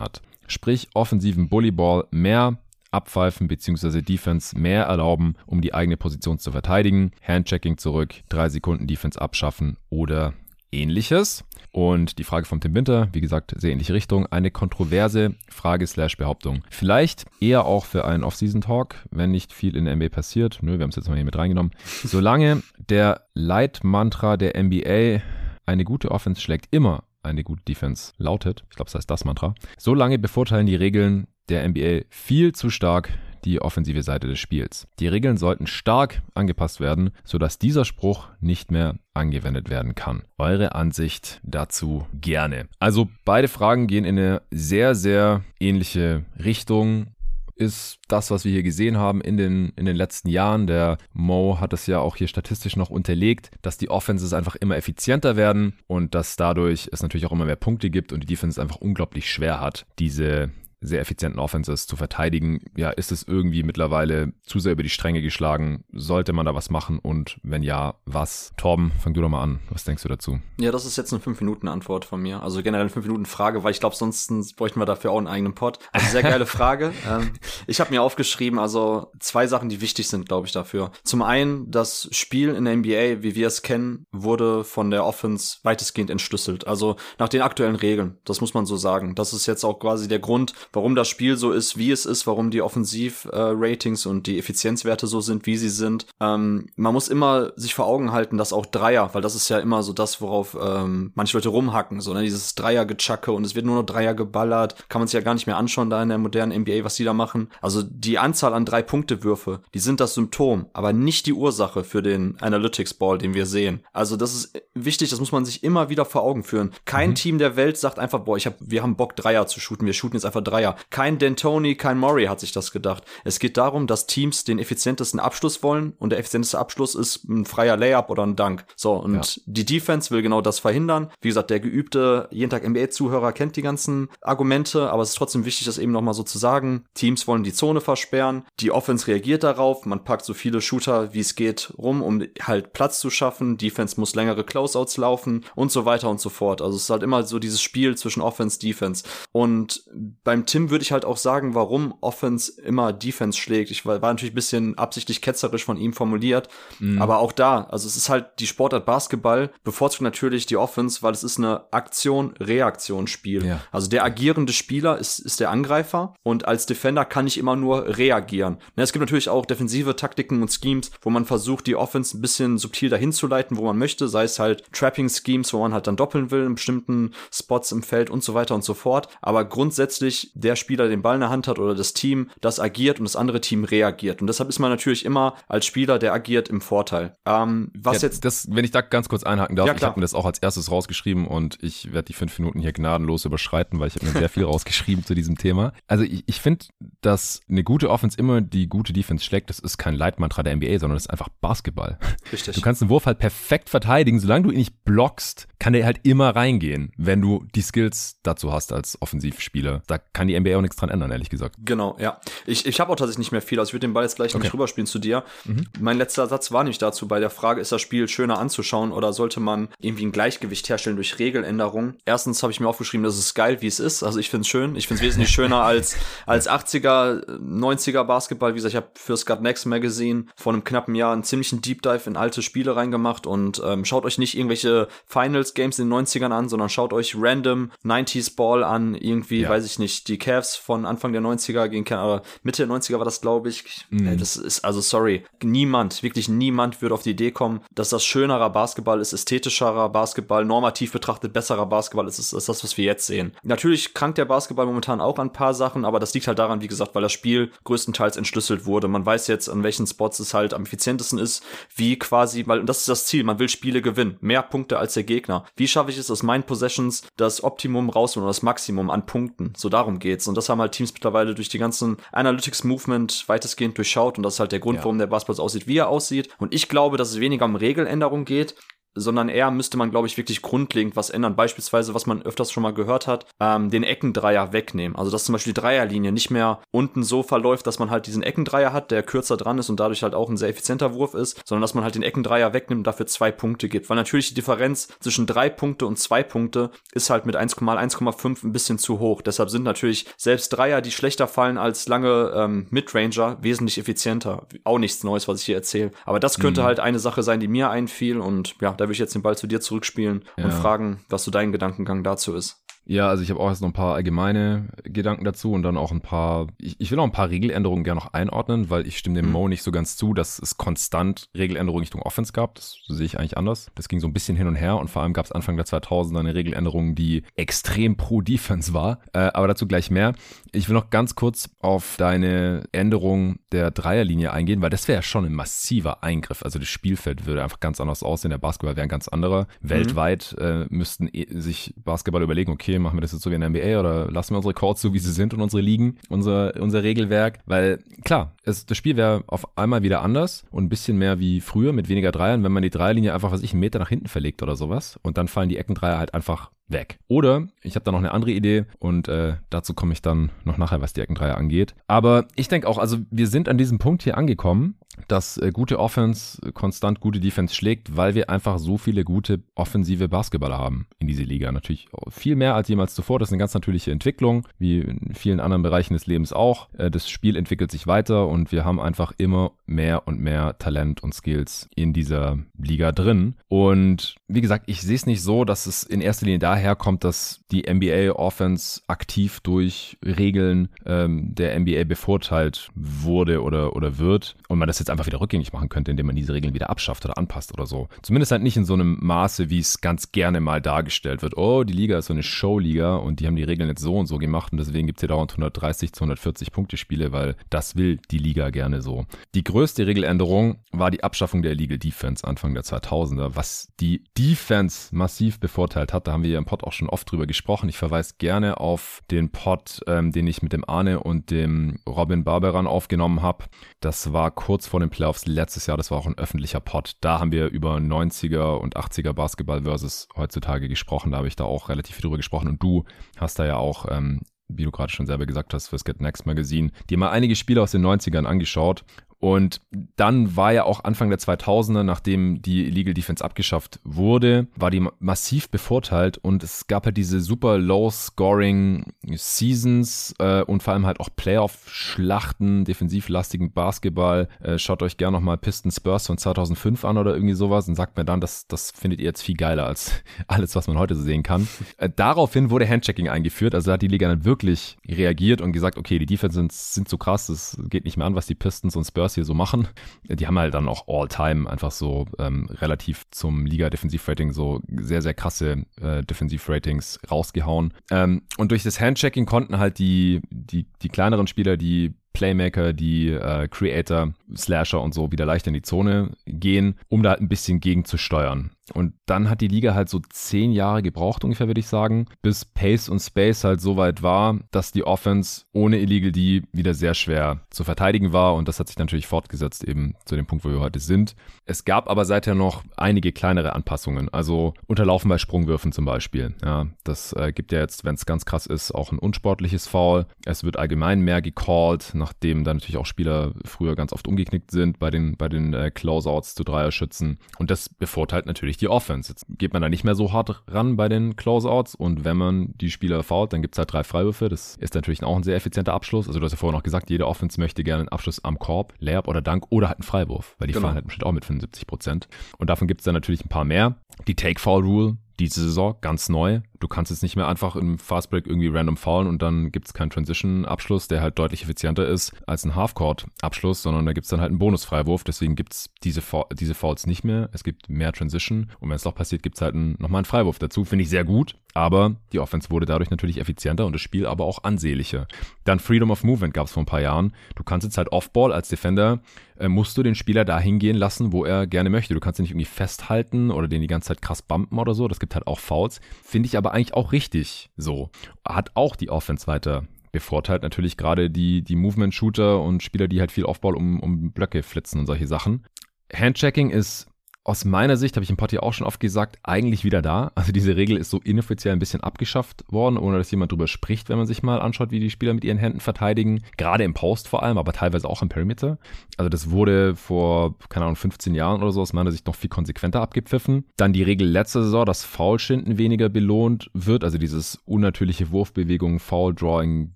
hat. Sprich, offensiven Bullyball mehr abpfeifen bzw. Defense mehr erlauben, um die eigene Position zu verteidigen. Handchecking zurück, drei Sekunden Defense abschaffen oder ähnliches. Und die Frage von Tim Winter, wie gesagt, sehr ähnliche Richtung. Eine kontroverse Frage slash Behauptung. Vielleicht eher auch für einen Off-Season-Talk, wenn nicht viel in der NBA passiert. Nö, wir haben es jetzt mal hier mit reingenommen. Solange der Leitmantra der NBA eine gute Offense schlägt immer eine gute Defense lautet, ich glaube, das heißt das Mantra, solange bevorteilen die Regeln der NBA viel zu stark die offensive Seite des Spiels. Die Regeln sollten stark angepasst werden, sodass dieser Spruch nicht mehr angewendet werden kann. Eure Ansicht dazu gerne. Also beide Fragen gehen in eine sehr, sehr ähnliche Richtung ist das, was wir hier gesehen haben in den, in den letzten Jahren. Der Mo hat es ja auch hier statistisch noch unterlegt, dass die Offenses einfach immer effizienter werden und dass dadurch es natürlich auch immer mehr Punkte gibt und die Defense einfach unglaublich schwer hat, diese sehr effizienten Offenses zu verteidigen. Ja, ist es irgendwie mittlerweile zu sehr über die Stränge geschlagen? Sollte man da was machen? Und wenn ja, was? Torben, fang du doch mal an. Was denkst du dazu? Ja, das ist jetzt eine 5-Minuten-Antwort von mir. Also generell eine 5-Minuten-Frage, weil ich glaube, sonst bräuchten wir dafür auch einen eigenen Pod. Also sehr geile Frage. ähm, ich habe mir aufgeschrieben, also zwei Sachen, die wichtig sind, glaube ich, dafür. Zum einen, das Spiel in der NBA, wie wir es kennen, wurde von der Offense weitestgehend entschlüsselt. Also nach den aktuellen Regeln. Das muss man so sagen. Das ist jetzt auch quasi der Grund, warum das Spiel so ist, wie es ist, warum die Offensiv-Ratings äh, und die Effizienzwerte so sind, wie sie sind. Ähm, man muss immer sich vor Augen halten, dass auch Dreier, weil das ist ja immer so das, worauf ähm, manche Leute rumhacken, so ne, dieses Dreier-Gechacke und es wird nur noch Dreier geballert, kann man sich ja gar nicht mehr anschauen da in der modernen NBA, was die da machen. Also die Anzahl an Drei-Punkte-Würfe, die sind das Symptom, aber nicht die Ursache für den Analytics-Ball, den wir sehen. Also das ist wichtig, das muss man sich immer wieder vor Augen führen. Kein mhm. Team der Welt sagt einfach, boah, ich hab, wir haben Bock Dreier zu shooten, wir shooten jetzt einfach Dreier Dreier. Kein D'Antoni, kein Murray hat sich das gedacht. Es geht darum, dass Teams den effizientesten Abschluss wollen und der effizienteste Abschluss ist ein freier Layup oder ein Dunk. So, und ja. die Defense will genau das verhindern. Wie gesagt, der geübte jeden Tag NBA-Zuhörer kennt die ganzen Argumente, aber es ist trotzdem wichtig, das eben nochmal so zu sagen. Teams wollen die Zone versperren, die Offense reagiert darauf, man packt so viele Shooter, wie es geht, rum, um halt Platz zu schaffen. Defense muss längere Closeouts laufen und so weiter und so fort. Also es ist halt immer so dieses Spiel zwischen Offense, Defense. Und beim Tim würde ich halt auch sagen, warum Offense immer Defense schlägt. Ich war, war natürlich ein bisschen absichtlich ketzerisch von ihm formuliert, mhm. aber auch da, also es ist halt die Sportart Basketball, bevorzugt natürlich die Offense, weil es ist eine Aktion-Reaktion-Spiel. Ja. Also der agierende Spieler ist, ist der Angreifer und als Defender kann ich immer nur reagieren. Ne, es gibt natürlich auch defensive Taktiken und Schemes, wo man versucht, die Offense ein bisschen subtil dahin zu leiten, wo man möchte, sei es halt Trapping-Schemes, wo man halt dann doppeln will in bestimmten Spots im Feld und so weiter und so fort. Aber grundsätzlich der Spieler den Ball in der Hand hat oder das Team, das agiert und das andere Team reagiert. Und deshalb ist man natürlich immer als Spieler, der agiert, im Vorteil. Ähm, was ja, jetzt. Das, wenn ich da ganz kurz einhaken darf, ja, ich habe mir das auch als erstes rausgeschrieben und ich werde die fünf Minuten hier gnadenlos überschreiten, weil ich habe mir sehr viel rausgeschrieben zu diesem Thema. Also ich, ich finde, dass eine gute Offense immer die gute Defense schlägt. Das ist kein Leitmantra der NBA, sondern das ist einfach Basketball. Richtig. Du kannst einen Wurf halt perfekt verteidigen. Solange du ihn nicht blockst, kann der halt immer reingehen, wenn du die Skills dazu hast als Offensivspieler. Da kann die NBA auch nichts dran ändern, ehrlich gesagt. Genau, ja. Ich, ich habe auch tatsächlich nicht mehr viel. Also ich würde den Ball jetzt gleich okay. nicht rüberspielen zu dir. Mhm. Mein letzter Satz war nicht dazu bei der Frage, ist das Spiel schöner anzuschauen oder sollte man irgendwie ein Gleichgewicht herstellen durch Regeländerungen? Erstens habe ich mir aufgeschrieben, das ist geil, wie es ist. Also ich finde es schön. Ich finde es wesentlich schöner als, als 80er, 90er Basketball. Wie gesagt, ich habe für Scott Next Magazine vor einem knappen Jahr einen ziemlichen Deep Dive in alte Spiele reingemacht und ähm, schaut euch nicht irgendwelche Finals Games in den 90ern an, sondern schaut euch random 90s Ball an, irgendwie, ja. weiß ich nicht, die Cavs von Anfang der 90er gegen, aber Mitte der 90er war das, glaube ich. Mm. Das ist, also sorry, niemand, wirklich niemand würde auf die Idee kommen, dass das schönerer Basketball ist, ästhetischerer Basketball, normativ betrachtet besserer Basketball ist, ist, ist das, was wir jetzt sehen. Natürlich krankt der Basketball momentan auch an ein paar Sachen, aber das liegt halt daran, wie gesagt, weil das Spiel größtenteils entschlüsselt wurde. Man weiß jetzt, an welchen Spots es halt am effizientesten ist, wie quasi, weil das ist das Ziel, man will Spiele gewinnen, mehr Punkte als der Gegner. Wie schaffe ich es aus meinen Possessions das Optimum rausholen oder das Maximum an Punkten? So darum geht's. Und das haben halt Teams mittlerweile durch die ganzen Analytics Movement weitestgehend durchschaut und das ist halt der Grund, ja. warum der Basketball aussieht, wie er aussieht. Und ich glaube, dass es weniger um Regeländerung geht, sondern eher müsste man, glaube ich, wirklich grundlegend was ändern. Beispielsweise, was man öfters schon mal gehört hat, ähm, den Eckendreier wegnehmen. Also, dass zum Beispiel die Dreierlinie nicht mehr unten so verläuft, dass man halt diesen Eckendreier hat, der kürzer dran ist und dadurch halt auch ein sehr effizienter Wurf ist, sondern dass man halt den Eckendreier wegnimmt und dafür zwei Punkte gibt. Weil natürlich die Differenz zwischen drei Punkte und zwei Punkte ist halt mit 1, 1,5 ein bisschen zu hoch. Deshalb sind natürlich selbst Dreier, die schlechter fallen als lange ähm, Midranger, wesentlich effizienter. Auch nichts Neues, was ich hier erzähle. Aber das könnte mhm. halt eine Sache sein, die mir einfiel und ja, da da will ich jetzt den Ball zu dir zurückspielen ja. und fragen, was so dein Gedankengang dazu ist. Ja, also ich habe auch jetzt noch ein paar allgemeine Gedanken dazu und dann auch ein paar, ich, ich will auch ein paar Regeländerungen gerne noch einordnen, weil ich stimme dem mhm. Mo nicht so ganz zu, dass es konstant Regeländerungen Richtung Offense gab. Das sehe ich eigentlich anders. Das ging so ein bisschen hin und her und vor allem gab es Anfang der 2000er eine Regeländerung, die extrem pro Defense war. Äh, aber dazu gleich mehr. Ich will noch ganz kurz auf deine Änderung der Dreierlinie eingehen, weil das wäre ja schon ein massiver Eingriff. Also das Spielfeld würde einfach ganz anders aussehen. Der Basketball wäre ein ganz anderer. Mhm. Weltweit äh, müssten e sich Basketball überlegen, okay, okay, machen wir das jetzt so wie in der NBA oder lassen wir unsere Courts so, wie sie sind und unsere Ligen, unser, unser Regelwerk? Weil klar, es, das Spiel wäre auf einmal wieder anders und ein bisschen mehr wie früher mit weniger Dreiern, wenn man die Dreierlinie einfach, was ich, einen Meter nach hinten verlegt oder sowas und dann fallen die Eckendreier halt einfach weg. Oder ich habe da noch eine andere Idee und äh, dazu komme ich dann noch nachher, was die Eckendreier angeht. Aber ich denke auch, also wir sind an diesem Punkt hier angekommen, dass äh, gute Offense konstant gute Defense schlägt, weil wir einfach so viele gute offensive Basketballer haben in diese Liga. Natürlich viel mehr als jemals zuvor. Das ist eine ganz natürliche Entwicklung, wie in vielen anderen Bereichen des Lebens auch. Äh, das Spiel entwickelt sich weiter und wir haben einfach immer mehr und mehr Talent und Skills in dieser Liga drin. Und wie gesagt, ich sehe es nicht so, dass es in erster Linie daher kommt, dass die NBA Offense aktiv durch Regeln ähm, der NBA bevorteilt wurde oder, oder wird und man das jetzt einfach wieder rückgängig machen könnte, indem man diese Regeln wieder abschafft oder anpasst oder so. Zumindest halt nicht in so einem Maße, wie es ganz gerne mal dargestellt wird. Oh, die Liga ist so eine Showliga und die haben die Regeln jetzt so und so gemacht und deswegen gibt es hier dauernd 130 zu 140 Punkte Spiele, weil das will die Liga gerne so. Die größte Regeländerung war die Abschaffung der Illegal Defense Anfang der 2000er, was die Defense massiv bevorteilt hat. Da haben wir ja im Pod auch schon oft drüber gesprochen. Ich verweise gerne auf den Pod, ähm, den ich mit dem Arne und dem Robin Barberan aufgenommen habe. Das war kurz vor den Playoffs letztes Jahr. Das war auch ein öffentlicher Pod. Da haben wir über 90er und 80er Basketball versus heutzutage gesprochen. Da habe ich da auch relativ viel drüber gesprochen. Und du hast da ja auch ähm, wie du gerade schon selber gesagt hast, fürs Get Next Magazine, dir mal einige Spiele aus den 90ern angeschaut und dann war ja auch Anfang der 2000er, nachdem die Illegal Defense abgeschafft wurde, war die massiv bevorteilt und es gab halt diese super low-scoring Seasons äh, und vor allem halt auch Playoff-Schlachten, defensivlastigen Basketball. Äh, schaut euch gerne nochmal Pistons Spurs von 2005 an oder irgendwie sowas und sagt mir dann, das, das findet ihr jetzt viel geiler als alles, was man heute so sehen kann. Äh, daraufhin wurde Handchecking eingeführt, also hat die Liga dann wirklich reagiert und gesagt, okay, die Defense sind, sind so krass, das geht nicht mehr an, was die Pistons und Spurs hier so machen. Die haben halt dann auch All-Time einfach so ähm, relativ zum Liga-Defensivrating so sehr, sehr krasse äh, Defensivratings rausgehauen. Ähm, und durch das Handchecking konnten halt die, die, die kleineren Spieler, die Playmaker, die äh, Creator, Slasher und so wieder leicht in die Zone gehen, um da halt ein bisschen gegen zu steuern. Und dann hat die Liga halt so zehn Jahre gebraucht, ungefähr würde ich sagen, bis Pace und Space halt so weit war, dass die Offense ohne Illegal D wieder sehr schwer zu verteidigen war. Und das hat sich natürlich fortgesetzt eben zu dem Punkt, wo wir heute sind. Es gab aber seither noch einige kleinere Anpassungen. Also Unterlaufen bei Sprungwürfen zum Beispiel. Ja, das äh, gibt ja jetzt, wenn es ganz krass ist, auch ein unsportliches Foul. Es wird allgemein mehr gecallt, nachdem dann natürlich auch Spieler früher ganz oft umgeknickt sind bei den, bei den äh, Closeouts zu Dreierschützen. Und das bevorteilt natürlich die Offense. Jetzt geht man da nicht mehr so hart ran bei den Closeouts und wenn man die Spieler fault, dann gibt es halt drei Freiwürfe. Das ist natürlich auch ein sehr effizienter Abschluss. Also du hast ja vorher noch gesagt, jede Offense möchte gerne einen Abschluss am Korb, Layup oder Dank oder halt einen Freiwurf, weil die genau. fahren halt im Schnitt auch mit 75 Prozent. Und davon gibt es dann natürlich ein paar mehr. Die Take-Foul-Rule, diese Saison ganz neu. Du kannst jetzt nicht mehr einfach im Fastbreak irgendwie random faulen und dann gibt es keinen Transition-Abschluss, der halt deutlich effizienter ist als ein Halfcourt-Abschluss, sondern da gibt es dann halt einen Bonus-Freiwurf. Deswegen gibt es diese, diese Fouls nicht mehr. Es gibt mehr Transition und wenn es doch passiert, gibt es halt nochmal einen Freiwurf dazu. Finde ich sehr gut, aber die Offense wurde dadurch natürlich effizienter und das Spiel aber auch ansehlicher. Dann Freedom of Movement gab es vor ein paar Jahren. Du kannst jetzt halt Off-Ball als Defender, äh, musst du den Spieler dahin gehen lassen, wo er gerne möchte. Du kannst ihn nicht irgendwie festhalten oder den die ganze Zeit krass bumpen oder so. Das gibt halt auch Fouls. Finde ich aber eigentlich auch richtig so. Hat auch die Offense weiter bevorteilt natürlich gerade die, die Movement-Shooter und Spieler, die halt viel Aufball um, um Blöcke flitzen und solche Sachen. Handchecking ist aus meiner Sicht, habe ich im hier auch schon oft gesagt, eigentlich wieder da. Also diese Regel ist so inoffiziell ein bisschen abgeschafft worden, ohne dass jemand drüber spricht, wenn man sich mal anschaut, wie die Spieler mit ihren Händen verteidigen. Gerade im Post vor allem, aber teilweise auch im Perimeter. Also das wurde vor, keine Ahnung, 15 Jahren oder so aus meiner Sicht noch viel konsequenter abgepfiffen. Dann die Regel letzte Saison, dass Foulschinden weniger belohnt wird. Also dieses unnatürliche Wurfbewegung, Foul-Drawing,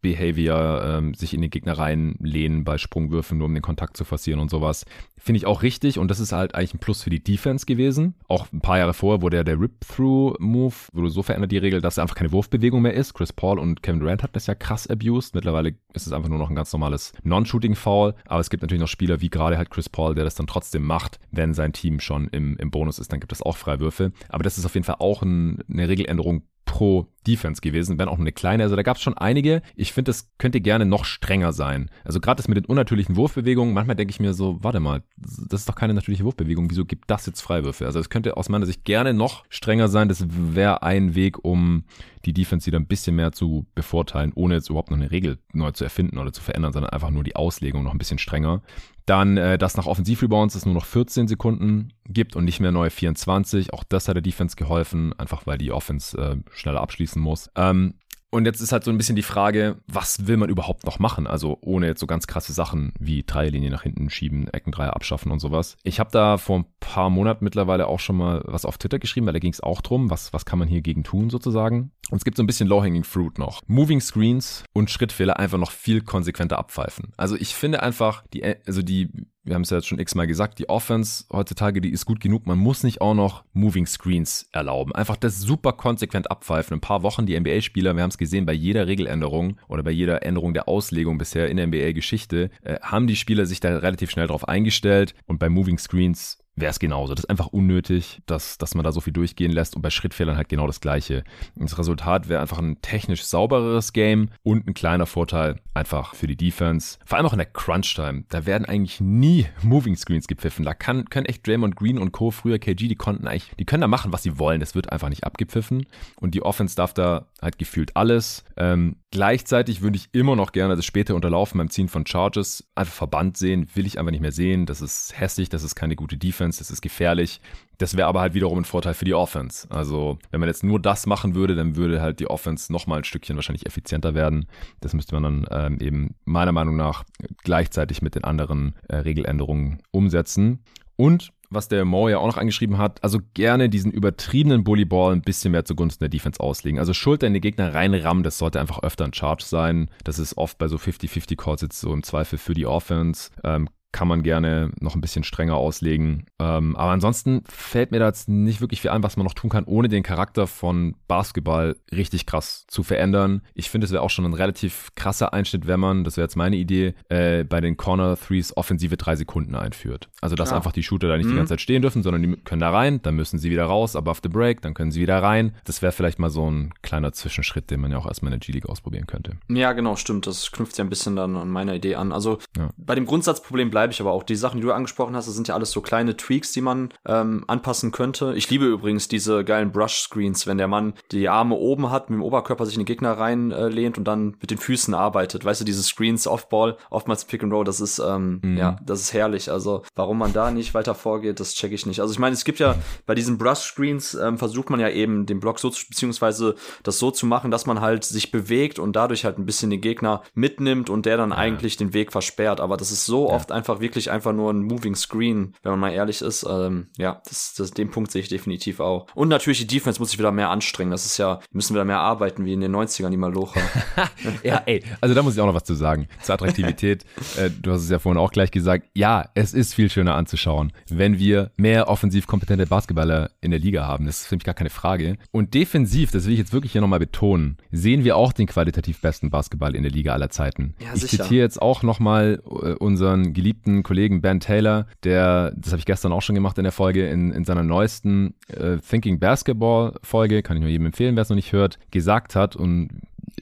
Behavior, ähm, sich in den Gegner reinlehnen bei Sprungwürfen, nur um den Kontakt zu forcieren und sowas. Finde ich auch richtig und das ist halt eigentlich ein Plus für die Defense gewesen. Auch ein paar Jahre vorher wurde ja der Rip-Through-Move, wurde so verändert die Regel, dass einfach keine Wurfbewegung mehr ist. Chris Paul und Kevin Durant hatten das ja krass abused. Mittlerweile ist es einfach nur noch ein ganz normales Non-Shooting-Foul. Aber es gibt natürlich noch Spieler wie gerade halt Chris Paul, der das dann trotzdem macht, wenn sein Team schon im, im Bonus ist, dann gibt es auch Freiwürfe. Aber das ist auf jeden Fall auch ein, eine Regeländerung pro Defense gewesen, wenn auch eine kleine. Also da gab es schon einige. Ich finde, das könnte gerne noch strenger sein. Also gerade das mit den unnatürlichen Wurfbewegungen, manchmal denke ich mir so, warte mal, das ist doch keine natürliche Wurfbewegung. Wieso gibt das jetzt Freiwürfe? Also es könnte aus meiner Sicht gerne noch strenger sein. Das wäre ein Weg, um die Defense wieder ein bisschen mehr zu bevorteilen, ohne jetzt überhaupt noch eine Regel neu zu erfinden oder zu verändern, sondern einfach nur die Auslegung noch ein bisschen strenger. Dann, äh, dass nach Offensivrebounds es nur noch 14 Sekunden gibt und nicht mehr neue 24. Auch das hat der Defense geholfen, einfach weil die Offense äh, schneller abschließen muss. Ähm, und jetzt ist halt so ein bisschen die Frage, was will man überhaupt noch machen? Also ohne jetzt so ganz krasse Sachen wie Dreierlinie nach hinten schieben, Eckendreier abschaffen und sowas. Ich habe da vor ein paar Monaten mittlerweile auch schon mal was auf Twitter geschrieben, weil da ging es auch drum, was, was kann man hier gegen tun sozusagen. Und es gibt so ein bisschen Low-Hanging Fruit noch. Moving Screens und Schrittfehler einfach noch viel konsequenter abpfeifen. Also ich finde einfach, die, also die wir haben es ja jetzt schon x-mal gesagt, die Offense heutzutage, die ist gut genug. Man muss nicht auch noch Moving Screens erlauben. Einfach das super konsequent abpfeifen. Ein paar Wochen die NBA-Spieler, wir haben es gesehen, bei jeder Regeländerung oder bei jeder Änderung der Auslegung bisher in der NBA-Geschichte, äh, haben die Spieler sich da relativ schnell drauf eingestellt. Und bei Moving Screens wäre es genauso. Das ist einfach unnötig, dass, dass man da so viel durchgehen lässt und bei Schrittfehlern halt genau das Gleiche. das Resultat wäre einfach ein technisch saubereres Game und ein kleiner Vorteil einfach für die Defense. Vor allem auch in der Crunch-Time. Da werden eigentlich nie Moving Screens gepfiffen. Da kann, können echt Draymond Green und Co. früher KG, die konnten eigentlich, die können da machen, was sie wollen. Das wird einfach nicht abgepfiffen. Und die Offense darf da halt gefühlt alles. Ähm, gleichzeitig würde ich immer noch gerne das späte Unterlaufen beim Ziehen von Charges einfach verbannt sehen. Will ich einfach nicht mehr sehen. Das ist hässlich, das ist keine gute Defense. Das ist gefährlich. Das wäre aber halt wiederum ein Vorteil für die Offense. Also, wenn man jetzt nur das machen würde, dann würde halt die Offense nochmal ein Stückchen wahrscheinlich effizienter werden. Das müsste man dann ähm, eben meiner Meinung nach gleichzeitig mit den anderen äh, Regeländerungen umsetzen. Und was der Mo ja auch noch angeschrieben hat, also gerne diesen übertriebenen Bullyball ein bisschen mehr zugunsten der Defense auslegen. Also Schulter in die Gegner reinrammen, das sollte einfach öfter ein Charge sein. Das ist oft bei so 50-50 Calls jetzt so im Zweifel für die Offense. Ähm, kann man gerne noch ein bisschen strenger auslegen. Ähm, aber ansonsten fällt mir da jetzt nicht wirklich viel ein, was man noch tun kann, ohne den Charakter von Basketball richtig krass zu verändern. Ich finde, es wäre auch schon ein relativ krasser Einschnitt, wenn man, das wäre jetzt meine Idee, äh, bei den Corner Threes offensive drei Sekunden einführt. Also, dass ja. einfach die Shooter da nicht mhm. die ganze Zeit stehen dürfen, sondern die können da rein, dann müssen sie wieder raus, above the break, dann können sie wieder rein. Das wäre vielleicht mal so ein kleiner Zwischenschritt, den man ja auch erstmal in der G-League ausprobieren könnte. Ja, genau, stimmt. Das knüpft ja ein bisschen dann an meiner Idee an. Also, ja. bei dem Grundsatzproblem bleibe bleibe ich aber auch. Die Sachen, die du angesprochen hast, das sind ja alles so kleine Tweaks, die man ähm, anpassen könnte. Ich liebe übrigens diese geilen Brush-Screens, wenn der Mann die Arme oben hat, mit dem Oberkörper sich in den Gegner reinlehnt äh, und dann mit den Füßen arbeitet. Weißt du, diese Screens Off-Ball, oftmals Pick and Roll, das ist, ähm, mhm. ja, das ist herrlich. Also, warum man da nicht weiter vorgeht, das checke ich nicht. Also, ich meine, es gibt ja bei diesen Brush-Screens, ähm, versucht man ja eben den Block so zu, beziehungsweise das so zu machen, dass man halt sich bewegt und dadurch halt ein bisschen den Gegner mitnimmt und der dann ja. eigentlich den Weg versperrt. Aber das ist so ja. oft einfach einfach wirklich einfach nur ein Moving Screen, wenn man mal ehrlich ist. Ähm, ja, das, das, den Punkt sehe ich definitiv auch. Und natürlich die Defense muss sich wieder mehr anstrengen. Das ist ja, müssen wieder mehr arbeiten, wie in den 90ern, die Malocha. ja, ey, also da muss ich auch noch was zu sagen. Zur Attraktivität. äh, du hast es ja vorhin auch gleich gesagt. Ja, es ist viel schöner anzuschauen, wenn wir mehr offensiv kompetente Basketballer in der Liga haben. Das ist für mich gar keine Frage. Und defensiv, das will ich jetzt wirklich hier nochmal betonen, sehen wir auch den qualitativ besten Basketball in der Liga aller Zeiten. Ja, ich zitiere jetzt auch nochmal äh, unseren geliebten geliebten Kollegen Ben Taylor, der, das habe ich gestern auch schon gemacht in der Folge, in, in seiner neuesten äh, Thinking Basketball Folge, kann ich nur jedem empfehlen, wer es noch nicht hört, gesagt hat und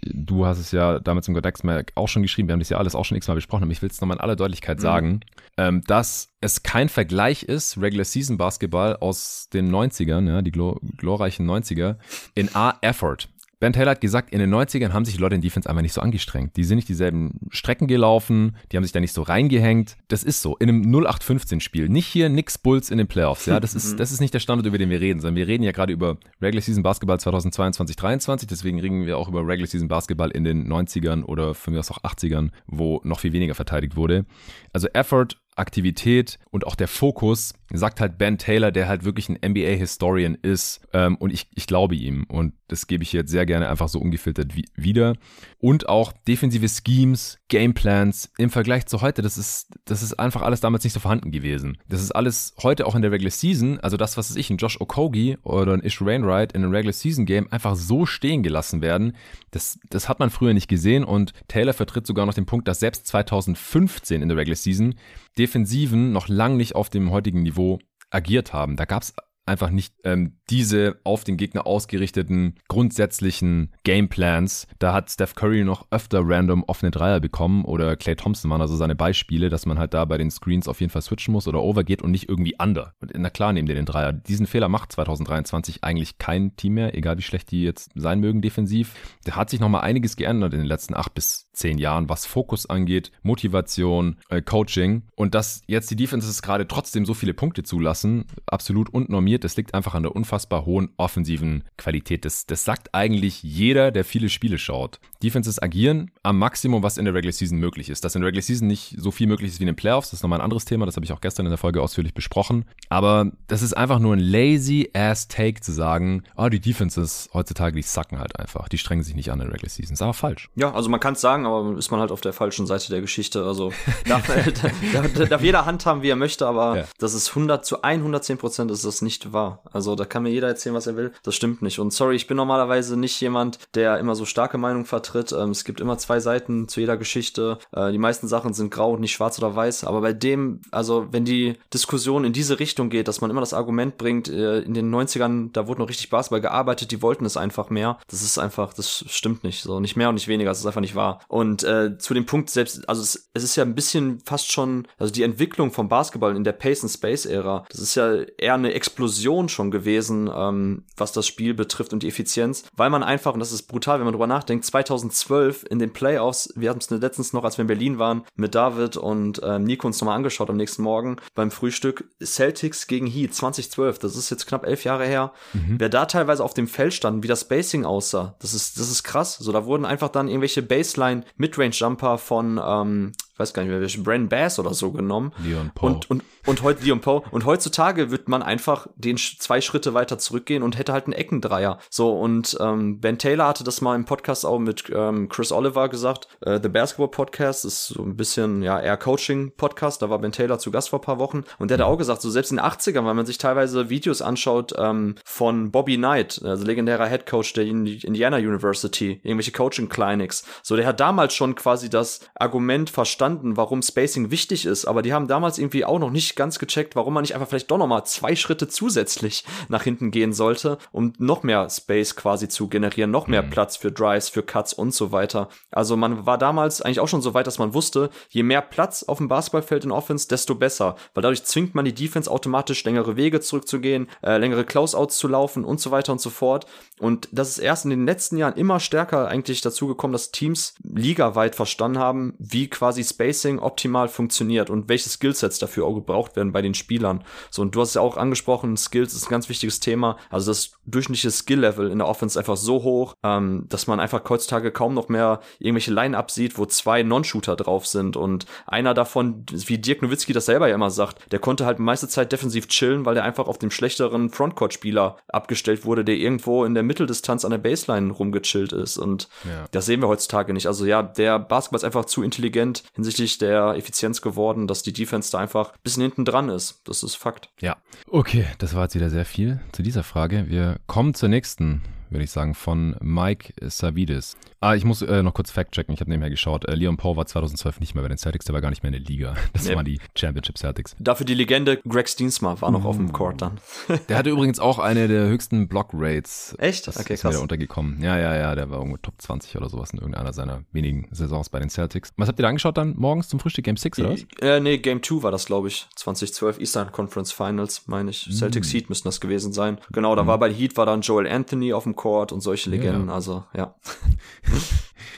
du hast es ja damals im Godex-Mac auch schon geschrieben, wir haben das ja alles auch schon x-mal besprochen, aber ich will es nochmal in aller Deutlichkeit mhm. sagen, ähm, dass es kein Vergleich ist, Regular Season Basketball aus den 90ern, ja, die glor glorreichen 90er, in A, Effort. Ben Taylor hat gesagt, in den 90ern haben sich die Leute in Defense einfach nicht so angestrengt. Die sind nicht dieselben Strecken gelaufen, die haben sich da nicht so reingehängt. Das ist so. In einem 0815-Spiel. Nicht hier nix Bulls in den Playoffs. Ja, das ist, das ist nicht der Standard, über den wir reden, sondern wir reden ja gerade über Regular Season Basketball 2022, 2023. Deswegen reden wir auch über Regular Season Basketball in den 90ern oder von mir aus auch 80ern, wo noch viel weniger verteidigt wurde. Also Effort Aktivität und auch der Fokus, sagt halt Ben Taylor, der halt wirklich ein NBA-Historian ist. Ähm, und ich, ich glaube ihm. Und das gebe ich jetzt sehr gerne einfach so ungefiltert wie, wieder. Und auch defensive Schemes, Gameplans im Vergleich zu heute, das ist, das ist einfach alles damals nicht so vorhanden gewesen. Das ist alles heute auch in der Regular Season, also das, was ich, ein Josh Okogie oder ein Ish Rainwright in einem Regular Season Game einfach so stehen gelassen werden, das, das hat man früher nicht gesehen und Taylor vertritt sogar noch den Punkt, dass selbst 2015 in der Regular Season Defensiven noch lang nicht auf dem heutigen Niveau agiert haben. Da gab es einfach nicht ähm, diese auf den Gegner ausgerichteten grundsätzlichen Gameplans. Da hat Steph Curry noch öfter random offene Dreier bekommen oder Clay Thompson waren also seine Beispiele, dass man halt da bei den Screens auf jeden Fall switchen muss oder overgeht und nicht irgendwie under. Und na klar, nehmen die den Dreier. Diesen Fehler macht 2023 eigentlich kein Team mehr, egal wie schlecht die jetzt sein mögen defensiv. Da hat sich nochmal einiges geändert in den letzten acht bis zehn Jahren, was Fokus angeht, Motivation, äh, Coaching und dass jetzt die Defenses gerade trotzdem so viele Punkte zulassen, absolut unnormiert, das liegt einfach an der unfassbar hohen offensiven Qualität. Das, das sagt eigentlich jeder, der viele Spiele schaut. Defenses agieren am Maximum, was in der Regular Season möglich ist. Dass in der Regular Season nicht so viel möglich ist wie in den Playoffs, das ist nochmal ein anderes Thema, das habe ich auch gestern in der Folge ausführlich besprochen. Aber das ist einfach nur ein lazy ass Take zu sagen, oh, die Defenses heutzutage, die sacken halt einfach. Die strengen sich nicht an in der Regular Season. Das ist aber falsch. Ja, also man kann es sagen, aber ist man halt auf der falschen Seite der Geschichte. Also darf, darf, darf jeder handhaben, wie er möchte, aber ja. das ist 100 zu 110 Prozent ist das nicht wahr. Also da kann mir jeder erzählen, was er will. Das stimmt nicht. Und sorry, ich bin normalerweise nicht jemand, der immer so starke Meinung vertritt. Ähm, es gibt immer zwei Seiten zu jeder Geschichte. Äh, die meisten Sachen sind grau und nicht schwarz oder weiß. Aber bei dem, also wenn die Diskussion in diese Richtung geht, dass man immer das Argument bringt, äh, in den 90ern, da wurde noch richtig Basketball gearbeitet, die wollten es einfach mehr. Das ist einfach, das stimmt nicht. So nicht mehr und nicht weniger. Das ist einfach nicht wahr. Und äh, zu dem Punkt selbst, also es, es ist ja ein bisschen fast schon, also die Entwicklung vom Basketball in der Pace and Space Ära, das ist ja eher eine Explosion schon gewesen, ähm, was das Spiel betrifft und die Effizienz, weil man einfach, und das ist brutal, wenn man drüber nachdenkt, 2012 in den Playoffs, wir hatten es letztens noch, als wir in Berlin waren, mit David und ähm, Nico uns nochmal angeschaut am nächsten Morgen beim Frühstück, Celtics gegen Heat 2012, das ist jetzt knapp elf Jahre her, mhm. wer da teilweise auf dem Feld stand, wie das Spacing aussah, das ist, das ist krass, so da wurden einfach dann irgendwelche Baseline Midrange Jumper von ähm, ich weiß gar nicht mehr, welche Brandon Bass oder so genommen. Leon Poe. Und, und, und heute Leon Poe. Und heutzutage wird man einfach den zwei Schritte weiter zurückgehen und hätte halt einen Eckendreier. So, und ähm, Ben Taylor hatte das mal im Podcast auch mit ähm, Chris Oliver gesagt. Äh, The Basketball Podcast ist so ein bisschen, ja, eher Coaching-Podcast. Da war Ben Taylor zu Gast vor paar Wochen. Und der hat auch gesagt, so selbst in den 80ern, weil man sich teilweise Videos anschaut ähm, von Bobby Knight, also legendärer Head Coach der Indiana University, irgendwelche Coaching-Clinics. So, der hat damals schon quasi das Argument verstanden, verstanden, warum Spacing wichtig ist, aber die haben damals irgendwie auch noch nicht ganz gecheckt, warum man nicht einfach vielleicht doch noch mal zwei Schritte zusätzlich nach hinten gehen sollte, um noch mehr Space quasi zu generieren, noch mehr mhm. Platz für Drives, für Cuts und so weiter. Also man war damals eigentlich auch schon so weit, dass man wusste, je mehr Platz auf dem Basketballfeld in Offense, desto besser, weil dadurch zwingt man die Defense automatisch längere Wege zurückzugehen, äh, längere Closeouts zu laufen und so weiter und so fort. Und das ist erst in den letzten Jahren immer stärker eigentlich dazu gekommen, dass Teams ligaweit verstanden haben, wie quasi Spacing optimal funktioniert und welche Skillsets dafür auch gebraucht werden bei den Spielern. So, und du hast ja auch angesprochen, Skills ist ein ganz wichtiges Thema. Also das durchschnittliche Skill-Level in der Offense einfach so hoch, ähm, dass man einfach heutzutage kaum noch mehr irgendwelche Line-Ups sieht, wo zwei Non-Shooter drauf sind und einer davon, wie Dirk Nowitzki das selber ja immer sagt, der konnte halt meiste Zeit defensiv chillen, weil der einfach auf dem schlechteren Frontcourt-Spieler abgestellt wurde, der irgendwo in der Mitteldistanz an der Baseline rumgechillt ist und ja. das sehen wir heutzutage nicht. Also ja, der Basketball ist einfach zu intelligent hinsichtlich der Effizienz geworden, dass die Defense da einfach ein bisschen hinten dran ist. Das ist Fakt. Ja. Okay, das war jetzt wieder sehr viel zu dieser Frage. Wir kommen zur nächsten würde ich sagen, von Mike Savides. Ah, ich muss äh, noch kurz fact-checken, ich habe nebenher geschaut. Äh, Leon Poe war 2012 nicht mehr bei den Celtics, der war gar nicht mehr in der Liga. Das nee. waren die Championship Celtics. Dafür die Legende Greg Steensma war noch auf dem Court dann. der hatte übrigens auch eine der höchsten Block-Rates. Echt? Das okay, ist krass. untergekommen. Ja, ja, ja, der war irgendwo Top 20 oder sowas in irgendeiner seiner wenigen Saisons bei den Celtics. Was habt ihr da angeschaut dann morgens zum Frühstück? Game 6 oder was? Äh, nee, Game 2 war das, glaube ich. 2012 Eastern Conference Finals, meine ich. Mm. Celtics Heat müssten das gewesen sein. Genau, da mm. war bei Heat war dann Joel Anthony auf dem Court und solche Legenden, ja. also ja.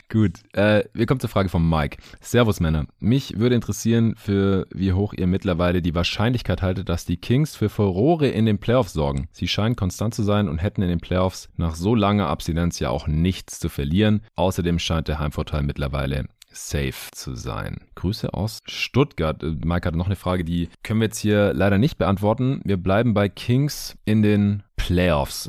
Gut, äh, wir kommen zur Frage von Mike. Servus Männer, mich würde interessieren, für wie hoch ihr mittlerweile die Wahrscheinlichkeit haltet, dass die Kings für Furore in den Playoffs sorgen. Sie scheinen konstant zu sein und hätten in den Playoffs nach so langer Abstinenz ja auch nichts zu verlieren. Außerdem scheint der Heimvorteil mittlerweile safe zu sein. Grüße aus Stuttgart. Äh, Mike hat noch eine Frage, die können wir jetzt hier leider nicht beantworten. Wir bleiben bei Kings in den Playoffs.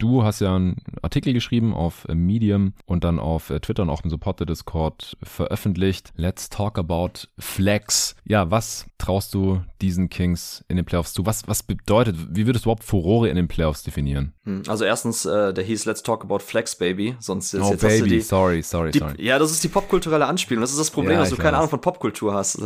Du hast ja einen Artikel geschrieben auf äh, Medium und dann auf äh, Twitter und auch im Supporter Discord veröffentlicht. Let's talk about Flex. Ja, was traust du diesen Kings in den Playoffs zu? Was, was bedeutet, wie würdest du überhaupt Furore in den Playoffs definieren? Hm, also erstens, äh, der hieß Let's talk about Flex, Baby. Sonst ist oh, jetzt Baby, die, sorry, sorry, die, sorry. Ja, das ist die popkulturelle Anspielung. Das ist das Problem, ja, dass du keine Ahnung von Popkultur hast.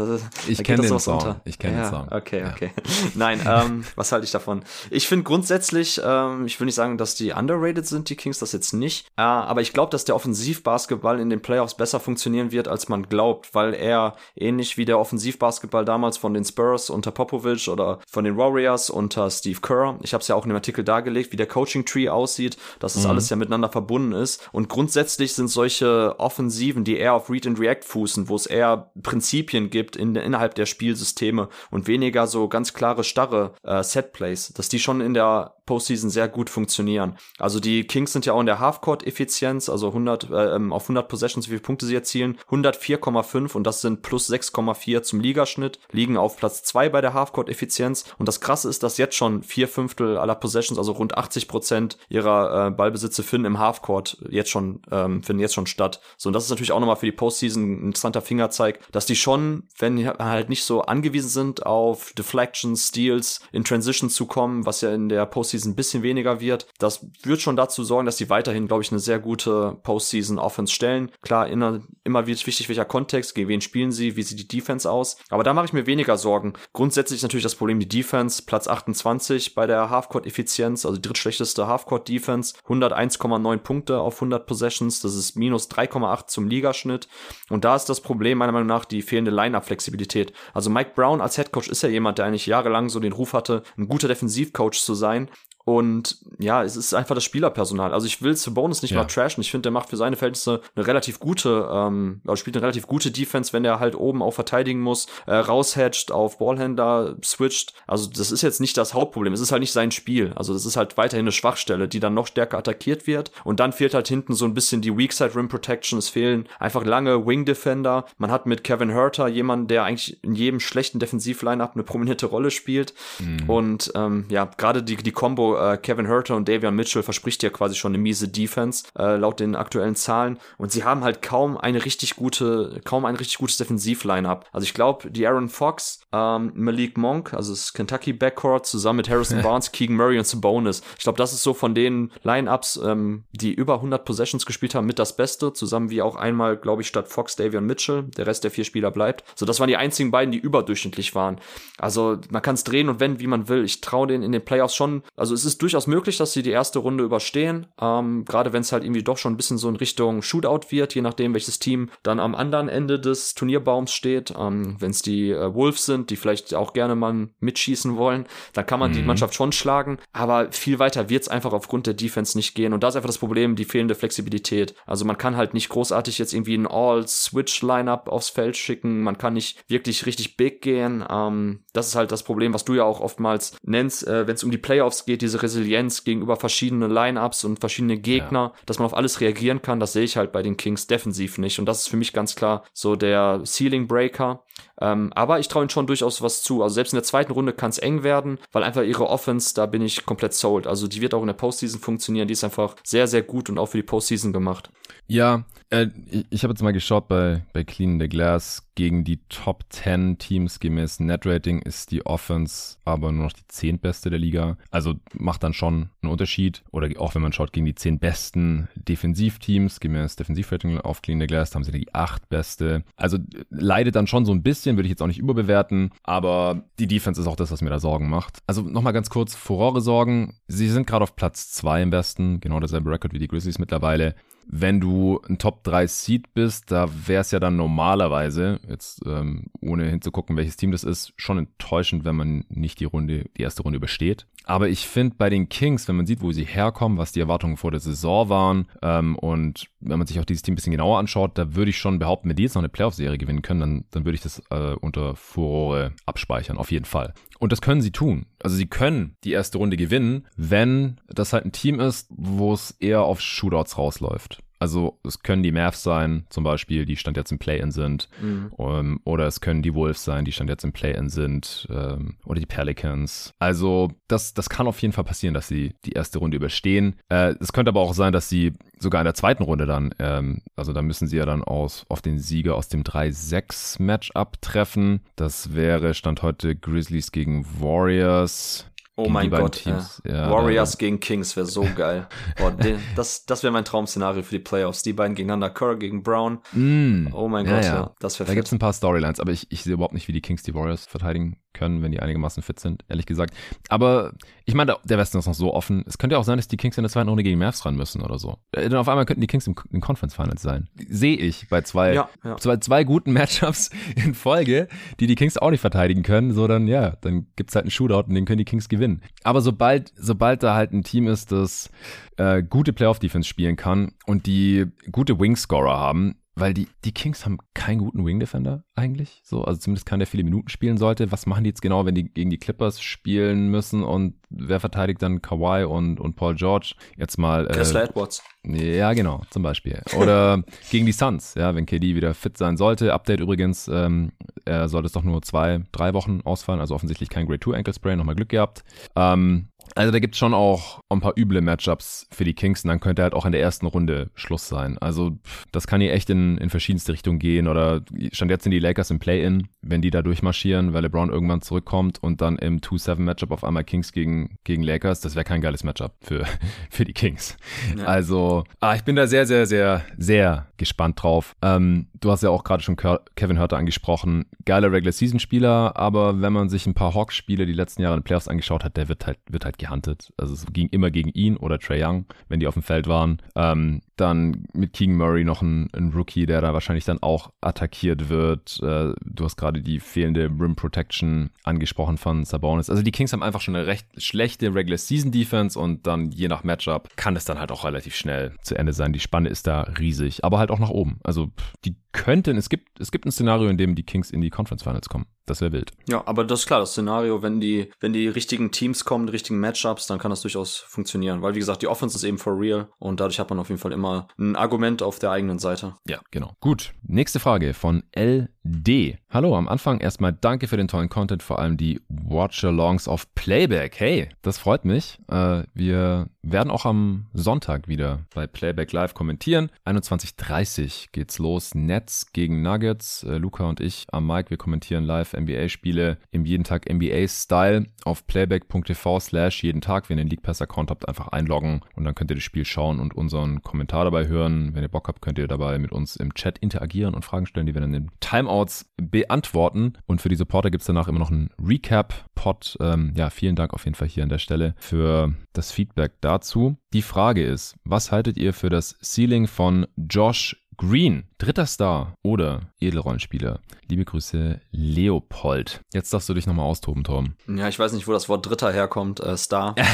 Ich kenne den Song. Unter. Ich kenne ja, den Song. Okay, okay. Nein, ähm, was halte ich davon? Ich finde grundsätzlich, ähm, ich will nicht sagen, dass die underrated sind, die Kings, das jetzt nicht. Äh, aber ich glaube, dass der Offensivbasketball in den Playoffs besser funktionieren wird, als man glaubt, weil er ähnlich wie der Offensivbasketball damals von den Spurs unter Popovich oder von den Warriors unter Steve Kerr, ich habe es ja auch in dem Artikel dargelegt, wie der Coaching-Tree aussieht, dass es mhm. alles ja miteinander verbunden ist. Und grundsätzlich sind solche Offensiven, die eher auf Read and React fußen, wo es eher Prinzipien gibt in, innerhalb der Spielsysteme und weniger so ganz klare, starre äh, Setplays, dass die schon in der Postseason sehr gut funktionieren. Also die Kings sind ja auch in der Halfcourt-Effizienz, also 100 äh, ähm, auf 100 Possessions, wie viele Punkte sie erzielen, 104,5 und das sind plus 6,4 zum Ligaschnitt, liegen auf Platz 2 bei der Halfcourt-Effizienz und das Krasse ist, dass jetzt schon vier Fünftel aller Possessions, also rund 80 Prozent ihrer äh, Ballbesitze finden im Halfcourt jetzt schon ähm, finden jetzt schon statt. So und das ist natürlich auch nochmal für die Postseason ein interessanter Fingerzeig, dass die schon, wenn halt nicht so angewiesen sind auf Deflections, Steals, in Transition zu kommen, was ja in der Postseason Postseason ein bisschen weniger wird. Das wird schon dazu sorgen, dass sie weiterhin, glaube ich, eine sehr gute Postseason-Offense stellen. Klar, immer, immer wird wichtig, welcher Kontext, gegen wen spielen sie, wie sieht die Defense aus. Aber da mache ich mir weniger Sorgen. Grundsätzlich ist natürlich das Problem die Defense, Platz 28 bei der Halfcourt-Effizienz, also die drittschlechteste Halfcourt-Defense, 101,9 Punkte auf 100 Possessions, das ist minus 3,8 zum Ligaschnitt. Und da ist das Problem meiner Meinung nach die fehlende Line-Up-Flexibilität. Also Mike Brown als Headcoach ist ja jemand, der eigentlich jahrelang so den Ruf hatte, ein guter Defensivcoach zu sein. Und ja, es ist einfach das Spielerpersonal. Also ich will Bonus nicht ja. mal trashen. Ich finde, der macht für seine Verhältnisse eine relativ gute, ähm, also spielt eine relativ gute Defense, wenn er halt oben auch verteidigen muss, äh, raushatcht, auf Ballhändler switcht. Also das ist jetzt nicht das Hauptproblem. Es ist halt nicht sein Spiel. Also das ist halt weiterhin eine Schwachstelle, die dann noch stärker attackiert wird. Und dann fehlt halt hinten so ein bisschen die Weakside Rim Protection. Es fehlen einfach lange Wing Defender. Man hat mit Kevin Herter jemanden, der eigentlich in jedem schlechten Defensiv-Line-Up eine prominente Rolle spielt. Mhm. Und ähm, ja, gerade die, die Combo äh, Kevin Herter und Davion Mitchell verspricht ja quasi schon eine miese Defense, äh, laut den aktuellen Zahlen. Und sie haben halt kaum eine richtig gute, kaum ein richtig gutes Defensiv-Line-Up. Also ich glaube, die Aaron Fox, ähm, Malik Monk, also das Kentucky Backcourt, zusammen mit Harrison Barnes, Keegan Murray und Sabonis. Ich glaube, das ist so von den Line-Ups, ähm, die über 100 Possessions gespielt haben, mit das Beste. Zusammen wie auch einmal, glaube ich, statt Fox, Davion Mitchell. Der Rest der vier Spieler bleibt. So, das waren die einzigen beiden, die überdurchschnittlich waren. Also man kann es drehen und wenden, wie man will. Ich traue denen in den Playoffs schon, also es es ist durchaus möglich, dass sie die erste Runde überstehen. Ähm, Gerade wenn es halt irgendwie doch schon ein bisschen so in Richtung Shootout wird, je nachdem, welches Team dann am anderen Ende des Turnierbaums steht. Ähm, wenn es die äh, Wolves sind, die vielleicht auch gerne mal mitschießen wollen, dann kann man mhm. die Mannschaft schon schlagen. Aber viel weiter wird es einfach aufgrund der Defense nicht gehen. Und da ist einfach das Problem, die fehlende Flexibilität. Also man kann halt nicht großartig jetzt irgendwie ein All-Switch-Lineup aufs Feld schicken. Man kann nicht wirklich richtig big gehen. Ähm, das ist halt das Problem, was du ja auch oftmals nennst, äh, wenn es um die Playoffs geht, diese diese Resilienz gegenüber verschiedenen Lineups und verschiedene Gegner, ja. dass man auf alles reagieren kann, das sehe ich halt bei den Kings defensiv nicht. Und das ist für mich ganz klar so der Ceiling Breaker. Ähm, aber ich traue ihnen schon durchaus was zu. Also selbst in der zweiten Runde kann es eng werden, weil einfach ihre Offense, da bin ich komplett sold. Also die wird auch in der Postseason funktionieren. Die ist einfach sehr, sehr gut und auch für die Postseason gemacht. Ja, äh, ich, habe jetzt mal geschaut bei, bei Clean the Glass. Gegen die Top 10 Teams gemäß Net-Rating ist die Offense aber nur noch die 10 beste der Liga. Also macht dann schon einen Unterschied. Oder auch wenn man schaut gegen die 10 besten Defensivteams gemäß Defensivrating auf Clean the Glass, haben sie die 8 beste. Also leidet dann schon so ein bisschen, würde ich jetzt auch nicht überbewerten. Aber die Defense ist auch das, was mir da Sorgen macht. Also nochmal ganz kurz, Furore Sorgen. Sie sind gerade auf Platz 2 im besten. Genau derselbe Rekord wie die Grizzlies mittlerweile wenn du ein Top 3 Seed bist, da wäre es ja dann normalerweise, jetzt ähm, ohne hinzugucken, welches Team das ist, schon enttäuschend, wenn man nicht die Runde, die erste Runde übersteht. Aber ich finde bei den Kings, wenn man sieht, wo sie herkommen, was die Erwartungen vor der Saison waren ähm, und wenn man sich auch dieses Team ein bisschen genauer anschaut, da würde ich schon behaupten, wenn die jetzt noch eine Playoff-Serie gewinnen können, dann, dann würde ich das äh, unter Furore abspeichern, auf jeden Fall. Und das können sie tun. Also sie können die erste Runde gewinnen, wenn das halt ein Team ist, wo es eher auf Shootouts rausläuft. Also es können die Mavs sein, zum Beispiel, die stand jetzt im Play-In sind. Mhm. Um, ähm, oder es können die Wolves sein, die stand jetzt im Play-In sind. Um, ähm, oder die Pelicans. Also das, das kann auf jeden Fall passieren, dass sie die erste Runde überstehen. Äh, es könnte aber auch sein, dass sie sogar in der zweiten Runde dann, ähm, also da müssen sie ja dann aus, auf den Sieger aus dem 3-6-Matchup treffen. Das wäre Stand heute Grizzlies gegen Warriors. Oh mein Gott, ja. Ja, Warriors gegen Kings wäre so geil. Boah, den, das das wäre mein Traum-Szenario für die Playoffs. Die beiden gegeneinander, Kerr gegen Brown. Mm, oh mein Gott, ja. das wäre Da gibt es ein paar Storylines, aber ich, ich sehe überhaupt nicht, wie die Kings die Warriors verteidigen können, wenn die einigermaßen fit sind, ehrlich gesagt. Aber ich meine, der Westen ist noch so offen. Es könnte ja auch sein, dass die Kings in der zweiten Runde gegen Mavs ran müssen oder so. Äh, dann auf einmal könnten die Kings im, im Conference Finals sein. Sehe ich bei zwei, ja, ja. zwei, zwei guten Matchups in Folge, die die Kings auch nicht verteidigen können. So dann, ja, dann gibt's halt einen Shootout und den können die Kings gewinnen. Aber sobald, sobald da halt ein Team ist, das äh, gute Playoff-Defense spielen kann und die gute Wing-Scorer haben, weil die, die Kings haben keinen guten Wing Defender eigentlich. So, also zumindest keinen, der viele Minuten spielen sollte. Was machen die jetzt genau, wenn die gegen die Clippers spielen müssen und wer verteidigt dann Kawhi und, und Paul George? Jetzt mal. Äh, Edwards. Ja, genau, zum Beispiel. Oder gegen die Suns, ja, wenn KD wieder fit sein sollte. Update übrigens, ähm, er sollte es doch nur zwei, drei Wochen ausfallen, also offensichtlich kein Grade 2 Ankle Spray, nochmal Glück gehabt. Ähm, also da gibt's schon auch ein paar üble Matchups für die Kings und dann könnte halt auch in der ersten Runde Schluss sein. Also das kann hier echt in, in verschiedenste Richtungen gehen oder stand jetzt sind die Lakers im Play-In, wenn die da durchmarschieren, weil LeBron irgendwann zurückkommt und dann im 2-7-Matchup auf einmal Kings gegen, gegen Lakers, das wäre kein geiles Matchup für, für die Kings. Ja. Also ah, ich bin da sehr, sehr, sehr, sehr gespannt drauf. Ähm, du hast ja auch gerade schon Kevin Hörter angesprochen. Geiler Regular-Season-Spieler, aber wenn man sich ein paar Hawks-Spiele die letzten Jahre in den Playoffs angeschaut hat, der wird halt, wird halt gehuntet. Also es ging immer gegen ihn oder Trey Young, wenn die auf dem Feld waren. Ähm, dann mit Keegan Murray noch ein, ein, Rookie, der da wahrscheinlich dann auch attackiert wird. Äh, du hast gerade die fehlende Rim Protection angesprochen von Sabonis. Also die Kings haben einfach schon eine recht schlechte Regular Season Defense und dann je nach Matchup kann es dann halt auch relativ schnell zu Ende sein. Die Spanne ist da riesig, aber halt auch nach oben. Also die könnten, es gibt, es gibt ein Szenario, in dem die Kings in die Conference Finals kommen. Das wäre wild. Ja, aber das ist klar, das Szenario, wenn die, wenn die richtigen Teams kommen, die richtigen Matchups, dann kann das durchaus funktionieren. Weil, wie gesagt, die Offense ist eben for real und dadurch hat man auf jeden Fall immer ein Argument auf der eigenen Seite. Ja, genau. Gut. Nächste Frage von LD. Hallo, am Anfang erstmal danke für den tollen Content, vor allem die Watch-Alongs auf Playback. Hey, das freut mich. Äh, wir werden auch am Sonntag wieder bei Playback Live kommentieren. 21.30 geht's los. Nets gegen Nuggets. Äh, Luca und ich am Mike, wir kommentieren live NBA-Spiele im jeden Tag NBA-Style auf playback.tv slash jeden Tag. Wenn ihr den League Pass-Account habt, einfach einloggen und dann könnt ihr das Spiel schauen und unseren Kommentar dabei hören. Wenn ihr Bock habt, könnt ihr dabei mit uns im Chat interagieren und Fragen stellen, die wir dann in Timeouts beantworten. Und für die Supporter gibt es danach immer noch einen Recap-Pod. Ähm, ja, vielen Dank auf jeden Fall hier an der Stelle für das Feedback dazu. Die Frage ist, was haltet ihr für das Ceiling von Josh Green, dritter Star oder Edelrollenspieler. Liebe Grüße, Leopold. Jetzt darfst du dich nochmal austoben, Tom. Ja, ich weiß nicht, wo das Wort dritter herkommt. Äh, Star.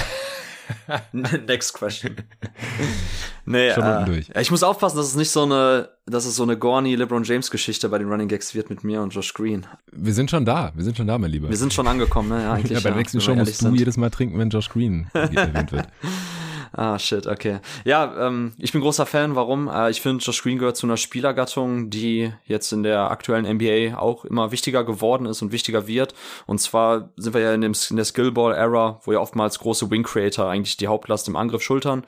Next question. nee, Schon äh, durch. Ich muss aufpassen, dass es nicht so eine, dass es so eine Gorny LeBron James Geschichte bei den Running Gags wird mit mir und Josh Green. Wir sind schon da, wir sind schon da, mein Lieber. Wir sind schon angekommen, ne? Ja, eigentlich. ja, beim nächsten Show musst du sind. jedes Mal trinken, wenn Josh Green erwähnt wird. Ah, shit, okay. Ja, ähm, ich bin großer Fan. Warum? Äh, ich finde, Josh Green gehört zu einer Spielergattung, die jetzt in der aktuellen NBA auch immer wichtiger geworden ist und wichtiger wird. Und zwar sind wir ja in, dem, in der Skillball-Era, wo ja oftmals große Wing-Creator eigentlich die Hauptlast im Angriff schultern.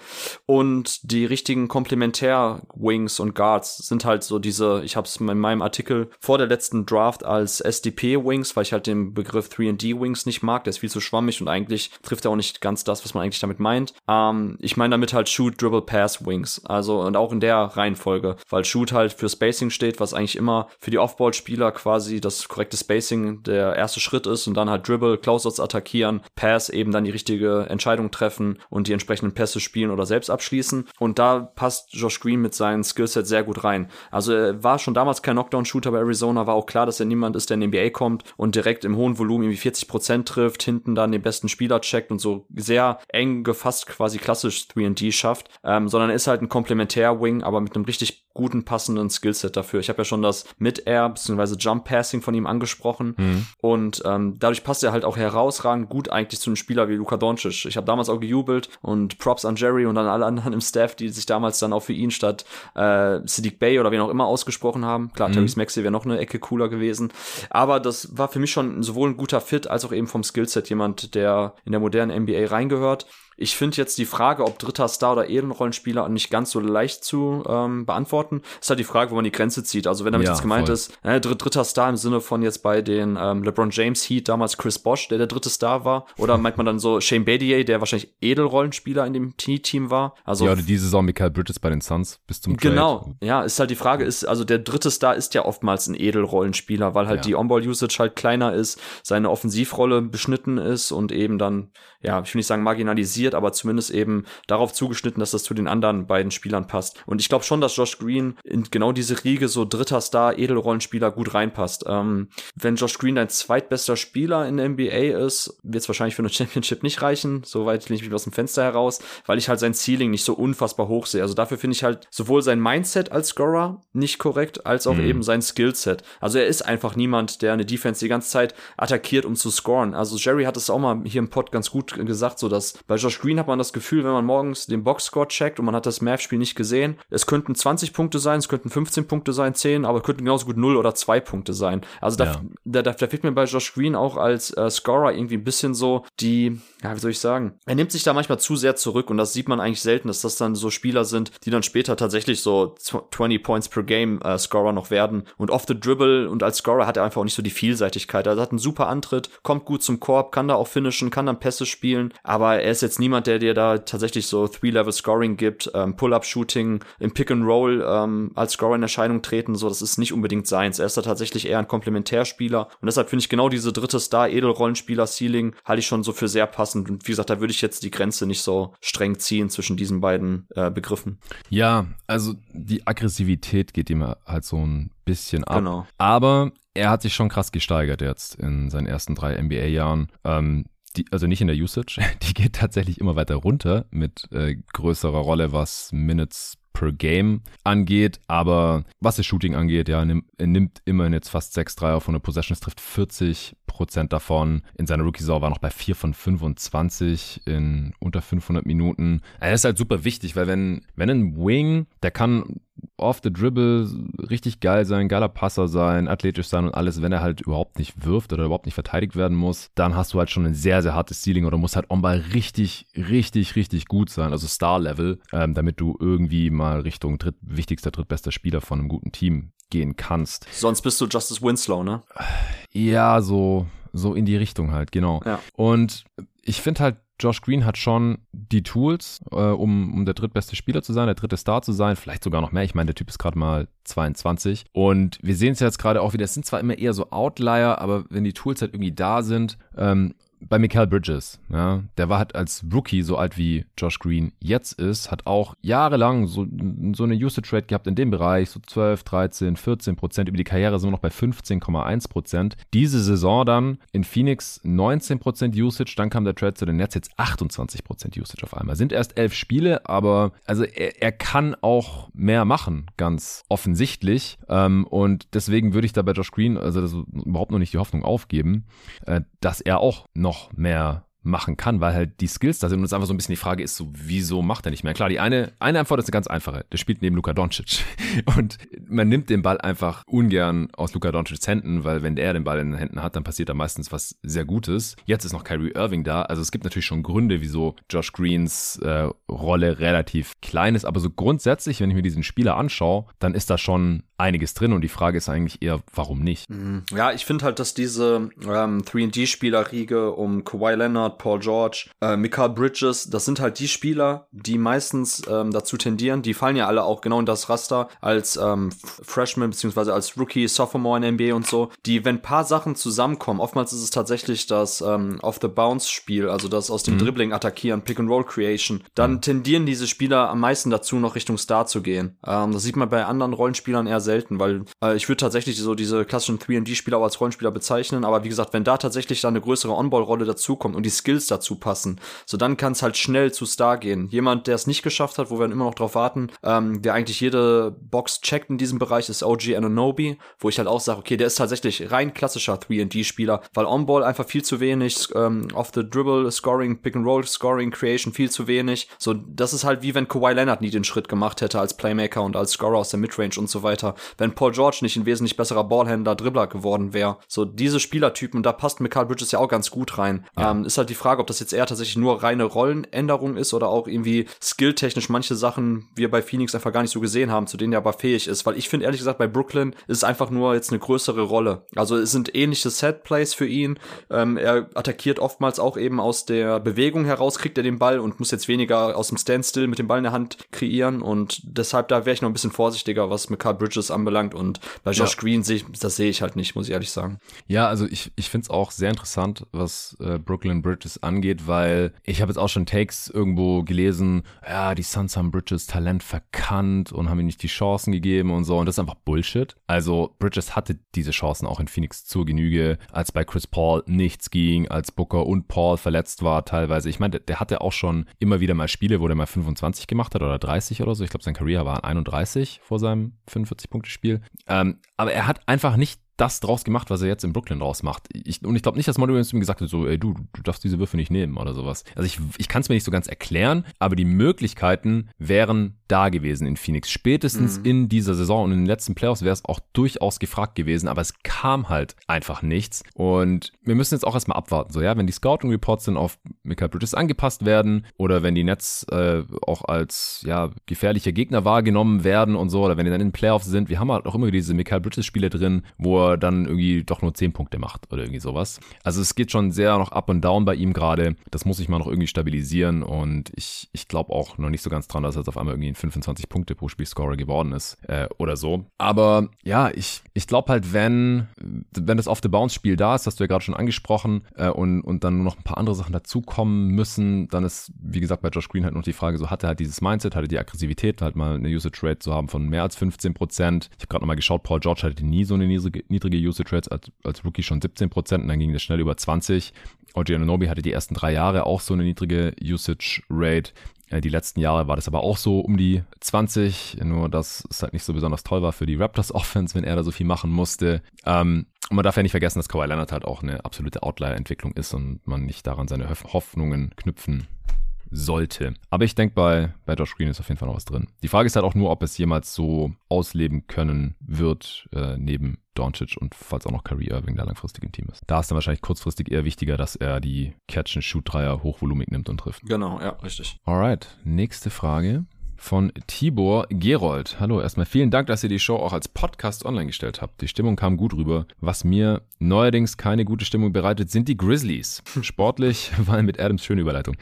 Und die richtigen Komplementär-Wings und Guards sind halt so diese, ich habe es in meinem Artikel vor der letzten Draft als SDP-Wings, weil ich halt den Begriff 3D-Wings nicht mag. Der ist viel zu schwammig und eigentlich trifft er auch nicht ganz das, was man eigentlich damit meint. Ähm, ich meine damit halt Shoot, Dribble, Pass, Wings. Also und auch in der Reihenfolge, weil Shoot halt für Spacing steht, was eigentlich immer für die Offball-Spieler quasi das korrekte Spacing der erste Schritt ist und dann halt Dribble, Closeouts attackieren, Pass eben dann die richtige Entscheidung treffen und die entsprechenden Pässe spielen oder selbst abschließen. Und da passt Josh Green mit seinem Skillset sehr gut rein. Also er war schon damals kein Knockdown-Shooter bei Arizona, war auch klar, dass er niemand ist, der in die NBA kommt und direkt im hohen Volumen irgendwie 40 Prozent trifft, hinten dann den besten Spieler checkt und so sehr eng gefasst quasi klassisch klassisch 3D schafft, ähm, sondern ist halt ein Komplementär-Wing, aber mit einem richtig guten, passenden Skillset dafür. Ich habe ja schon das Mid-Air bzw. Jump-Passing von ihm angesprochen mhm. und ähm, dadurch passt er halt auch herausragend gut eigentlich zu einem Spieler wie Luka Doncic. Ich habe damals auch gejubelt und Props an Jerry und an alle anderen im Staff, die sich damals dann auch für ihn statt äh, Siddiq Bay oder wen auch immer ausgesprochen haben. Klar, mhm. Terry Maxey wäre noch eine Ecke cooler gewesen, aber das war für mich schon sowohl ein guter Fit als auch eben vom Skillset jemand, der in der modernen NBA reingehört. Ich finde jetzt die Frage, ob dritter Star oder Ehrenrollenspieler nicht ganz so leicht zu ähm, beantworten. Ist halt die Frage, wo man die Grenze zieht. Also wenn damit ja, jetzt gemeint voll. ist, äh, dritter Star im Sinne von jetzt bei den ähm, LeBron James Heat damals Chris Bosch, der der dritte Star war, oder meint man dann so Shane Badier, der wahrscheinlich Edelrollenspieler in dem Team war. Also ja, oder diese Saison Michael Bridges bei den Suns bis zum Trade. Genau, ja, ist halt die Frage, ist also der dritte Star ist ja oftmals ein Edelrollenspieler, weil halt ja. die On-Ball-Usage halt kleiner ist, seine Offensivrolle beschnitten ist und eben dann, ja, ich will nicht sagen marginalisiert, aber zumindest eben darauf zugeschnitten, dass das zu den anderen beiden Spielern passt. Und ich glaube schon, dass Josh Green in genau diese Riege so dritter Star, Edelrollenspieler gut reinpasst. Ähm, wenn Josh Green dein zweitbester Spieler in der NBA ist, wird es wahrscheinlich für eine Championship nicht reichen. Soweit lehne ich mich aus dem Fenster heraus, weil ich halt sein Ceiling nicht so unfassbar hoch sehe. Also dafür finde ich halt sowohl sein Mindset als Scorer nicht korrekt, als auch mhm. eben sein Skillset. Also er ist einfach niemand, der eine Defense die ganze Zeit attackiert, um zu scoren. Also Jerry hat es auch mal hier im Pod ganz gut gesagt, so dass bei Josh Green hat man das Gefühl, wenn man morgens den Boxscore checkt und man hat das Math-Spiel nicht gesehen, es könnten 20 Punkte sein, es könnten 15 Punkte sein, 10, aber es könnten genauso gut 0 oder 2 Punkte sein. Also da, ja. da, da, da fehlt mir bei Josh Green auch als äh, Scorer irgendwie ein bisschen so die, ja, wie soll ich sagen, er nimmt sich da manchmal zu sehr zurück und das sieht man eigentlich selten, dass das dann so Spieler sind, die dann später tatsächlich so 20 Points per Game äh, Scorer noch werden und off the dribble und als Scorer hat er einfach auch nicht so die Vielseitigkeit. Er hat einen super Antritt, kommt gut zum Korb, kann da auch finishen, kann dann Pässe spielen, aber er ist jetzt niemand, der dir da tatsächlich so Three-Level-Scoring gibt, ähm, Pull-Up-Shooting, im Pick-and-Roll ähm, als Scorer in Erscheinung treten, so, das ist nicht unbedingt seins. Er ist da tatsächlich eher ein Komplementärspieler und deshalb finde ich genau diese dritte Star-Edel-Rollenspieler-Ceiling halte ich schon so für sehr passend und wie gesagt, da würde ich jetzt die Grenze nicht so streng ziehen zwischen diesen beiden äh, Begriffen. Ja, also die Aggressivität geht ihm halt so ein bisschen ab. Genau. Aber er hat sich schon krass gesteigert jetzt in seinen ersten drei NBA-Jahren. Ähm, die, also nicht in der Usage, die geht tatsächlich immer weiter runter mit äh, größerer Rolle, was Minutes per Game angeht, aber was das Shooting angeht, ja, nimm, er nimmt immerhin jetzt fast 6 3 auf 100 Possessions, trifft 40 Prozent davon. In seiner Rookie-Saison war noch bei 4 von 25 in unter 500 Minuten. Er ist halt super wichtig, weil wenn, wenn ein Wing, der kann off the dribble richtig geil sein, geiler Passer sein, athletisch sein und alles, wenn er halt überhaupt nicht wirft oder überhaupt nicht verteidigt werden muss, dann hast du halt schon ein sehr, sehr hartes Ceiling oder musst halt on-ball richtig, richtig, richtig gut sein, also Star-Level, ähm, damit du irgendwie mal Richtung dritt, wichtigster, drittbester Spieler von einem guten Team gehen kannst. Sonst bist du Justice Winslow, ne? Ja, so, so in die Richtung halt, genau. Ja. Und ich finde halt, Josh Green hat schon die Tools, äh, um, um der drittbeste Spieler zu sein, der dritte Star zu sein, vielleicht sogar noch mehr. Ich meine, der Typ ist gerade mal 22. Und wir sehen es jetzt gerade auch wieder, es sind zwar immer eher so Outlier, aber wenn die Tools halt irgendwie da sind, ähm, bei Mikael Bridges, ja, der war halt als Rookie so alt wie Josh Green jetzt ist, hat auch jahrelang so, so eine Usage Rate gehabt in dem Bereich, so 12, 13, 14 Prozent. Über die Karriere sind wir noch bei 15,1 Prozent. Diese Saison dann in Phoenix 19 Prozent Usage, dann kam der Trade zu den Nets jetzt 28 Prozent Usage auf einmal. Sind erst elf Spiele, aber also er, er kann auch mehr machen, ganz offensichtlich. Ähm, und deswegen würde ich da bei Josh Green, also überhaupt noch nicht die Hoffnung aufgeben, äh, dass er auch noch noch mehr machen kann, weil halt die Skills da sind und es einfach so ein bisschen die Frage ist, so, wieso macht er nicht mehr? Klar, die eine, eine Antwort ist eine ganz einfache. Der spielt neben Luka Doncic. Und man nimmt den Ball einfach ungern aus Luka Doncic's Händen, weil wenn er den Ball in den Händen hat, dann passiert da meistens was sehr Gutes. Jetzt ist noch Kyrie Irving da. Also es gibt natürlich schon Gründe, wieso Josh Greens äh, Rolle relativ klein ist. Aber so grundsätzlich, wenn ich mir diesen Spieler anschaue, dann ist da schon einiges drin und die Frage ist eigentlich eher, warum nicht? Mhm. Ja, ich finde halt, dass diese ähm, 3D-Spielerriege um Kawhi Leonard, Paul George, äh, Mikael Bridges, das sind halt die Spieler, die meistens ähm, dazu tendieren, die fallen ja alle auch genau in das Raster als ähm, Freshman beziehungsweise als Rookie, Sophomore in NBA und so, die, wenn paar Sachen zusammenkommen, oftmals ist es tatsächlich das ähm, Off-the-Bounce-Spiel, also das aus dem mhm. Dribbling attackieren, Pick-and-Roll-Creation, dann mhm. tendieren diese Spieler am meisten dazu, noch Richtung Star zu gehen. Ähm, das sieht man bei anderen Rollenspielern eher selten, weil äh, ich würde tatsächlich so diese klassischen 3D-Spieler auch als Rollenspieler bezeichnen, aber wie gesagt, wenn da tatsächlich dann eine größere On-Ball-Rolle dazukommt und die Skills dazu passen, so dann kann es halt schnell zu Star gehen. Jemand, der es nicht geschafft hat, wo wir dann immer noch drauf warten, ähm, der eigentlich jede Box checkt in diesem Bereich, ist OG Ananobi, wo ich halt auch sage, okay, der ist tatsächlich rein klassischer 3D-Spieler, weil On-Ball einfach viel zu wenig, ähm, off the dribble, Scoring, Pick and Roll, Scoring, Creation viel zu wenig. So, das ist halt wie wenn Kawhi Leonard nie den Schritt gemacht hätte als Playmaker und als Scorer aus der Midrange und so weiter. Wenn Paul George nicht ein wesentlich besserer Ballhändler, Dribbler geworden wäre. So, diese Spielertypen, da passt Michael Bridges ja auch ganz gut rein. Ja. Ähm, ist halt die Frage, ob das jetzt eher tatsächlich nur reine Rollenänderung ist oder auch irgendwie skilltechnisch manche Sachen wir bei Phoenix einfach gar nicht so gesehen haben, zu denen er aber fähig ist. Weil ich finde ehrlich gesagt, bei Brooklyn ist es einfach nur jetzt eine größere Rolle. Also es sind ähnliche Setplays für ihn. Ähm, er attackiert oftmals auch eben aus der Bewegung heraus, kriegt er den Ball und muss jetzt weniger aus dem Standstill mit dem Ball in der Hand kreieren. Und deshalb da wäre ich noch ein bisschen vorsichtiger, was Mikal Bridges anbelangt. Und bei Josh ja. Green sehe ich, das sehe ich halt nicht, muss ich ehrlich sagen. Ja, also ich, ich finde es auch sehr interessant, was äh, Brooklyn Bridges angeht, weil ich habe jetzt auch schon Takes irgendwo gelesen, ja, die Suns haben Bridges Talent verkannt und haben ihm nicht die Chancen gegeben und so. Und das ist einfach Bullshit. Also Bridges hatte diese Chancen auch in Phoenix zur Genüge, als bei Chris Paul nichts ging, als Booker und Paul verletzt war teilweise. Ich meine, der, der hatte auch schon immer wieder mal Spiele, wo der mal 25 gemacht hat oder 30 oder so. Ich glaube, sein Career war 31 vor seinem 45-Punkte-Spiel. Ähm, aber er hat einfach nicht das draus gemacht, was er jetzt in Brooklyn draus macht. Ich, und ich glaube nicht, dass Monty Williams ihm gesagt hat, so, ey, du, du darfst diese Würfe nicht nehmen oder sowas. Also ich, ich kann es mir nicht so ganz erklären, aber die Möglichkeiten wären da gewesen in Phoenix. Spätestens mhm. in dieser Saison und in den letzten Playoffs wäre es auch durchaus gefragt gewesen, aber es kam halt einfach nichts. Und wir müssen jetzt auch erstmal abwarten. So, ja, wenn die Scouting Reports dann auf Michael Bridges angepasst werden oder wenn die Nets äh, auch als ja gefährliche Gegner wahrgenommen werden und so, oder wenn die dann in den Playoffs sind, wir haben halt auch immer diese Michael Bridges Spiele drin, wo er dann irgendwie doch nur 10 Punkte macht oder irgendwie sowas. Also es geht schon sehr noch up und down bei ihm gerade. Das muss ich mal noch irgendwie stabilisieren und ich, ich glaube auch noch nicht so ganz dran, dass er jetzt auf einmal irgendwie ein 25 Punkte pro Spiel Scorer geworden ist äh, oder so. Aber ja, ich, ich glaube halt, wenn, wenn das Off-the-Bounce-Spiel da ist, hast du ja gerade schon angesprochen, äh, und, und dann nur noch ein paar andere Sachen dazukommen müssen, dann ist, wie gesagt, bei Josh Green halt noch die Frage, so hat er halt dieses Mindset, hat er die Aggressivität, halt mal eine Usage Rate zu haben von mehr als 15 Prozent. Ich habe gerade nochmal geschaut, Paul George hatte nie so eine niedrige, niedrige Usage Rate als, als Rookie schon 17 Prozent und dann ging das schnell über 20. OG Ananobi hatte die ersten drei Jahre auch so eine niedrige Usage Rate. Äh, die letzten Jahre war das aber auch so um die 20, nur dass es halt nicht so besonders toll war für die Raptors Offense, wenn er da so viel machen musste. Ähm, und man darf ja nicht vergessen, dass Kawhi Leonard halt auch eine absolute Outlier-Entwicklung ist und man nicht daran seine Hoffnungen knüpfen sollte. Aber ich denke, bei, bei Josh Green ist auf jeden Fall noch was drin. Die Frage ist halt auch nur, ob es jemals so ausleben können wird, äh, neben Doncic und falls auch noch Kyrie Irving da langfristig im Team ist. Da ist dann wahrscheinlich kurzfristig eher wichtiger, dass er die Catch-and-Shoot-Dreier hochvolumig nimmt und trifft. Genau, ja, richtig. Alright, nächste Frage von Tibor Gerold. Hallo, erstmal vielen Dank, dass ihr die Show auch als Podcast online gestellt habt. Die Stimmung kam gut rüber. Was mir neuerdings keine gute Stimmung bereitet, sind die Grizzlies. Sportlich, weil mit Adams, schöne Überleitung,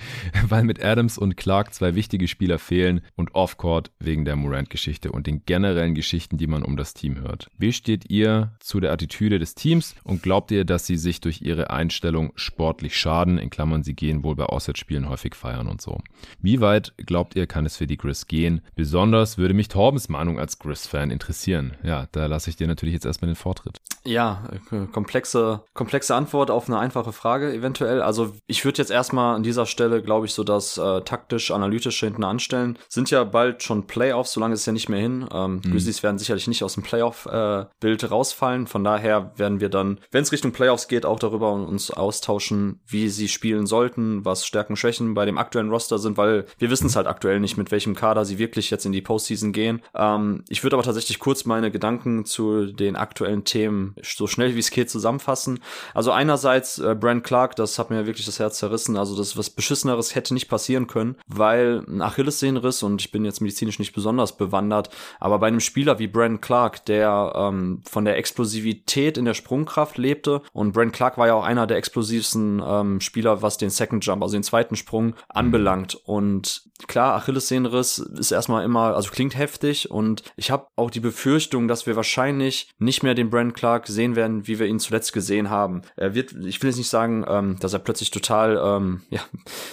weil mit Adams und Clark zwei wichtige Spieler fehlen und Offcourt wegen der Morant-Geschichte und den generellen Geschichten, die man um das Team hört. Wie steht ihr zu der Attitüde des Teams und glaubt ihr, dass sie sich durch ihre Einstellung sportlich schaden? In Klammern, sie gehen wohl bei Auswärtsspielen häufig feiern und so. Wie weit glaubt ihr, kann es für die Grizz gehen. Besonders würde mich Torbens Meinung als Grizz-Fan interessieren. Ja, da lasse ich dir natürlich jetzt erstmal den Vortritt. Ja, äh, komplexe, komplexe Antwort auf eine einfache Frage eventuell. Also ich würde jetzt erstmal an dieser Stelle, glaube ich, so das äh, taktisch-analytische hinten anstellen. Sind ja bald schon Playoffs, solange ist es ja nicht mehr hin. Ähm, mhm. Grizzlies werden sicherlich nicht aus dem Playoff-Bild äh, rausfallen. Von daher werden wir dann, wenn es Richtung Playoffs geht, auch darüber uns austauschen, wie sie spielen sollten, was Stärken, Schwächen bei dem aktuellen Roster sind, weil wir wissen es halt aktuell nicht, mit welchem Kader sie wirklich jetzt in die Postseason gehen. Ähm, ich würde aber tatsächlich kurz meine Gedanken zu den aktuellen Themen so schnell wie es geht zusammenfassen. Also einerseits äh, Brand Clark, das hat mir wirklich das Herz zerrissen. Also das was beschisseneres hätte nicht passieren können, weil ein Achillessehnenriss und ich bin jetzt medizinisch nicht besonders bewandert, aber bei einem Spieler wie Brand Clark, der ähm, von der Explosivität in der Sprungkraft lebte und Brand Clark war ja auch einer der explosivsten ähm, Spieler, was den Second Jump, also den zweiten Sprung anbelangt. Und klar, Achillessehnenriss ist erstmal immer, also klingt heftig und ich habe auch die Befürchtung, dass wir wahrscheinlich nicht mehr den Brand Clark sehen werden, wie wir ihn zuletzt gesehen haben. Er wird, ich will jetzt nicht sagen, ähm, dass er plötzlich total, ähm, ja,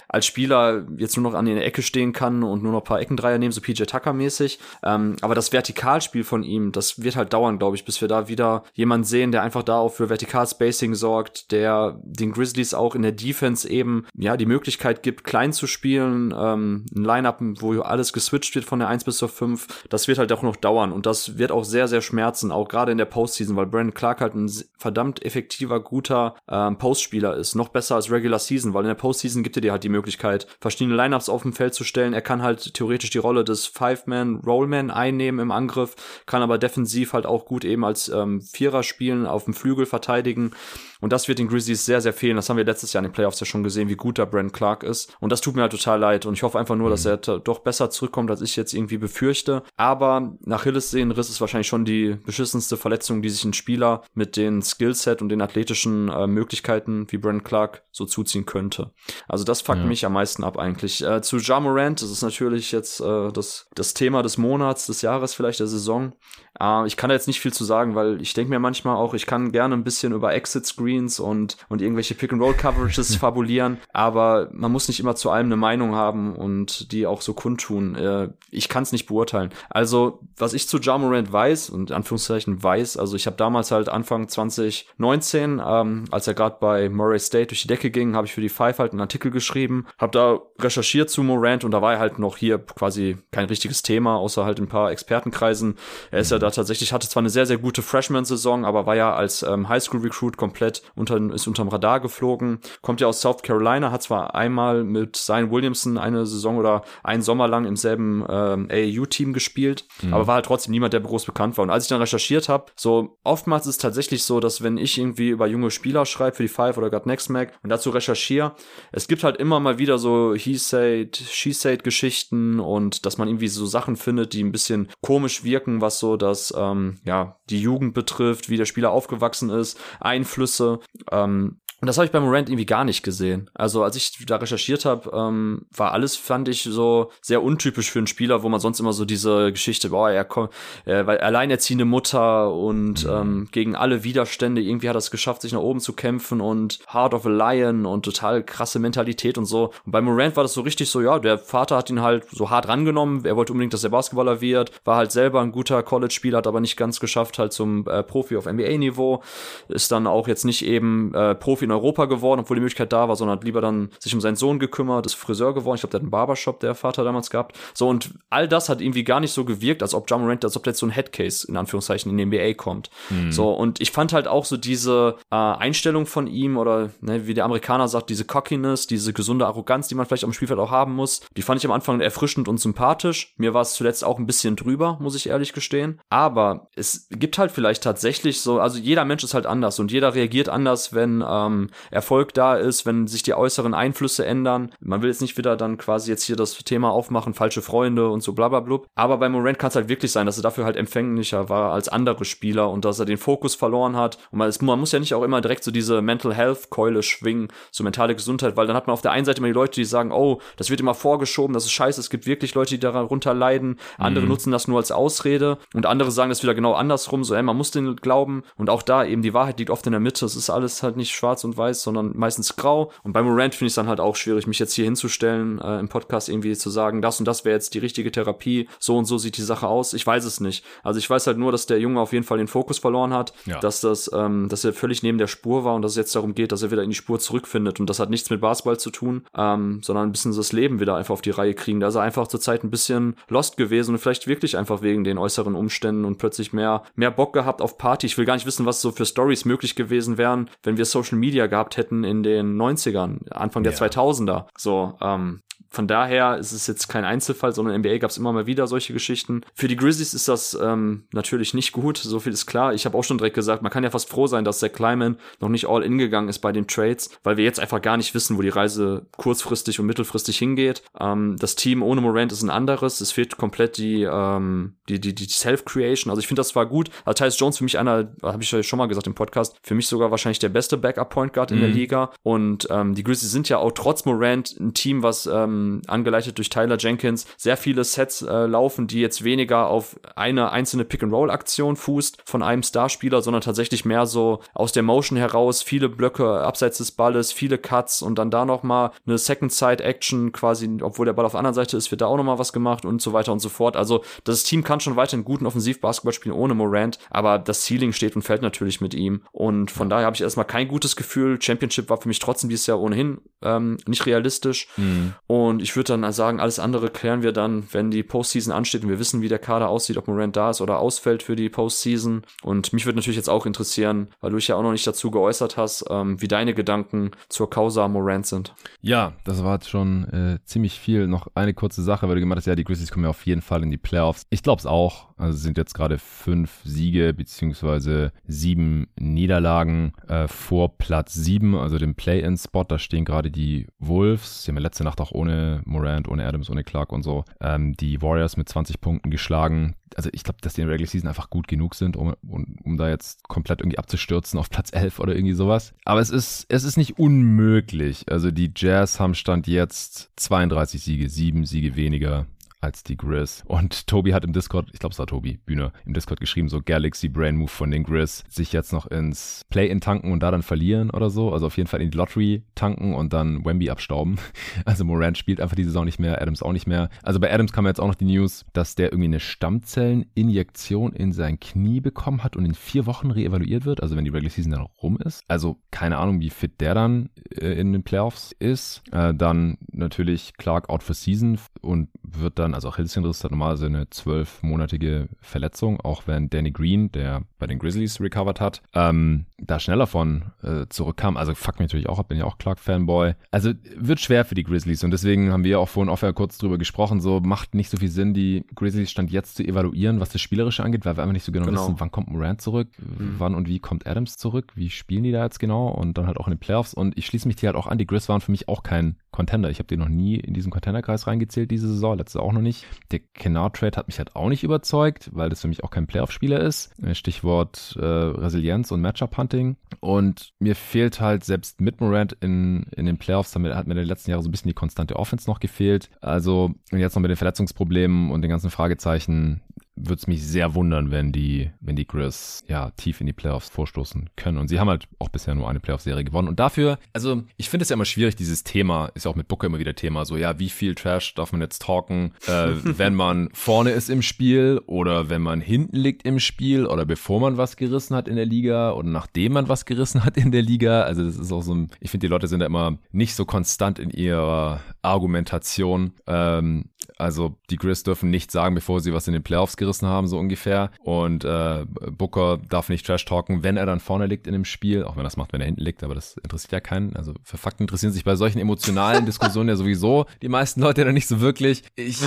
als Spieler jetzt nur noch an der Ecke stehen kann und nur noch paar Eckendreier nehmen, so PJ Tucker mäßig. Ähm, aber das Vertikalspiel von ihm, das wird halt dauern, glaube ich, bis wir da wieder jemanden sehen, der einfach da auch für Vertikalspacing sorgt, der den Grizzlies auch in der Defense eben ja die Möglichkeit gibt, klein zu spielen, ähm, ein Lineup, wo alles geswitcht wird von der 1 bis zur 5. Das wird halt auch noch dauern und das wird auch sehr, sehr schmerzen, auch gerade in der Postseason, weil Brandon Clark halt ein verdammt effektiver, guter ähm, Postspieler ist. Noch besser als Regular Season, weil in der Postseason gibt er dir halt die Möglichkeit, verschiedene Lineups auf dem Feld zu stellen. Er kann halt theoretisch die Rolle des Five-Man-Rollman einnehmen im Angriff, kann aber defensiv halt auch gut eben als ähm, Vierer spielen, auf dem Flügel verteidigen. Und das wird den Grizzlies sehr, sehr fehlen. Das haben wir letztes Jahr in den Playoffs ja schon gesehen, wie gut da Brent Clark ist. Und das tut mir halt total leid. Und ich hoffe einfach nur, mhm. dass er doch besser zurückkommt, als ich jetzt irgendwie befürchte. Aber nach Hilles Riss ist wahrscheinlich schon die beschissenste Verletzung, die sich ein Spieler mit den Skillset und den athletischen äh, Möglichkeiten wie Brent Clark so zuziehen könnte. Also das fuckt ja. mich am meisten ab eigentlich. Äh, zu Ja Morant, das ist natürlich jetzt äh, das, das Thema des Monats, des Jahres vielleicht, der Saison. Äh, ich kann da jetzt nicht viel zu sagen, weil ich denke mir manchmal auch, ich kann gerne ein bisschen über Exit-Screens und, und irgendwelche Pick-and-Roll-Coverages fabulieren, aber man muss nicht immer zu allem eine Meinung haben und die auch so kundtun. Äh, ich kann es nicht beurteilen. Also, was ich zu Ja Morant weiß, und Anführungszeichen weiß, also ich habe damals halt Anfang 2019, ähm, als er gerade bei Murray State durch die Decke ging, habe ich für die Five halt einen Artikel geschrieben, habe da recherchiert zu Morant und da war er halt noch hier quasi kein richtiges Thema, außer halt ein paar Expertenkreisen. Er ist ja da tatsächlich hatte zwar eine sehr, sehr gute Freshman-Saison, aber war ja als ähm, Highschool-Recruit komplett unter, ist unterm Radar geflogen. Kommt ja aus South Carolina, hat zwar einmal mit Zion Williamson eine Saison oder einen Sommer lang im selben ähm, AAU-Team gespielt, mhm. aber war halt trotzdem niemand, der groß bekannt war. Und als ich dann recherchiert habe, so oftmals ist es tatsächlich so, dass wenn ich irgendwie über junge Spieler schreibe für die Five oder Got Next Mac und dazu recherchiere, es gibt halt immer mal wieder so He said, She said Geschichten und dass man irgendwie so Sachen findet, die ein bisschen komisch wirken, was so das ähm, ja die Jugend betrifft, wie der Spieler aufgewachsen ist, Einflüsse. Ähm, und das habe ich bei Morant irgendwie gar nicht gesehen. Also als ich da recherchiert habe, ähm, war alles, fand ich, so sehr untypisch für einen Spieler, wo man sonst immer so diese Geschichte, boah, er kommt, äh, weil alleinerziehende Mutter und mhm. ähm, gegen alle Widerstände, irgendwie hat er es geschafft, sich nach oben zu kämpfen und Heart of a Lion und total krasse Mentalität und so. Und bei Morant war das so richtig so, ja, der Vater hat ihn halt so hart rangenommen, er wollte unbedingt, dass er Basketballer wird, war halt selber ein guter College-Spieler, hat aber nicht ganz geschafft, halt zum äh, Profi auf NBA-Niveau, ist dann auch jetzt nicht eben äh, Profi in Europa geworden, obwohl die Möglichkeit da war, sondern hat lieber dann sich um seinen Sohn gekümmert, ist Friseur geworden. Ich glaube, der hat einen Barbershop, der Vater damals gehabt. So, und all das hat irgendwie gar nicht so gewirkt, als ob Jamorant, als ob der jetzt so ein Headcase in Anführungszeichen in die NBA kommt. Mhm. So, und ich fand halt auch so diese äh, Einstellung von ihm oder ne, wie der Amerikaner sagt, diese Cockiness, diese gesunde Arroganz, die man vielleicht am Spielfeld auch haben muss, die fand ich am Anfang erfrischend und sympathisch. Mir war es zuletzt auch ein bisschen drüber, muss ich ehrlich gestehen. Aber es gibt halt vielleicht tatsächlich so, also jeder Mensch ist halt anders und jeder reagiert anders, wenn ähm, ähm, Erfolg da ist, wenn sich die äußeren Einflüsse ändern. Man will jetzt nicht wieder dann quasi jetzt hier das Thema aufmachen, falsche Freunde und so bla bla blub. Aber bei Morant kann es halt wirklich sein, dass er dafür halt empfänglicher war als andere Spieler und dass er den Fokus verloren hat. Und man, ist, man muss ja nicht auch immer direkt so diese Mental Health Keule schwingen, so mentale Gesundheit, weil dann hat man auf der einen Seite immer die Leute, die sagen, oh, das wird immer vorgeschoben, das ist scheiße, es gibt wirklich Leute, die darunter leiden. Andere mhm. nutzen das nur als Ausrede und andere sagen das wieder genau andersrum, so, ey, man muss den glauben. Und auch da eben die Wahrheit liegt oft in der Mitte. Es ist alles halt nicht schwarz und weiß, sondern meistens grau. Und bei Morant finde ich es dann halt auch schwierig, mich jetzt hier hinzustellen, äh, im Podcast irgendwie zu sagen, das und das wäre jetzt die richtige Therapie, so und so sieht die Sache aus. Ich weiß es nicht. Also ich weiß halt nur, dass der Junge auf jeden Fall den Fokus verloren hat, ja. dass das, ähm, dass er völlig neben der Spur war und dass es jetzt darum geht, dass er wieder in die Spur zurückfindet. Und das hat nichts mit Basketball zu tun, ähm, sondern ein bisschen das Leben wieder einfach auf die Reihe kriegen. Da ist er einfach zur Zeit ein bisschen lost gewesen und vielleicht wirklich einfach wegen den äußeren Umständen und plötzlich mehr, mehr Bock gehabt auf Party. Ich will gar nicht wissen, was so für Stories möglich gewesen wären, wenn wir Social Media gehabt hätten in den 90ern, Anfang der ja. 2000er. So, ähm, von daher ist es jetzt kein Einzelfall, sondern in NBA gab es immer mal wieder solche Geschichten. Für die Grizzlies ist das ähm, natürlich nicht gut, so viel ist klar. Ich habe auch schon direkt gesagt, man kann ja fast froh sein, dass der Kleiman noch nicht all in gegangen ist bei den Trades, weil wir jetzt einfach gar nicht wissen, wo die Reise kurzfristig und mittelfristig hingeht. Ähm, das Team ohne Morant ist ein anderes. Es fehlt komplett die, ähm, die, die, die Self-Creation. Also ich finde das zwar gut. Also Tyus Jones für mich einer, habe ich ja schon mal gesagt im Podcast, für mich sogar wahrscheinlich der beste Backup-Point Guard mhm. in der mhm. Liga. Und ähm, die Grizzlies sind ja auch trotz Morant ein Team, was ähm, ähm, angeleitet durch Tyler Jenkins, sehr viele Sets äh, laufen, die jetzt weniger auf eine einzelne Pick-and-Roll-Aktion fußt von einem Starspieler, sondern tatsächlich mehr so aus der Motion heraus, viele Blöcke abseits des Balles, viele Cuts und dann da nochmal eine Second-Side-Action quasi, obwohl der Ball auf der anderen Seite ist, wird da auch nochmal was gemacht und so weiter und so fort. Also das Team kann schon weiterhin guten Offensiv-Basketball spielen ohne Morant, aber das Ceiling steht und fällt natürlich mit ihm und von daher habe ich erstmal kein gutes Gefühl. Championship war für mich trotzdem dieses Jahr ohnehin ähm, nicht realistisch mhm. und ich würde dann sagen, alles andere klären wir dann, wenn die Postseason ansteht und wir wissen, wie der Kader aussieht, ob Morant da ist oder ausfällt für die Postseason und mich würde natürlich jetzt auch interessieren, weil du dich ja auch noch nicht dazu geäußert hast, ähm, wie deine Gedanken zur Causa Morant sind. Ja, das war jetzt schon äh, ziemlich viel. Noch eine kurze Sache, weil du gemeint hast, ja, die Grizzlies kommen ja auf jeden Fall in die Playoffs. Ich glaube es auch. Also sind jetzt gerade fünf Siege beziehungsweise sieben Niederlagen äh, vor Platz sieben, also dem Play-in-Spot. Da stehen gerade die Wolves. Sie haben ja letzte Nacht auch ohne Morant, ohne Adams, ohne Clark und so ähm, die Warriors mit 20 Punkten geschlagen. Also ich glaube, dass die in der Regular Season einfach gut genug sind, um, um, um da jetzt komplett irgendwie abzustürzen auf Platz 11 oder irgendwie sowas. Aber es ist, es ist nicht unmöglich. Also die Jazz haben Stand jetzt 32 Siege, sieben Siege weniger als die Grizz. Und Tobi hat im Discord, ich glaube es war Tobi Bühne, im Discord geschrieben, so Galaxy Brain Move von den Grizz, sich jetzt noch ins Play-In tanken und da dann verlieren oder so. Also auf jeden Fall in die Lottery tanken und dann Wemby abstauben. Also Morant spielt einfach die Saison nicht mehr, Adams auch nicht mehr. Also bei Adams kam jetzt auch noch die News, dass der irgendwie eine Stammzelleninjektion in sein Knie bekommen hat und in vier Wochen reevaluiert wird, also wenn die Regular Season dann rum ist. Also keine Ahnung, wie fit der dann äh, in den Playoffs ist. Äh, dann natürlich Clark out for Season und wird dann, also auch Hilsenriss hat normalerweise eine zwölfmonatige Verletzung, auch wenn Danny Green, der bei den Grizzlies recovered hat, ähm, da schneller von äh, zurückkam. Also fuck mich natürlich auch ab, bin ja auch Clark-Fanboy. Also wird schwer für die Grizzlies und deswegen haben wir auch vorhin auch kurz drüber gesprochen, so macht nicht so viel Sinn, die Grizzlies stand jetzt zu evaluieren, was das Spielerische angeht, weil wir einfach nicht so genau, genau. wissen, wann kommt Morant zurück, mhm. wann und wie kommt Adams zurück, wie spielen die da jetzt genau und dann halt auch in den Playoffs und ich schließe mich die halt auch an, die Grizz waren für mich auch kein Contender. Ich habe den noch nie in diesen Contender-Kreis reingezählt diese Saison, letzte auch noch nicht. Der Kennard-Trade hat mich halt auch nicht überzeugt, weil das für mich auch kein Playoff-Spieler ist. Äh, Stichwort äh, Resilienz und Matchup-Hunting. Und mir fehlt halt selbst mit Morant in, in den Playoffs, damit hat mir in den letzten Jahren so ein bisschen die konstante Offense noch gefehlt. Also jetzt noch mit den Verletzungsproblemen und den ganzen Fragezeichen würde es mich sehr wundern, wenn die, wenn die Grizz ja tief in die Playoffs vorstoßen können. Und sie haben halt auch bisher nur eine Playoff-Serie gewonnen. Und dafür, also ich finde es ja immer schwierig, dieses Thema, ist ja auch mit Booker immer wieder Thema, so ja, wie viel Trash darf man jetzt talken, äh, wenn man vorne ist im Spiel oder wenn man hinten liegt im Spiel oder bevor man was gerissen hat in der Liga oder nachdem man was gerissen hat in der Liga. Also das ist auch so ein, ich finde, die Leute sind da immer nicht so konstant in ihrer Argumentation. Ähm, also die Grizz dürfen nicht sagen, bevor sie was in den Playoffs gerissen haben, so ungefähr. Und äh, Booker darf nicht Trash talken, wenn er dann vorne liegt in dem Spiel, auch wenn er das macht, wenn er hinten liegt, aber das interessiert ja keinen. Also für Fakten interessieren sich bei solchen emotionalen Diskussionen ja sowieso die meisten Leute dann nicht so wirklich. Ich,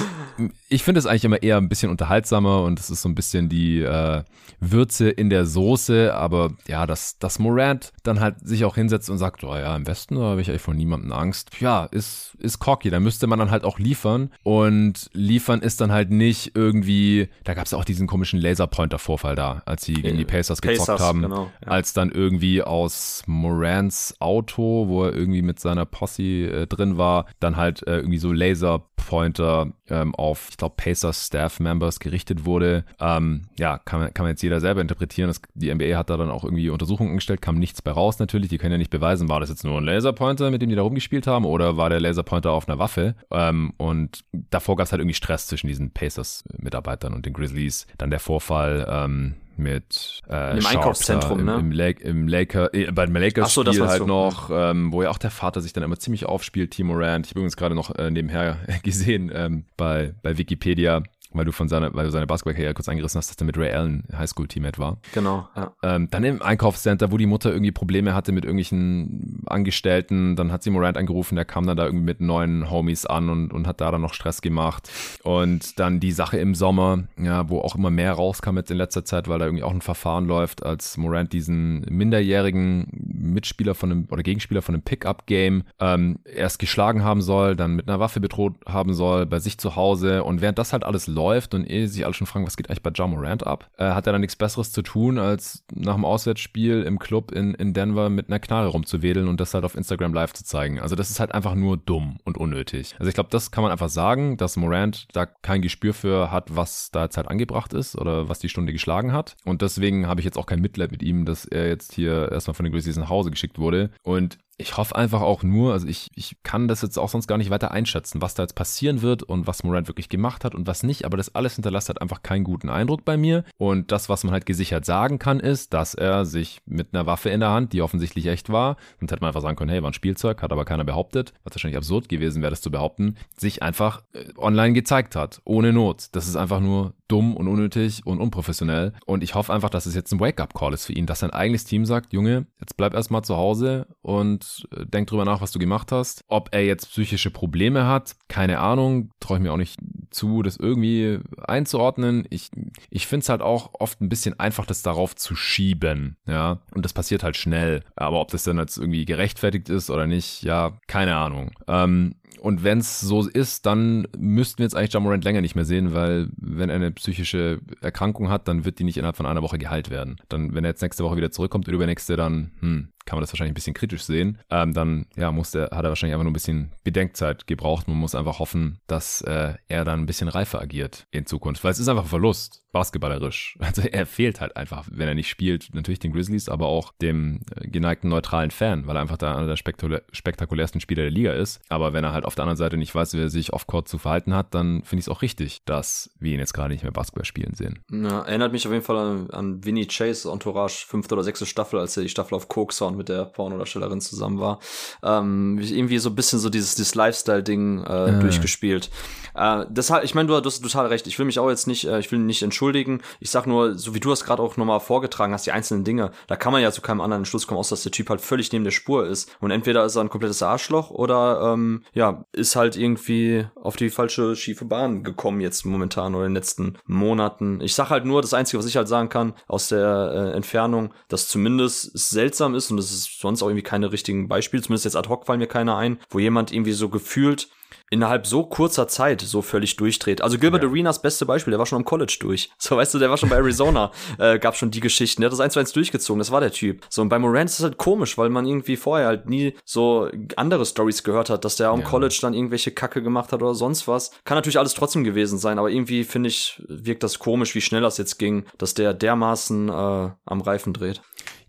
ich finde es eigentlich immer eher ein bisschen unterhaltsamer und es ist so ein bisschen die äh, Würze in der Soße, aber ja, dass, dass Morant dann halt sich auch hinsetzt und sagt, oh ja, im Westen habe ich eigentlich vor niemandem Angst. Ja, ist, ist cocky, da müsste man dann halt auch liefern und und liefern ist dann halt nicht irgendwie, da gab es auch diesen komischen Laserpointer-Vorfall da, als sie gegen die Pacers gezockt Pacers, haben, genau, ja. als dann irgendwie aus Morans Auto, wo er irgendwie mit seiner Posse äh, drin war, dann halt äh, irgendwie so Laserpointer ähm, auf, ich glaube, Pacers Staff-Members gerichtet wurde. Ähm, ja, kann man, kann man jetzt jeder selber interpretieren. Das, die NBA hat da dann auch irgendwie Untersuchungen gestellt, kam nichts bei raus natürlich. Die können ja nicht beweisen, war das jetzt nur ein Laserpointer, mit dem die da rumgespielt haben, oder war der Laserpointer auf einer Waffe? Ähm, und davor gab es halt irgendwie Stress zwischen diesen Pacers-Mitarbeitern und den Grizzlies. Dann der Vorfall, ähm, mit äh, im Einkaufszentrum, ne? Im, Lake, im Laker, äh, beim Lakers so, Spiel halt so. noch, ähm, wo ja auch der Vater sich dann immer ziemlich aufspielt, Timo Rand. Ich habe übrigens gerade noch äh, nebenher gesehen ähm, bei, bei Wikipedia, weil du von seiner, weil du seine Basketballkarriere kurz eingerissen hast, dass er mit Ray Allen Highschool-Teammate war. Genau. Ja. Ähm, dann im Einkaufscenter, wo die Mutter irgendwie Probleme hatte mit irgendwelchen Angestellten, dann hat sie Morant angerufen, der kam dann da irgendwie mit neuen Homies an und, und hat da dann noch Stress gemacht. Und dann die Sache im Sommer, ja, wo auch immer mehr rauskam jetzt in letzter Zeit, weil da irgendwie auch ein Verfahren läuft, als Morant diesen minderjährigen Mitspieler von einem oder Gegenspieler von einem Pickup-Game ähm, erst geschlagen haben soll, dann mit einer Waffe bedroht haben soll, bei sich zu Hause und während das halt alles läuft, läuft und eh sich alle schon fragen, was geht eigentlich bei Ja Morant ab, äh, hat er dann nichts Besseres zu tun, als nach dem Auswärtsspiel im Club in, in Denver mit einer Knarre rumzuwedeln und das halt auf Instagram live zu zeigen. Also das ist halt einfach nur dumm und unnötig. Also ich glaube, das kann man einfach sagen, dass Morant da kein Gespür für hat, was da jetzt halt angebracht ist oder was die Stunde geschlagen hat. Und deswegen habe ich jetzt auch kein Mitleid mit ihm, dass er jetzt hier erstmal von den Grizzlies nach Hause geschickt wurde. Und ich hoffe einfach auch nur, also ich, ich kann das jetzt auch sonst gar nicht weiter einschätzen, was da jetzt passieren wird und was Morant wirklich gemacht hat und was nicht, aber das alles hinterlässt halt einfach keinen guten Eindruck bei mir. Und das, was man halt gesichert sagen kann, ist, dass er sich mit einer Waffe in der Hand, die offensichtlich echt war, und hätte man einfach sagen können, hey, war ein Spielzeug, hat aber keiner behauptet, was wahrscheinlich absurd gewesen wäre, das zu behaupten, sich einfach äh, online gezeigt hat, ohne Not. Das ist einfach nur dumm und unnötig und unprofessionell. Und ich hoffe einfach, dass es jetzt ein Wake-up-Call ist für ihn, dass sein eigenes Team sagt, Junge, jetzt bleib erstmal zu Hause und äh, denk drüber nach, was du gemacht hast. Ob er jetzt psychische Probleme hat, keine Ahnung, traue ich mir auch nicht zu, das irgendwie einzuordnen. Ich, ich finde es halt auch oft ein bisschen einfach, das darauf zu schieben, ja. Und das passiert halt schnell. Aber ob das dann jetzt irgendwie gerechtfertigt ist oder nicht, ja, keine Ahnung. Ähm, und wenn es so ist, dann müssten wir jetzt eigentlich Jamorant länger nicht mehr sehen, weil wenn er eine psychische Erkrankung hat, dann wird die nicht innerhalb von einer Woche geheilt werden. Dann, wenn er jetzt nächste Woche wieder zurückkommt oder übernächste, dann, hm, kann man das wahrscheinlich ein bisschen kritisch sehen. Ähm, dann ja, muss der, hat er wahrscheinlich einfach nur ein bisschen Bedenkzeit gebraucht. Man muss einfach hoffen, dass äh, er dann ein bisschen reifer agiert in Zukunft, weil es ist einfach ein Verlust, basketballerisch. Also er fehlt halt einfach, wenn er nicht spielt, natürlich den Grizzlies, aber auch dem äh, geneigten neutralen Fan, weil er einfach da einer der spektakulär, spektakulärsten Spieler der Liga ist. Aber wenn er halt auf der anderen Seite nicht weiß, wie er sich off-court zu verhalten hat, dann finde ich es auch richtig, dass wir ihn jetzt gerade nicht mehr Basketball spielen sehen. Ja, erinnert mich auf jeden Fall an, an Vinny Chase Entourage, fünfte oder sechste Staffel, als er die Staffel auf Coke sah und mit der Pornodarstellerin zusammen war. Ähm, irgendwie so ein bisschen so dieses, dieses Lifestyle-Ding äh, ja, durchgespielt. Äh, deshalb, ich meine, du, du hast total recht. Ich will mich auch jetzt nicht, äh, ich will nicht entschuldigen. Ich sag nur, so wie du das gerade auch nochmal vorgetragen hast, die einzelnen Dinge, da kann man ja zu keinem anderen Schluss kommen, außer dass der Typ halt völlig neben der Spur ist. Und entweder ist er ein komplettes Arschloch oder ähm, ja, ist halt irgendwie auf die falsche schiefe Bahn gekommen jetzt momentan oder in den letzten Monaten. Ich sag halt nur, das Einzige, was ich halt sagen kann aus der äh, Entfernung, dass zumindest es seltsam ist und es ist sonst auch irgendwie keine richtigen Beispiele, zumindest jetzt ad hoc fallen mir keine ein, wo jemand irgendwie so gefühlt innerhalb so kurzer Zeit so völlig durchdreht. Also Gilbert ja. Arenas beste Beispiel, der war schon am College durch. So, weißt du, der war schon bei Arizona, äh, gab schon die Geschichten. Der hat das eins zu eins durchgezogen, das war der Typ. So, und bei Morant ist es halt komisch, weil man irgendwie vorher halt nie so andere Stories gehört hat, dass der am ja. College dann irgendwelche Kacke gemacht hat oder sonst was. Kann natürlich alles trotzdem gewesen sein, aber irgendwie finde ich, wirkt das komisch, wie schnell das jetzt ging, dass der dermaßen äh, am Reifen dreht.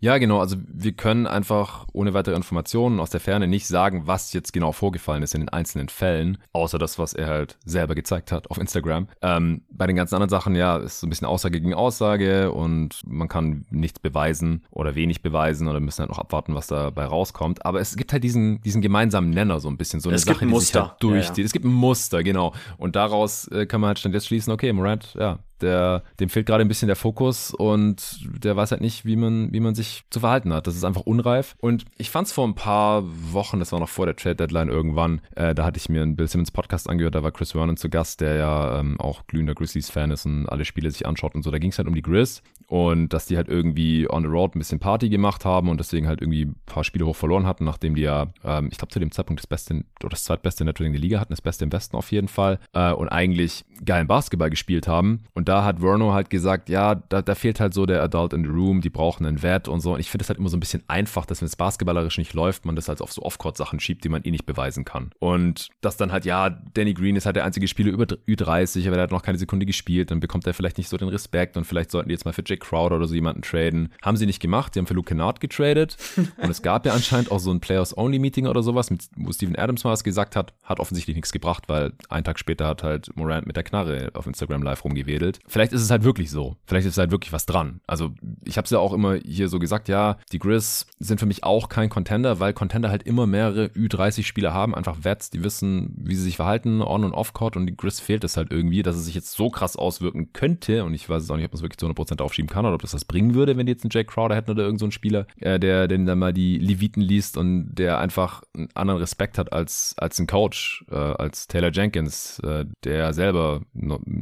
Ja, genau. Also wir können einfach ohne weitere Informationen aus der Ferne nicht sagen, was jetzt genau vorgefallen ist in den einzelnen Fällen, außer das, was er halt selber gezeigt hat auf Instagram. Ähm, bei den ganzen anderen Sachen, ja, ist so ein bisschen Aussage gegen Aussage und man kann nichts beweisen oder wenig beweisen oder müssen halt noch abwarten, was dabei rauskommt. Aber es gibt halt diesen, diesen gemeinsamen Nenner so ein bisschen, so eine es Sache, die sich halt durchzieht. Ja, ja. Es gibt ein Muster, genau. Und daraus äh, kann man halt dann jetzt schließen, okay, Morant, ja, der, dem fehlt gerade ein bisschen der Fokus und der weiß halt nicht, wie man, wie man sich zu verhalten hat. Das ist einfach unreif. Und ich fand es vor ein paar Wochen, das war noch vor der Trade Deadline irgendwann, äh, da hatte ich mir einen Bill Simmons Podcast angehört, da war Chris Vernon zu Gast, der ja ähm, auch glühender Grizzlies-Fan ist und alle Spiele sich anschaut und so. Da ging es halt um die Grizz und dass die halt irgendwie on the road ein bisschen Party gemacht haben und deswegen halt irgendwie ein paar Spiele hoch verloren hatten, nachdem die ja, ähm, ich glaube, zu dem Zeitpunkt das beste oder das zweitbeste in der Liga hatten, das beste im Westen auf jeden Fall äh, und eigentlich geilen Basketball gespielt haben. Und da hat Verno halt gesagt, ja, da, da fehlt halt so der Adult in the Room, die brauchen einen Wert und so. Und ich finde es halt immer so ein bisschen einfach, dass wenn es basketballerisch nicht läuft, man das halt auf so Off-Court-Sachen schiebt, die man eh nicht beweisen kann. Und dass dann halt, ja, Danny Green ist halt der einzige Spieler über Ü30, aber der hat noch keine Sekunde gespielt, dann bekommt er vielleicht nicht so den Respekt und vielleicht sollten die jetzt mal für Jake Crowder oder so jemanden traden. Haben sie nicht gemacht, die haben für Luke Kennard getradet und es gab ja anscheinend auch so ein Players-Only-Meeting oder sowas, mit, wo Steven Adams mal was gesagt hat, hat offensichtlich nichts gebracht, weil einen Tag später hat halt Morant mit der Knarre auf Instagram live rumgewedelt. Vielleicht ist es halt wirklich so. Vielleicht ist halt wirklich was dran. Also ich habe es ja auch immer hier so gesagt, ja, die Grizz sind für mich auch kein Contender, weil Contender halt immer mehrere Ü30-Spieler haben, einfach Vets, die wissen, wie sie sich verhalten, on- und off-court und die Grizz fehlt es halt irgendwie, dass es sich jetzt so krass auswirken könnte und ich weiß es auch nicht, ob man es wirklich zu 100% aufschieben kann oder ob das was bringen würde, wenn die jetzt einen Jake Crowder hätten oder irgendeinen so Spieler, äh, der, der dann mal die Leviten liest und der einfach einen anderen Respekt hat als, als ein Coach, äh, als Taylor Jenkins, äh, der selber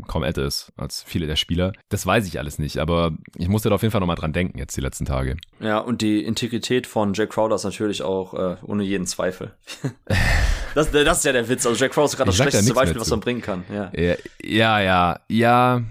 kaum älter ist als viele der Spieler. Das weiß ich alles nicht, aber ich musste da auf jeden Fall nochmal dran denken jetzt die letzten Tage. Ja, und die Integrität von Jack Crowder ist natürlich auch äh, ohne jeden Zweifel. Das, das ist ja der Witz. Also Jack Frost ist gerade das schlechteste Beispiel, was man bringen kann. Ja, ja, ja. ja ja,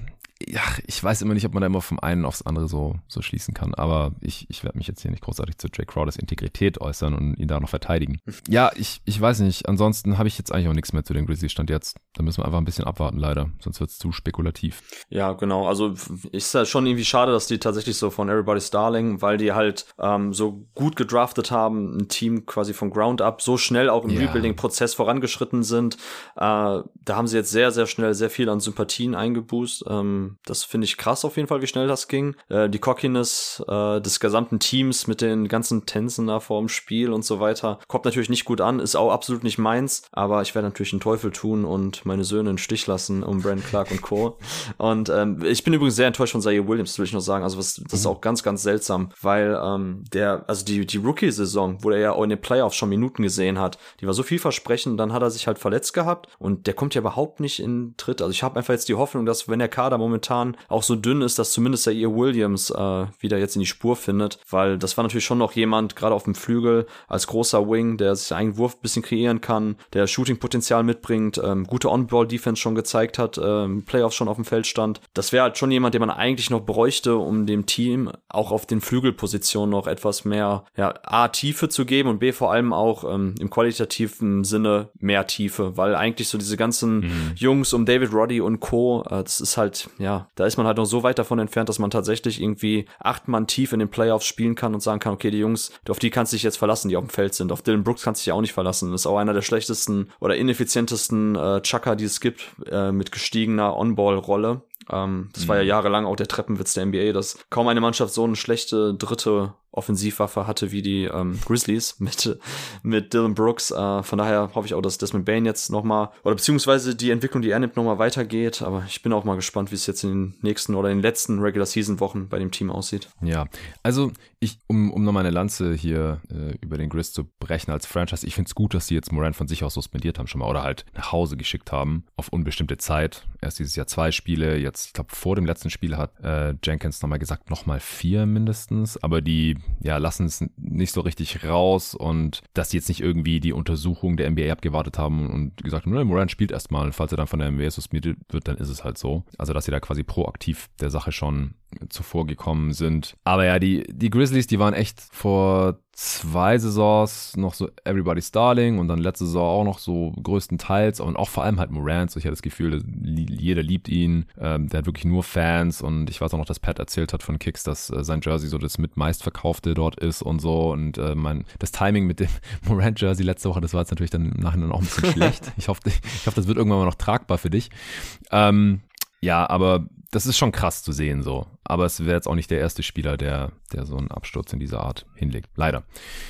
ich weiß immer nicht, ob man da immer vom einen aufs andere so, so schließen kann. Aber ich, ich werde mich jetzt hier nicht großartig zu Jake Crowders Integrität äußern und ihn da noch verteidigen. Ja, ich, ich weiß nicht. Ansonsten habe ich jetzt eigentlich auch nichts mehr zu den Grizzlies Stand jetzt. Da müssen wir einfach ein bisschen abwarten, leider. Sonst wird es zu spekulativ. Ja, genau. Also ist ja schon irgendwie schade, dass die tatsächlich so von Everybody's Darling, weil die halt ähm, so gut gedraftet haben, ein Team quasi von Ground Up so schnell auch im ja. Rebuilding-Prozess vorangeschritten sind. Äh, da haben sie jetzt sehr, sehr schnell sehr viel an Sympathien eingeboost. Ähm, das finde ich krass auf jeden Fall, wie schnell das ging. Äh, die Cockiness äh, des gesamten Teams mit den ganzen Tänzen da vor dem Spiel und so weiter kommt natürlich nicht gut an, ist auch absolut nicht meins, aber ich werde natürlich einen Teufel tun und meine Söhne in Stich lassen um Brand Clark und Co. Und ähm, ich bin übrigens sehr enttäuscht von Zaire Williams, will ich noch sagen. Also was, das ist mhm. auch ganz, ganz seltsam, weil ähm, der, also die, die Rookie-Saison, wo er ja auch in den Playoffs schon Minuten gesehen hat, die war so vielversprechend, dann hat er sich halt verletzt gehabt und der kommt ja überhaupt nicht in Tritt. Also ich habe einfach jetzt die Hoffnung, dass wenn der Kader momentan momentan auch so dünn ist, dass zumindest der ihr Williams äh, wieder jetzt in die Spur findet, weil das war natürlich schon noch jemand, gerade auf dem Flügel, als großer Wing, der sich einen Wurf ein bisschen kreieren kann, der Shooting-Potenzial mitbringt, ähm, gute On-Ball-Defense schon gezeigt hat, ähm, Playoffs schon auf dem Feld stand. Das wäre halt schon jemand, den man eigentlich noch bräuchte, um dem Team auch auf den Flügelpositionen noch etwas mehr, ja, A, Tiefe zu geben und B, vor allem auch ähm, im qualitativen Sinne mehr Tiefe, weil eigentlich so diese ganzen mhm. Jungs um David Roddy und Co., äh, das ist halt, ja, ja, da ist man halt noch so weit davon entfernt, dass man tatsächlich irgendwie acht Mann tief in den Playoffs spielen kann und sagen kann, okay, die Jungs, auf die kannst du dich jetzt verlassen, die auf dem Feld sind. Auf Dylan Brooks kannst du dich ja auch nicht verlassen. Das ist auch einer der schlechtesten oder ineffizientesten äh, Chucker, die es gibt, äh, mit gestiegener On-Ball-Rolle. Ähm, das mhm. war ja mhm. jahrelang auch der Treppenwitz der NBA, dass kaum eine Mannschaft so eine schlechte dritte Offensivwaffe hatte wie die ähm, Grizzlies mit, mit Dylan Brooks. Äh, von daher hoffe ich auch, dass Desmond Bain jetzt nochmal, oder beziehungsweise die Entwicklung, die er nimmt, nochmal weitergeht. Aber ich bin auch mal gespannt, wie es jetzt in den nächsten oder in den letzten Regular Season Wochen bei dem Team aussieht. Ja, also ich, um, um nochmal eine Lanze hier äh, über den Grizz zu brechen als Franchise, ich finde es gut, dass sie jetzt Morant von sich aus suspendiert haben schon mal oder halt nach Hause geschickt haben auf unbestimmte Zeit. Erst dieses Jahr zwei Spiele, jetzt, ich glaube, vor dem letzten Spiel hat äh, Jenkins nochmal gesagt, nochmal vier mindestens, aber die ja, lassen es nicht so richtig raus und dass die jetzt nicht irgendwie die Untersuchung der NBA abgewartet haben und gesagt haben, Moran spielt erstmal, falls er dann von der NBA suspendiert wird, dann ist es halt so. Also, dass sie da quasi proaktiv der Sache schon zuvor gekommen sind. Aber ja, die, die Grizzlies, die waren echt vor zwei Saisons noch so Everybody's Darling und dann letzte Saison auch noch so größtenteils und auch vor allem halt Morant. So ich hatte das Gefühl, jeder liebt ihn. Ähm, der hat wirklich nur Fans und ich weiß auch noch, dass Pat erzählt hat von Kicks, dass äh, sein Jersey so das mit meistverkaufte dort ist und so und äh, mein, das Timing mit dem Morant Jersey letzte Woche, das war jetzt natürlich dann im Nachhinein auch ein bisschen schlecht. Ich hoffe, ich hoffe, das wird irgendwann mal noch tragbar für dich. Ähm, ja, aber das ist schon krass zu sehen so. Aber es wäre jetzt auch nicht der erste Spieler, der, der so einen Absturz in dieser Art hinlegt. Leider.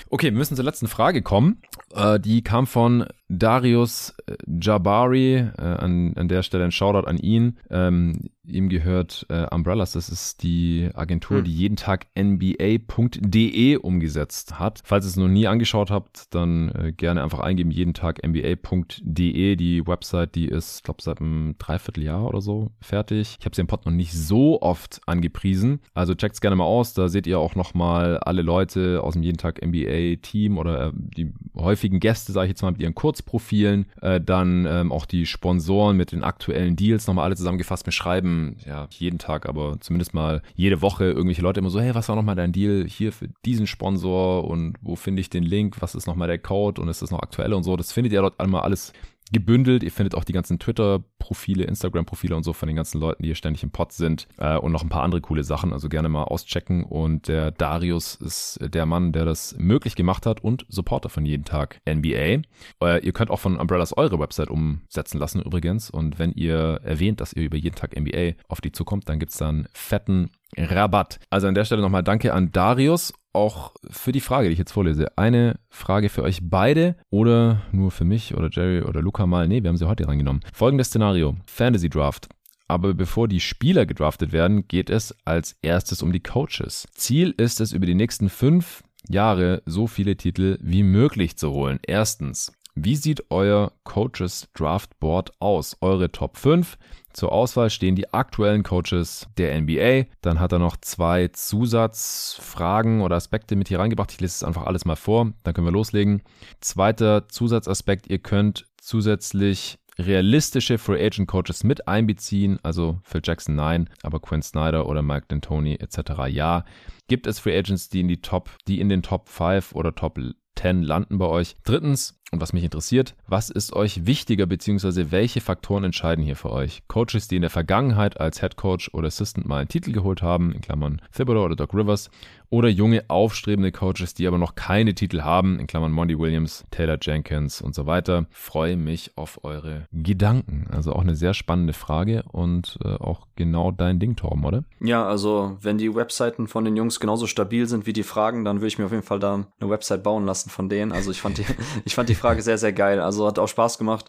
Okay, wir müssen zur letzten Frage kommen. Äh, die kam von Darius äh, Jabari. Äh, an, an der Stelle ein Shoutout an ihn. Ähm, ihm gehört äh, Umbrellas. Das ist die Agentur, hm. die jeden Tag NBA.de umgesetzt hat. Falls ihr es noch nie angeschaut habt, dann äh, gerne einfach eingeben, jeden Tag NBA.de. Die Website, die ist, glaube seit einem Dreivierteljahr oder so fertig. Ich habe sie im Pod noch nicht so oft angepriesen. Also checkt's gerne mal aus. Da seht ihr auch nochmal alle Leute aus dem jeden Tag NBA-Team oder äh, die häufigen Gäste, sage ich jetzt mal, mit ihren Kurzprofilen. Äh, dann ähm, auch die Sponsoren mit den aktuellen Deals nochmal alle zusammengefasst. Wir schreiben ja jeden Tag, aber zumindest mal jede Woche irgendwelche Leute immer so, hey, was war nochmal dein Deal hier für diesen Sponsor und wo finde ich den Link? Was ist nochmal der Code und ist das noch aktuell und so? Das findet ihr dort einmal alles gebündelt. Ihr findet auch die ganzen Twitter-Profile, Instagram-Profile und so von den ganzen Leuten, die hier ständig im Pod sind äh, und noch ein paar andere coole Sachen. Also gerne mal auschecken. Und der Darius ist der Mann, der das möglich gemacht hat und Supporter von jeden Tag NBA. Äh, ihr könnt auch von Umbrellas eure Website umsetzen lassen übrigens. Und wenn ihr erwähnt, dass ihr über jeden Tag NBA auf die zukommt, dann gibt's dann fetten Rabatt. Also an der Stelle nochmal danke an Darius auch für die Frage, die ich jetzt vorlese. Eine Frage für euch beide oder nur für mich oder Jerry oder Luca mal. Nee, wir haben sie heute reingenommen. Folgendes Szenario. Fantasy Draft. Aber bevor die Spieler gedraftet werden, geht es als erstes um die Coaches. Ziel ist es, über die nächsten fünf Jahre so viele Titel wie möglich zu holen. Erstens. Wie sieht euer Coaches Draft Board aus? Eure Top 5. Zur Auswahl stehen die aktuellen Coaches der NBA. Dann hat er noch zwei Zusatzfragen oder Aspekte mit hier reingebracht. Ich lese es einfach alles mal vor, dann können wir loslegen. Zweiter Zusatzaspekt, ihr könnt zusätzlich realistische Free Agent Coaches mit einbeziehen, also Phil Jackson nein, aber Quinn Snyder oder Mike D'Antoni etc. ja. Gibt es Free Agents, die in die Top, die in den Top 5 oder Top 10 landen bei euch? Drittens, und was mich interessiert, was ist euch wichtiger bzw. welche Faktoren entscheiden hier für euch? Coaches, die in der Vergangenheit als Head Coach oder Assistant mal einen Titel geholt haben, in Klammern Thibodeau oder Doc Rivers, oder junge aufstrebende Coaches, die aber noch keine Titel haben, in Klammern Monty Williams, Taylor Jenkins und so weiter. Freue mich auf eure Gedanken. Also auch eine sehr spannende Frage und äh, auch genau dein Ding, Torben, oder? Ja, also wenn die Webseiten von den Jungs genauso stabil sind wie die Fragen, dann würde ich mir auf jeden Fall da eine Website bauen lassen von denen. Also ich fand die, ich fand die Frage sehr, sehr geil. Also hat auch Spaß gemacht,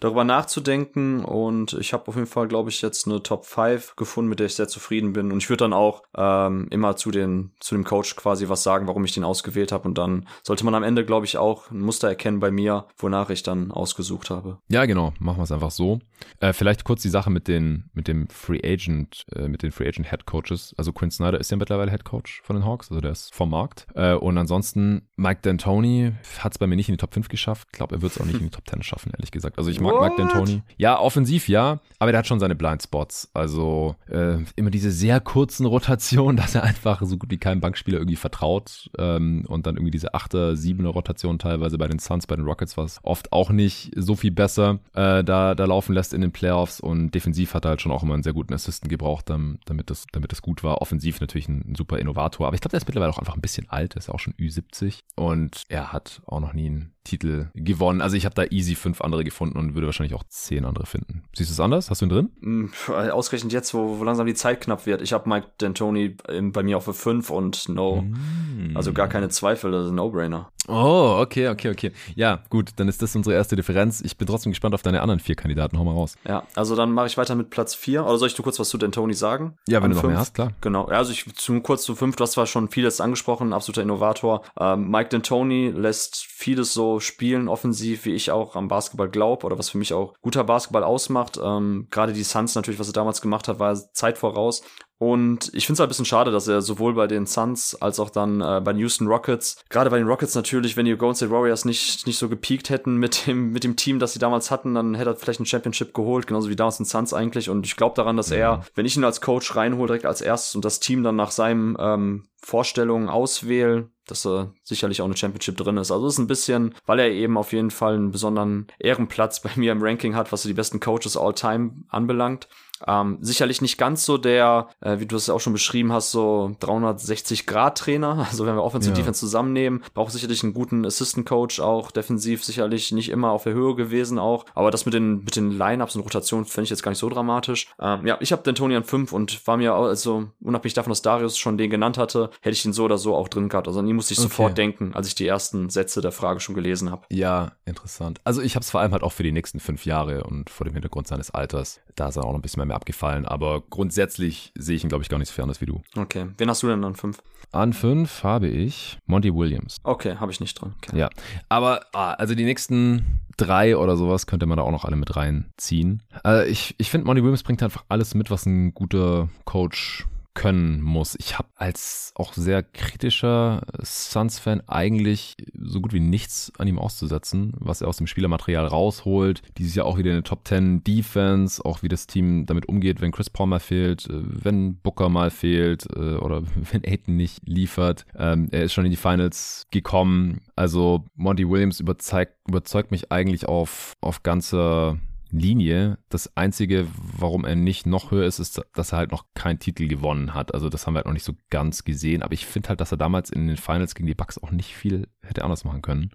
darüber nachzudenken und ich habe auf jeden Fall, glaube ich, jetzt eine Top 5 gefunden, mit der ich sehr zufrieden bin und ich würde dann auch ähm, immer zu den zu dem Coach quasi was sagen, warum ich den ausgewählt habe. Und dann sollte man am Ende, glaube ich, auch ein Muster erkennen bei mir, wonach ich dann ausgesucht habe. Ja, genau. Machen wir es einfach so. Äh, vielleicht kurz die Sache mit den, mit dem Free Agent, äh, mit den Free Agent Head Coaches. Also Quinn Snyder ist ja mittlerweile Head Coach von den Hawks, also der ist vom Markt. Äh, und ansonsten Mike D'Antoni hat es bei mir nicht in die Top 5 geschafft. Ich glaube, er wird es auch nicht in die Top 10 schaffen, ehrlich gesagt. Also ich mag What? Mike D'Antoni. Ja, offensiv ja, aber der hat schon seine Blindspots. Also äh, immer diese sehr kurzen Rotationen, dass er einfach so gut wie kein Bankspieler irgendwie vertraut ähm, und dann irgendwie diese 8er, 7er Rotation teilweise bei den Suns, bei den Rockets war es oft auch nicht so viel besser äh, da, da laufen lässt in den Playoffs und defensiv hat er halt schon auch immer einen sehr guten Assistent gebraucht, damit das, damit das gut war. Offensiv natürlich ein, ein super Innovator, aber ich glaube, der ist mittlerweile auch einfach ein bisschen alt, ist ja auch schon Ü70 und er hat auch noch nie einen Titel gewonnen. Also ich habe da easy fünf andere gefunden und würde wahrscheinlich auch zehn andere finden. Siehst du es anders? Hast du ihn drin? Mm, ausgerechnet jetzt, wo, wo langsam die Zeit knapp wird. Ich habe Mike D'Antoni bei mir auf für fünf und no. Mm. Also gar keine Zweifel, das ist ein No-Brainer. Oh, okay, okay, okay. Ja, gut, dann ist das unsere erste Differenz. Ich bin trotzdem gespannt auf deine anderen vier Kandidaten. Hau mal raus. Ja, also dann mache ich weiter mit Platz vier. Oder soll ich du kurz was zu D'Antoni sagen? Ja, wenn An du noch fünf? mehr hast, klar. Genau, also ich zum, kurz zu fünf, du hast zwar schon vieles angesprochen, absoluter Innovator. Ähm, Mike D'Antoni lässt vieles so spielen, offensiv, wie ich auch am Basketball glaube oder was für mich auch guter Basketball ausmacht. Ähm, Gerade die Suns natürlich, was er damals gemacht hat, war Zeit voraus. Und ich finde es halt ein bisschen schade, dass er sowohl bei den Suns als auch dann äh, bei den Houston Rockets, gerade bei den Rockets natürlich, wenn die Golden State Warriors nicht, nicht so gepiekt hätten mit dem, mit dem Team, das sie damals hatten, dann hätte er vielleicht ein Championship geholt, genauso wie damals in Suns eigentlich. Und ich glaube daran, dass er, wenn ich ihn als Coach reinhole, direkt als erstes und das Team dann nach seinem ähm, Vorstellungen auswähle, dass er sicherlich auch eine Championship drin ist. Also es ist ein bisschen, weil er eben auf jeden Fall einen besonderen Ehrenplatz bei mir im Ranking hat, was so die besten Coaches all time anbelangt. Ähm, sicherlich nicht ganz so der, äh, wie du es auch schon beschrieben hast, so 360-Grad-Trainer. Also wenn wir Offensive ja. Defense zusammennehmen, braucht sicherlich einen guten Assistant-Coach auch, defensiv sicherlich nicht immer auf der Höhe gewesen auch. Aber das mit den, mit den Line-Ups und Rotationen finde ich jetzt gar nicht so dramatisch. Ähm, ja, ich habe den Tony an 5 und war mir also unabhängig davon, dass Darius schon den genannt hatte, hätte ich den so oder so auch drin gehabt. Also an ihn musste ich okay. sofort denken, als ich die ersten Sätze der Frage schon gelesen habe. Ja, interessant. Also ich habe es vor allem halt auch für die nächsten fünf Jahre und vor dem Hintergrund seines Alters. Da ist er auch noch ein bisschen mehr mir abgefallen, aber grundsätzlich sehe ich ihn, glaube ich, gar nicht so fern wie du. Okay. Wen hast du denn an fünf? An fünf habe ich Monty Williams. Okay, habe ich nicht drin. Okay. Ja. Aber, ah, also die nächsten drei oder sowas könnte man da auch noch alle mit reinziehen. Also ich ich finde, Monty Williams bringt einfach alles mit, was ein guter Coach können muss. Ich habe als auch sehr kritischer Suns-Fan eigentlich so gut wie nichts an ihm auszusetzen, was er aus dem Spielermaterial rausholt. Dieses Jahr auch wieder eine Top 10 Defense, auch wie das Team damit umgeht, wenn Chris Paul mal fehlt, äh, wenn Booker mal fehlt äh, oder wenn Aiton nicht liefert. Ähm, er ist schon in die Finals gekommen. Also Monty Williams überzeugt, überzeugt mich eigentlich auf, auf ganzer Linie. Das Einzige, warum er nicht noch höher ist, ist, dass er halt noch keinen Titel gewonnen hat. Also das haben wir halt noch nicht so ganz gesehen. Aber ich finde halt, dass er damals in den Finals gegen die Bucks auch nicht viel hätte anders machen können.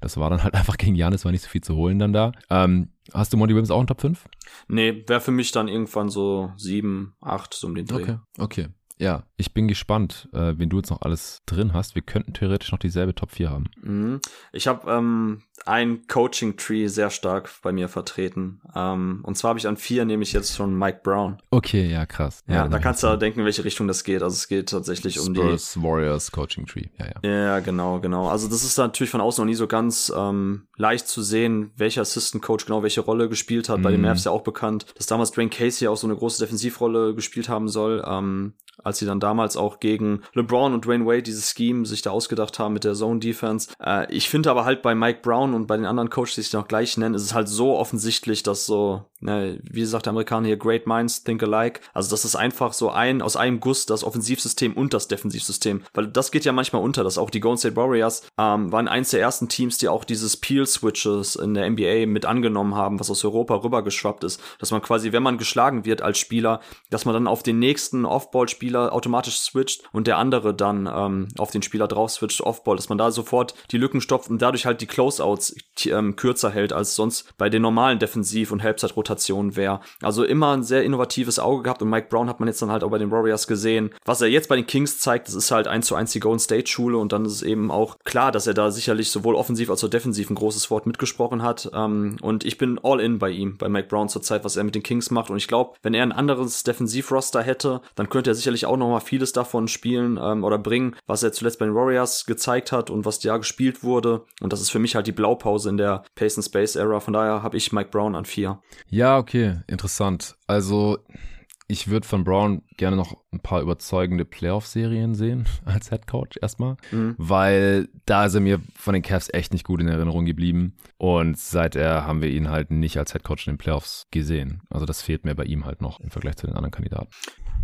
Das war dann halt einfach gegen Janis, war nicht so viel zu holen dann da. Ähm, hast du Monty Williams auch in Top 5? Nee, wäre für mich dann irgendwann so 7, 8, so um den Dreh. Okay, okay. Ja, ich bin gespannt, äh, wen du jetzt noch alles drin hast. Wir könnten theoretisch noch dieselbe Top 4 haben. Mhm. Ich habe ähm, ein Coaching-Tree sehr stark bei mir vertreten. Ähm, und zwar habe ich an vier nämlich jetzt schon Mike Brown. Okay, ja, krass. Ja, ja da kannst du denken, in welche Richtung das geht. Also es geht tatsächlich Spurs, um die Warriors Coaching-Tree. Ja, ja. Ja, genau, genau. Also das ist natürlich von außen noch nie so ganz ähm, leicht zu sehen, welcher Assistant Coach genau welche Rolle gespielt hat. Mhm. Bei den Mavs ja auch bekannt, dass damals Dwayne Casey auch so eine große Defensivrolle gespielt haben soll. Ähm, als sie dann damals auch gegen LeBron und Dwayne Wade dieses Scheme sich da ausgedacht haben mit der Zone Defense. Äh, ich finde aber halt bei Mike Brown und bei den anderen Coaches, die sich noch gleich nennen, ist es halt so offensichtlich, dass so, ne, wie sagt der Amerikaner hier, great minds think alike. Also das ist einfach so ein, aus einem Guss das Offensivsystem und das Defensivsystem. Weil das geht ja manchmal unter, dass auch die Golden State Warriors ähm, waren eins der ersten Teams, die auch dieses Peel-Switches in der NBA mit angenommen haben, was aus Europa rübergeschwappt ist. Dass man quasi, wenn man geschlagen wird als Spieler, dass man dann auf den nächsten Off-Ball-Spieler Spieler automatisch switcht und der andere dann ähm, auf den Spieler drauf switcht, Offball, dass man da sofort die Lücken stopft und dadurch halt die Closeouts ähm, kürzer hält, als sonst bei den normalen Defensiv- und Halbzeitrotationen wäre. Also immer ein sehr innovatives Auge gehabt und Mike Brown hat man jetzt dann halt auch bei den Warriors gesehen. Was er jetzt bei den Kings zeigt, das ist halt eins zu eins die Golden State Schule und dann ist es eben auch klar, dass er da sicherlich sowohl offensiv als auch defensiv ein großes Wort mitgesprochen hat. Ähm, und ich bin all in bei ihm, bei Mike Brown zurzeit, was er mit den Kings macht. Und ich glaube, wenn er ein anderes Defensivroster hätte, dann könnte er sicherlich auch noch mal vieles davon spielen ähm, oder bringen, was er zuletzt bei den Warriors gezeigt hat und was ja gespielt wurde. Und das ist für mich halt die Blaupause in der Pace and Space Era. Von daher habe ich Mike Brown an vier. Ja, okay, interessant. Also ich würde von Brown gerne noch ein paar überzeugende Playoff-Serien sehen als Head Coach erstmal, mhm. weil da ist er mir von den Cavs echt nicht gut in Erinnerung geblieben und seither haben wir ihn halt nicht als Head Coach in den Playoffs gesehen. Also das fehlt mir bei ihm halt noch im Vergleich zu den anderen Kandidaten.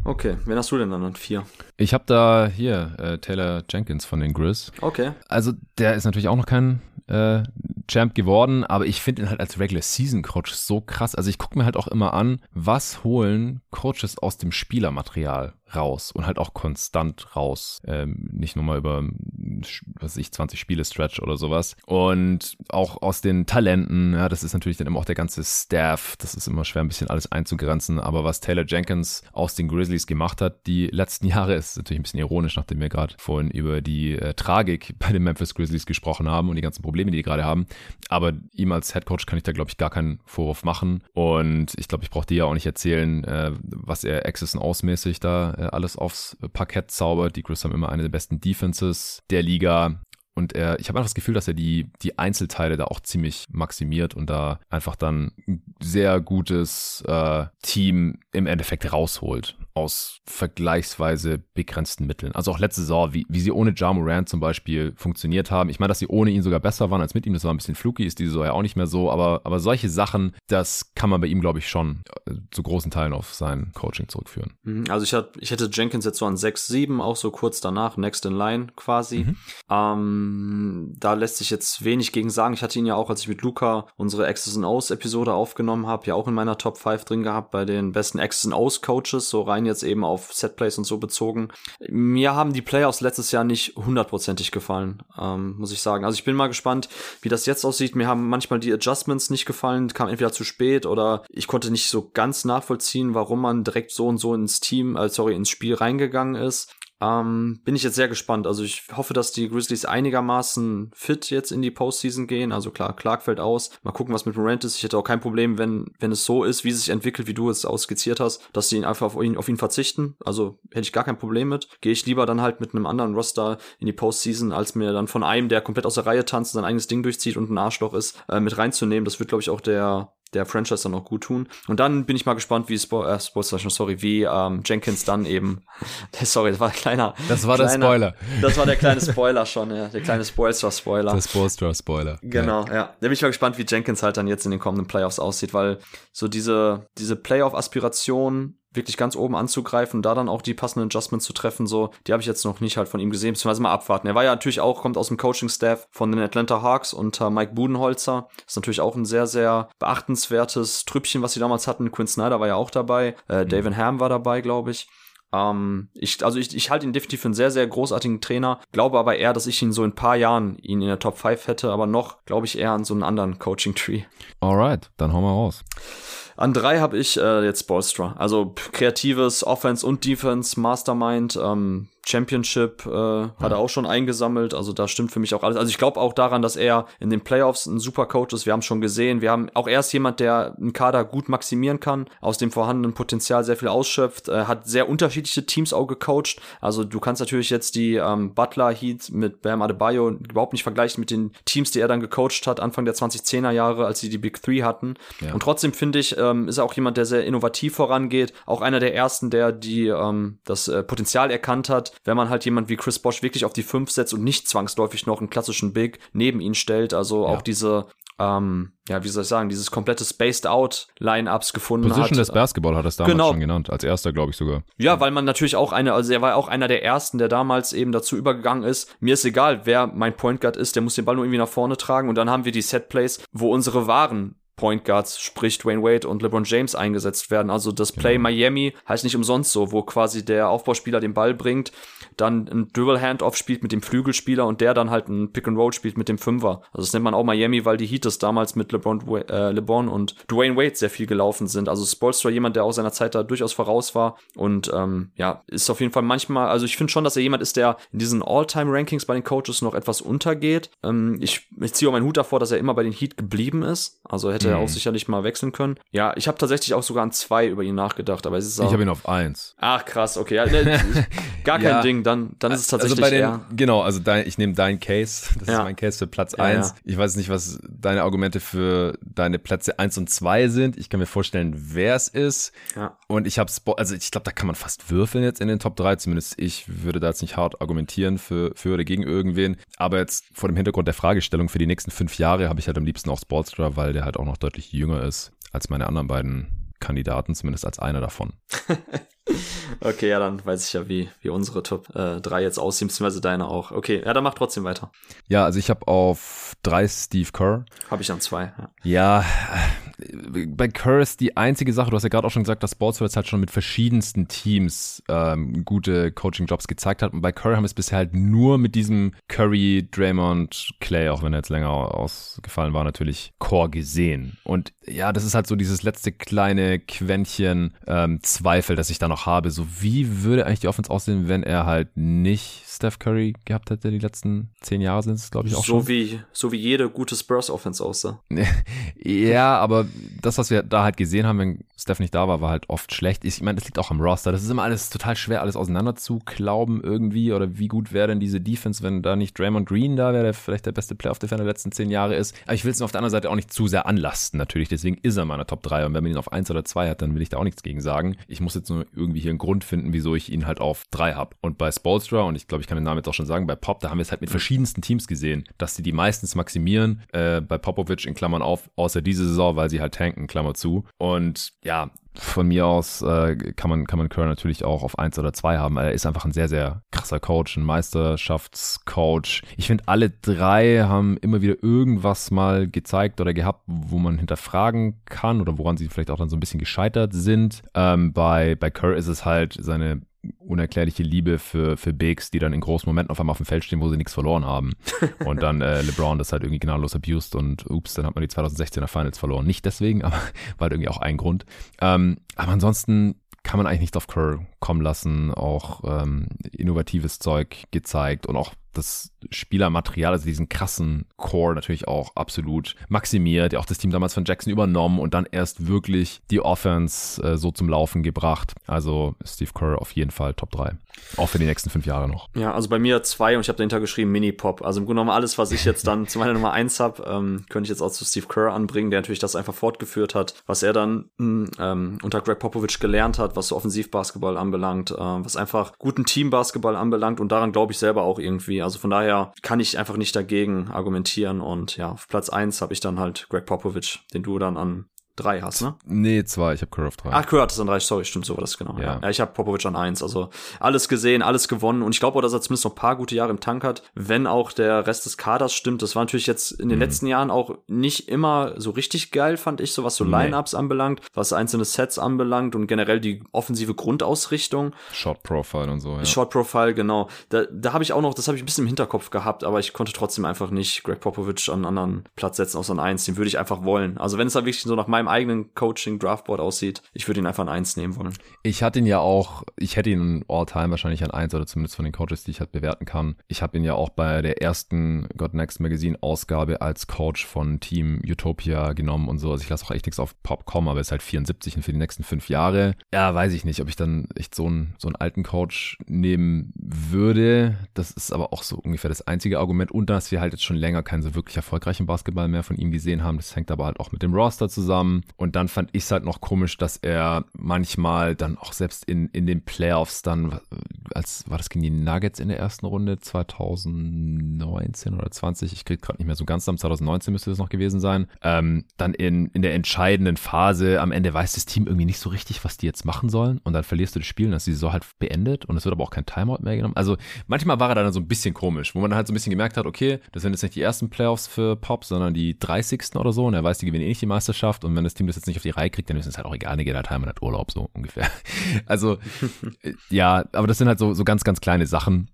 Okay, wen hast du denn dann an vier? Ich habe da hier äh, Taylor Jenkins von den Grizz. Okay. Also der ist natürlich auch noch kein äh, Champ geworden, aber ich finde ihn halt als Regular Season Coach so krass. Also ich gucke mir halt auch immer an, was holen Coaches aus dem Spielermaterial raus und halt auch konstant raus. Ähm, nicht nur mal über, was weiß ich, 20 Spiele Stretch oder sowas. Und auch aus den Talenten, ja, das ist natürlich dann immer auch der ganze Staff. Das ist immer schwer, ein bisschen alles einzugrenzen. Aber was Taylor Jenkins aus den Grizzlies gemacht hat, die letzten Jahre, ist natürlich ein bisschen ironisch, nachdem wir gerade vorhin über die äh, Tragik bei den Memphis Grizzlies gesprochen haben und die ganzen Probleme, die die gerade haben. Aber ihm als Head Coach kann ich da, glaube ich, gar keinen Vorwurf machen. Und ich glaube, ich brauche dir ja auch nicht erzählen, äh, was er Access und Ausmäßig da äh, alles aufs Parkett zaubert. Die Grizzlies haben immer eine der besten Defenses der Liga. Und er, ich habe einfach das Gefühl, dass er die, die Einzelteile da auch ziemlich maximiert und da einfach dann ein sehr gutes äh, Team im Endeffekt rausholt aus vergleichsweise begrenzten Mitteln. Also auch letzte Saison, wie, wie sie ohne Ja Morant zum Beispiel funktioniert haben. Ich meine, dass sie ohne ihn sogar besser waren als mit ihm, das war ein bisschen fluky, ist diese Saison ja auch nicht mehr so, aber, aber solche Sachen, das kann man bei ihm, glaube ich, schon äh, zu großen Teilen auf sein Coaching zurückführen. Mhm, also ich, hat, ich hätte Jenkins jetzt so an 6, 7, auch so kurz danach, next in line quasi. Mhm. Ähm, da lässt sich jetzt wenig gegen sagen. Ich hatte ihn ja auch, als ich mit Luca unsere X's and O's Episode aufgenommen habe, ja auch in meiner Top 5 drin gehabt bei den besten X's and O's Coaches, so rein jetzt eben auf Setplays und so bezogen. Mir haben die Playoffs letztes Jahr nicht hundertprozentig gefallen, ähm, muss ich sagen. Also ich bin mal gespannt, wie das jetzt aussieht. Mir haben manchmal die Adjustments nicht gefallen, kam entweder zu spät oder ich konnte nicht so ganz nachvollziehen, warum man direkt so und so ins Team, äh, sorry, ins Spiel reingegangen ist. Ähm, bin ich jetzt sehr gespannt. Also ich hoffe, dass die Grizzlies einigermaßen fit jetzt in die Postseason gehen. Also klar, Clark fällt aus. Mal gucken, was mit Morant ist. Ich hätte auch kein Problem, wenn, wenn es so ist, wie es sich entwickelt, wie du es ausskizziert hast, dass sie einfach auf ihn, auf ihn verzichten. Also hätte ich gar kein Problem mit. Gehe ich lieber dann halt mit einem anderen Roster in die Postseason, als mir dann von einem, der komplett aus der Reihe tanzt, sein eigenes Ding durchzieht und ein Arschloch ist, äh, mit reinzunehmen. Das wird, glaube ich, auch der der Franchise dann auch gut tun. Und dann bin ich mal gespannt, wie Spo äh, Sports sorry, wie ähm, Jenkins dann eben. sorry, das war ein kleiner. Das war kleiner, der Spoiler. Das war der kleine Spoiler schon, ja, der kleine Spoilster-Spoiler. Der Spoilster-Spoiler. Genau, ja. ja. Da bin ich mal gespannt, wie Jenkins halt dann jetzt in den kommenden Playoffs aussieht, weil so diese diese Playoff-Aspiration wirklich ganz oben anzugreifen, da dann auch die passenden Adjustments zu treffen, so, die habe ich jetzt noch nicht halt von ihm gesehen, beziehungsweise mal abwarten. Er war ja natürlich auch, kommt aus dem Coaching-Staff von den Atlanta Hawks unter Mike Budenholzer. Ist natürlich auch ein sehr, sehr beachtenswertes Trüppchen, was sie damals hatten. Quinn Snyder war ja auch dabei, äh, mhm. David Ham war dabei, glaube ich. Ähm, ich, also ich, ich halte ihn definitiv für einen sehr, sehr großartigen Trainer, glaube aber eher, dass ich ihn so in ein paar Jahren ihn in der Top 5 hätte, aber noch glaube ich eher an so einen anderen Coaching-Tree. Alright, dann hauen wir raus. An drei habe ich äh, jetzt Bolstra. Also kreatives Offense und Defense, Mastermind, ähm, Championship äh, ja. hat er auch schon eingesammelt. Also da stimmt für mich auch alles. Also ich glaube auch daran, dass er in den Playoffs ein super Coach ist. Wir haben schon gesehen. Wir haben auch erst jemand, der einen Kader gut maximieren kann, aus dem vorhandenen Potenzial sehr viel ausschöpft, äh, hat sehr unterschiedliche Teams auch gecoacht. Also du kannst natürlich jetzt die ähm, Butler Heat mit Bam Adebayo überhaupt nicht vergleichen mit den Teams, die er dann gecoacht hat Anfang der 2010er Jahre, als sie die Big Three hatten. Ja. Und trotzdem finde ich, ähm, ist er auch jemand, der sehr innovativ vorangeht. Auch einer der ersten, der die ähm, das äh, Potenzial erkannt hat, wenn man halt jemand wie Chris Bosch wirklich auf die 5 setzt und nicht zwangsläufig noch einen klassischen Big neben ihn stellt. Also ja. auch diese ähm, ja, wie soll ich sagen, dieses komplette Spaced Out Line-Ups gefunden Position hat. Position des Basketball hat er es damals genau. schon genannt, als erster, glaube ich sogar. Ja, weil man natürlich auch eine, also er war auch einer der ersten, der damals eben dazu übergegangen ist. Mir ist egal, wer mein Point Guard ist, der muss den Ball nur irgendwie nach vorne tragen und dann haben wir die Set Plays, wo unsere wahren Point Guards, sprich Dwayne Wade und LeBron James eingesetzt werden. Also das Play genau. Miami heißt nicht umsonst so, wo quasi der Aufbauspieler den Ball bringt, dann ein Dribble Handoff spielt mit dem Flügelspieler und der dann halt ein Pick and Roll spielt mit dem Fünfer. Also das nennt man auch Miami, weil die Heaters damals mit LeBron, äh, LeBron und Dwayne Wade sehr viel gelaufen sind. Also Spolstra jemand, der auch seiner Zeit da durchaus voraus war und ähm, ja, ist auf jeden Fall manchmal, also ich finde schon, dass er jemand ist, der in diesen All-Time-Rankings bei den Coaches noch etwas untergeht. Ähm, ich, ich ziehe auch meinen Hut davor, dass er immer bei den Heat geblieben ist. Also hätte hätte er auch mhm. sicherlich mal wechseln können. Ja, ich habe tatsächlich auch sogar an zwei über ihn nachgedacht, aber es ist auch. Ich habe ihn auf eins. Ach krass, okay, ja, ne, gar kein ja. Ding. Dann, dann ist es also tatsächlich also bei den, Genau, also dein, ich nehme dein Case. Das ja. ist mein Case für Platz ja, eins. Ich weiß nicht, was deine Argumente für deine Plätze eins und zwei sind. Ich kann mir vorstellen, wer es ist. Ja. Und ich habe, also ich glaube, da kann man fast würfeln jetzt in den Top drei. Zumindest ich würde da jetzt nicht hart argumentieren für, für oder gegen irgendwen. Aber jetzt vor dem Hintergrund der Fragestellung für die nächsten fünf Jahre habe ich halt am liebsten auch Sportstra, weil der halt auch noch deutlich jünger ist als meine anderen beiden Kandidaten, zumindest als einer davon. okay, ja, dann weiß ich ja, wie, wie unsere Top äh, 3 jetzt aussehen, beziehungsweise deine auch. Okay, ja, dann mach trotzdem weiter. Ja, also ich habe auf drei Steve Kerr. Habe ich an zwei. Ja. ja, bei Kerr ist die einzige Sache, du hast ja gerade auch schon gesagt, dass Sportswords halt schon mit verschiedensten Teams ähm, gute Coaching-Jobs gezeigt hat. Und bei Curry haben wir es bisher halt nur mit diesem Curry, Draymond, Clay, auch wenn er jetzt länger ausgefallen war, natürlich Core gesehen. Und ja, das ist halt so dieses letzte kleine Quäntchen ähm, Zweifel, das ich da noch habe. So, wie würde eigentlich die Offense aussehen, wenn er halt nicht Steph Curry gehabt hätte, die letzten zehn Jahre sind es, glaube ich, auch so schon. Wie, so wie jede gute Spurs-Offense aussah. ja, aber das, was wir da halt gesehen haben, wenn Steph nicht da war, war halt oft schlecht. Ich meine, das liegt auch am Roster. Das ist immer alles total schwer, alles auseinander zu glauben irgendwie. Oder wie gut wäre denn diese Defense, wenn da nicht Draymond Green da wäre, der vielleicht der beste Playoff-Defender der letzten zehn Jahre ist. Aber ich will es auf der anderen Seite auch nicht zu sehr anlasten, natürlich. Deswegen ist er meiner Top 3. Und wenn man ihn auf 1 oder 2 hat, dann will ich da auch nichts gegen sagen. Ich muss jetzt nur irgendwie hier einen Grund finden, wieso ich ihn halt auf 3 habe. Und bei Spolstra, und ich glaube, ich kann den Namen jetzt auch schon sagen, bei Pop, da haben wir es halt mit verschiedensten Teams gesehen, dass sie die meistens maximieren. Äh, bei Popovic in Klammern auf, außer diese Saison, weil sie halt tanken, Klammer zu. Und ja, von mir aus äh, kann man kann man Kerr natürlich auch auf eins oder zwei haben. Er ist einfach ein sehr sehr krasser Coach, ein Meisterschaftscoach. Ich finde alle drei haben immer wieder irgendwas mal gezeigt oder gehabt, wo man hinterfragen kann oder woran sie vielleicht auch dann so ein bisschen gescheitert sind. Ähm, bei bei Kerr ist es halt seine unerklärliche Liebe für, für Bigs, die dann in großen Momenten auf einmal auf dem Feld stehen, wo sie nichts verloren haben. Und dann äh, LeBron das halt irgendwie gnadenlos abused und ups, dann hat man die 2016er Finals verloren. Nicht deswegen, aber war halt irgendwie auch ein Grund. Ähm, aber ansonsten kann man eigentlich nicht auf Kerr kommen lassen. Auch ähm, innovatives Zeug gezeigt und auch das Spielermaterial, also diesen krassen Core natürlich auch absolut maximiert. Auch das Team damals von Jackson übernommen und dann erst wirklich die Offense äh, so zum Laufen gebracht. Also Steve Kerr auf jeden Fall Top 3. Auch für die nächsten fünf Jahre noch. Ja, also bei mir zwei und ich habe dahinter geschrieben Mini-Pop. Also im Grunde genommen alles, was ich jetzt dann zu meiner Nummer eins habe, ähm, könnte ich jetzt auch zu Steve Kerr anbringen, der natürlich das einfach fortgeführt hat, was er dann hm, ähm, unter Greg Popovich gelernt hat, was so Offensivbasketball anbelangt, äh, was einfach guten Teambasketball anbelangt und daran glaube ich selber auch irgendwie. Also von daher kann ich einfach nicht dagegen argumentieren und ja, auf Platz eins habe ich dann halt Greg Popovich, den du dann an drei hast, ne? Nee, zwei. Ich habe Curry auf drei. Ach, Curry hat es an drei. Sorry, stimmt so war das genau. Ja, ja ich habe Popovic an eins. Also alles gesehen, alles gewonnen. Und ich glaube auch, dass er zumindest noch ein paar gute Jahre im Tank hat, wenn auch der Rest des Kaders stimmt. Das war natürlich jetzt in den mhm. letzten Jahren auch nicht immer so richtig geil, fand ich, so was so nee. Line-Ups anbelangt, was einzelne Sets anbelangt und generell die offensive Grundausrichtung. Short Profile und so, ja. Short Profile, genau. Da, da habe ich auch noch, das habe ich ein bisschen im Hinterkopf gehabt, aber ich konnte trotzdem einfach nicht Greg Popovich an einen anderen Platz setzen, außer an eins. Den würde ich einfach wollen. Also wenn es da wirklich so nach meinem meinem eigenen Coaching-Draftboard aussieht, ich würde ihn einfach an eins nehmen wollen. Ich hatte ihn ja auch, ich hätte ihn all-time wahrscheinlich an eins oder zumindest von den Coaches, die ich halt bewerten kann. Ich habe ihn ja auch bei der ersten God Next Magazine Ausgabe als Coach von Team Utopia genommen und so. Also ich lasse auch echt nichts auf Pop kommen, aber er ist halt 74 und für die nächsten fünf Jahre. Ja, weiß ich nicht, ob ich dann echt so einen, so einen alten Coach nehmen würde. Das ist aber auch so ungefähr das einzige Argument. Und dass wir halt jetzt schon länger keinen so wirklich erfolgreichen Basketball mehr von ihm gesehen haben. Das hängt aber halt auch mit dem Roster zusammen. Und dann fand ich es halt noch komisch, dass er manchmal dann auch selbst in, in den Playoffs dann, als war das gegen die Nuggets in der ersten Runde 2019 oder 20, ich krieg gerade nicht mehr so ganz am 2019 müsste das noch gewesen sein, ähm, dann in, in der entscheidenden Phase am Ende weiß das Team irgendwie nicht so richtig, was die jetzt machen sollen und dann verlierst du das Spiel und dann die Saison halt beendet und es wird aber auch kein Timeout mehr genommen. Also manchmal war er dann so ein bisschen komisch, wo man dann halt so ein bisschen gemerkt hat, okay, das sind jetzt nicht die ersten Playoffs für Pop, sondern die 30. oder so und er weiß, die gewinnen eh nicht die Meisterschaft und wenn das Team das jetzt nicht auf die Reihe kriegt, dann ist es halt auch egal, halt heim und hat Urlaub, so ungefähr. Also, ja, aber das sind halt so, so ganz, ganz kleine Sachen,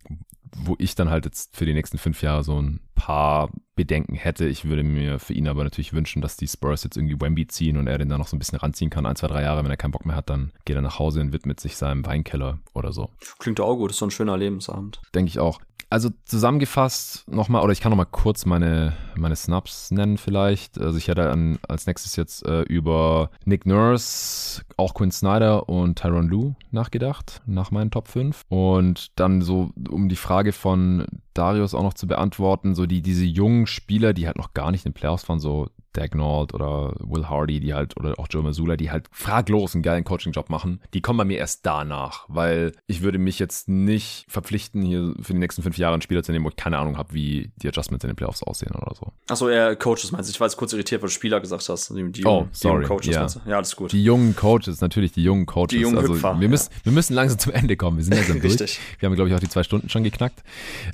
wo ich dann halt jetzt für die nächsten fünf Jahre so ein paar Bedenken hätte. Ich würde mir für ihn aber natürlich wünschen, dass die Spurs jetzt irgendwie Wemby ziehen und er den dann noch so ein bisschen ranziehen kann. Ein, zwei, drei Jahre, wenn er keinen Bock mehr hat, dann geht er nach Hause und widmet sich seinem Weinkeller oder so. Klingt auch gut, ist so ein schöner Lebensabend. Denke ich auch. Also zusammengefasst nochmal, oder ich kann nochmal kurz meine, meine Snaps nennen vielleicht. Also ich hätte an, als nächstes jetzt äh, über Nick Nurse, auch Quinn Snyder und Tyron Lue nachgedacht, nach meinen Top 5. Und dann so, um die Frage von Darius auch noch zu beantworten, so die, diese jungen Spieler, die halt noch gar nicht in den Playoffs waren, so Dagnall oder Will Hardy, die halt, oder auch Joe Mazzulla, die halt fraglos einen geilen Coaching-Job machen, die kommen bei mir erst danach, weil ich würde mich jetzt nicht verpflichten, hier für die nächsten fünf Jahre einen Spieler zu nehmen, wo ich keine Ahnung habe, wie die Adjustments in den Playoffs aussehen oder so. Achso, er Coaches meinst du? Ich war jetzt kurz irritiert, weil du Spieler gesagt hast. Die, die oh, sorry. Die Coaches ja. ja, alles gut. Die jungen Coaches, natürlich die jungen Coaches. Die jungen also Hüpfer, wir, müssen, wir müssen langsam zum Ende kommen. Wir sind ja so durch. Richtig. Wir haben, glaube ich, auch die zwei Stunden schon geknackt.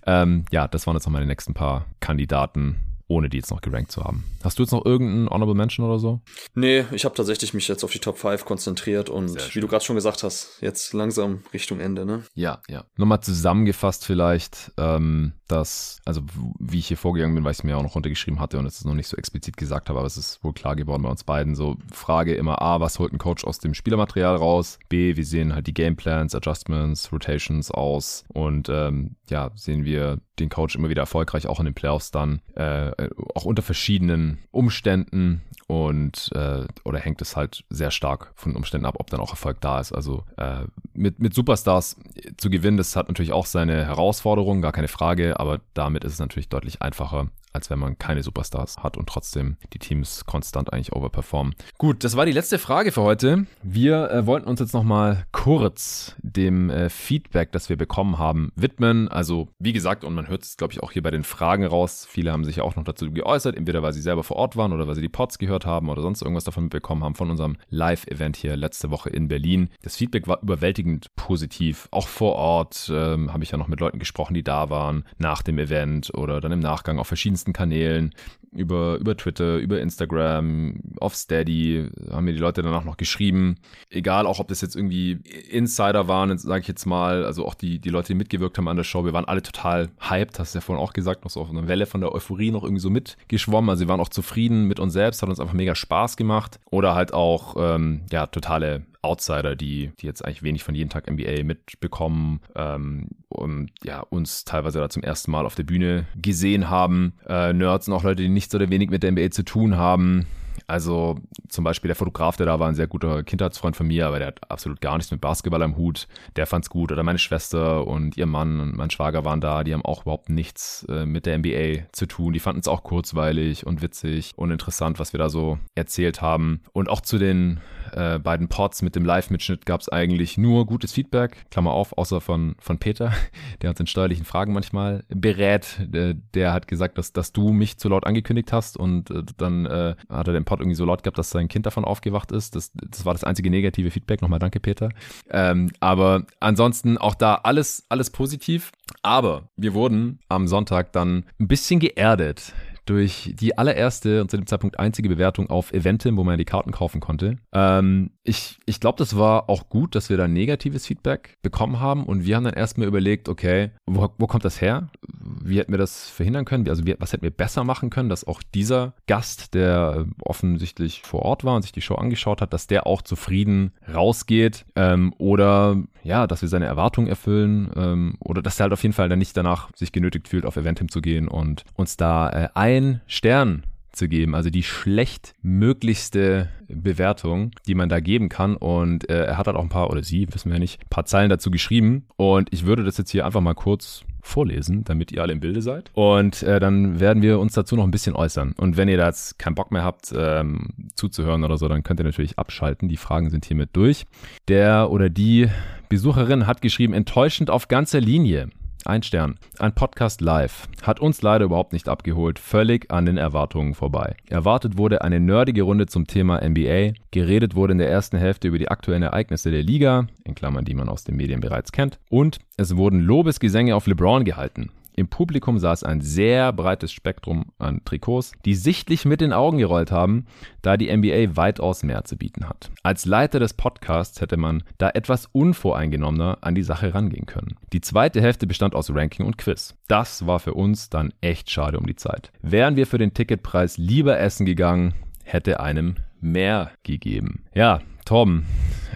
Ähm, ja, das waren jetzt noch meine nächsten paar Kandidaten ohne die jetzt noch gerankt zu haben. Hast du jetzt noch irgendeinen Honorable Mention oder so? Nee, ich habe tatsächlich mich jetzt auf die Top 5 konzentriert und wie du gerade schon gesagt hast, jetzt langsam Richtung Ende, ne? Ja, ja. Nochmal zusammengefasst vielleicht, ähm, dass, also wie ich hier vorgegangen bin, weil ich es mir auch noch runtergeschrieben hatte und es noch nicht so explizit gesagt habe, aber es ist wohl klar geworden bei uns beiden. So Frage immer A, was holt ein Coach aus dem Spielermaterial raus? B, wie sehen halt die Gameplans, Adjustments, Rotations aus? Und ähm, ja, sehen wir den Coach immer wieder erfolgreich, auch in den Playoffs dann, äh, auch unter verschiedenen Umständen und äh, oder hängt es halt sehr stark von den Umständen ab, ob dann auch Erfolg da ist. Also äh, mit, mit Superstars zu gewinnen, das hat natürlich auch seine Herausforderungen, gar keine Frage, aber damit ist es natürlich deutlich einfacher, als wenn man keine Superstars hat und trotzdem die Teams konstant eigentlich overperformen. Gut, das war die letzte Frage für heute. Wir äh, wollten uns jetzt nochmal kurz dem äh, Feedback, das wir bekommen haben, widmen. Also, wie gesagt, und man hört es, glaube ich, auch hier bei den Fragen raus. Viele haben sich ja auch noch dazu geäußert, entweder weil sie selber vor Ort waren oder weil sie die Pods gehört haben oder sonst irgendwas davon mitbekommen haben von unserem Live-Event hier letzte Woche in Berlin. Das Feedback war überwältigend positiv. Auch vor Ort ähm, habe ich ja noch mit Leuten gesprochen, die da waren, nach dem Event oder dann im Nachgang auf verschiedenen verschiedensten Kanälen, über, über Twitter, über Instagram, auf Steady, haben mir die Leute danach noch geschrieben. Egal auch, ob das jetzt irgendwie Insider waren, sage ich jetzt mal, also auch die, die Leute, die mitgewirkt haben an der Show, wir waren alle total hyped, hast du ja vorhin auch gesagt, noch so auf einer Welle von der Euphorie noch irgendwie so mitgeschwommen. Also wir waren auch zufrieden mit uns selbst, hat uns einfach mega Spaß gemacht. Oder halt auch, ähm, ja, totale Outsider, die, die jetzt eigentlich wenig von jeden Tag NBA mitbekommen ähm, und ja, uns teilweise da zum ersten Mal auf der Bühne gesehen haben. Äh, Nerds und auch Leute, die nichts oder wenig mit der NBA zu tun haben. Also zum Beispiel der Fotograf, der da war, ein sehr guter Kindheitsfreund von mir, aber der hat absolut gar nichts mit Basketball am Hut. Der fand's gut. Oder meine Schwester und ihr Mann und mein Schwager waren da, die haben auch überhaupt nichts äh, mit der NBA zu tun. Die fanden es auch kurzweilig und witzig und interessant, was wir da so erzählt haben. Und auch zu den äh, beiden Pods mit dem Live-Mitschnitt gab es eigentlich nur gutes Feedback, Klammer auf, außer von, von Peter, der uns in steuerlichen Fragen manchmal berät. Der, der hat gesagt, dass, dass du mich zu laut angekündigt hast und äh, dann äh, hat er den Pod irgendwie so laut gehabt, dass sein Kind davon aufgewacht ist. Das, das war das einzige negative Feedback. Nochmal danke, Peter. Ähm, aber ansonsten auch da alles, alles positiv. Aber wir wurden am Sonntag dann ein bisschen geerdet durch die allererste und zu dem Zeitpunkt einzige Bewertung auf Eventim, wo man die Karten kaufen konnte. Ähm, ich ich glaube, das war auch gut, dass wir da negatives Feedback bekommen haben und wir haben dann erstmal überlegt, okay, wo, wo kommt das her? Wie hätten wir das verhindern können? Also wie, was hätten wir besser machen können, dass auch dieser Gast, der offensichtlich vor Ort war und sich die Show angeschaut hat, dass der auch zufrieden rausgeht ähm, oder ja, dass wir seine Erwartungen erfüllen ähm, oder dass er halt auf jeden Fall dann nicht danach sich genötigt fühlt, auf Eventim zu gehen und uns da äh, ein Stern zu geben, also die schlechtmöglichste Bewertung, die man da geben kann. Und äh, er hat halt auch ein paar, oder sie, wissen wir ja nicht, ein paar Zeilen dazu geschrieben. Und ich würde das jetzt hier einfach mal kurz vorlesen, damit ihr alle im Bilde seid. Und äh, dann werden wir uns dazu noch ein bisschen äußern. Und wenn ihr da jetzt keinen Bock mehr habt, ähm, zuzuhören oder so, dann könnt ihr natürlich abschalten. Die Fragen sind hiermit durch. Der oder die Besucherin hat geschrieben, enttäuschend auf ganzer Linie. Ein Stern. Ein Podcast live. Hat uns leider überhaupt nicht abgeholt, völlig an den Erwartungen vorbei. Erwartet wurde eine nerdige Runde zum Thema NBA. Geredet wurde in der ersten Hälfte über die aktuellen Ereignisse der Liga, in Klammern, die man aus den Medien bereits kennt. Und es wurden Lobesgesänge auf LeBron gehalten. Im Publikum saß ein sehr breites Spektrum an Trikots, die sichtlich mit den Augen gerollt haben, da die NBA weitaus mehr zu bieten hat. Als Leiter des Podcasts hätte man da etwas unvoreingenommener an die Sache rangehen können. Die zweite Hälfte bestand aus Ranking und Quiz. Das war für uns dann echt schade um die Zeit. Wären wir für den Ticketpreis lieber essen gegangen, hätte einem mehr gegeben. Ja, Torben,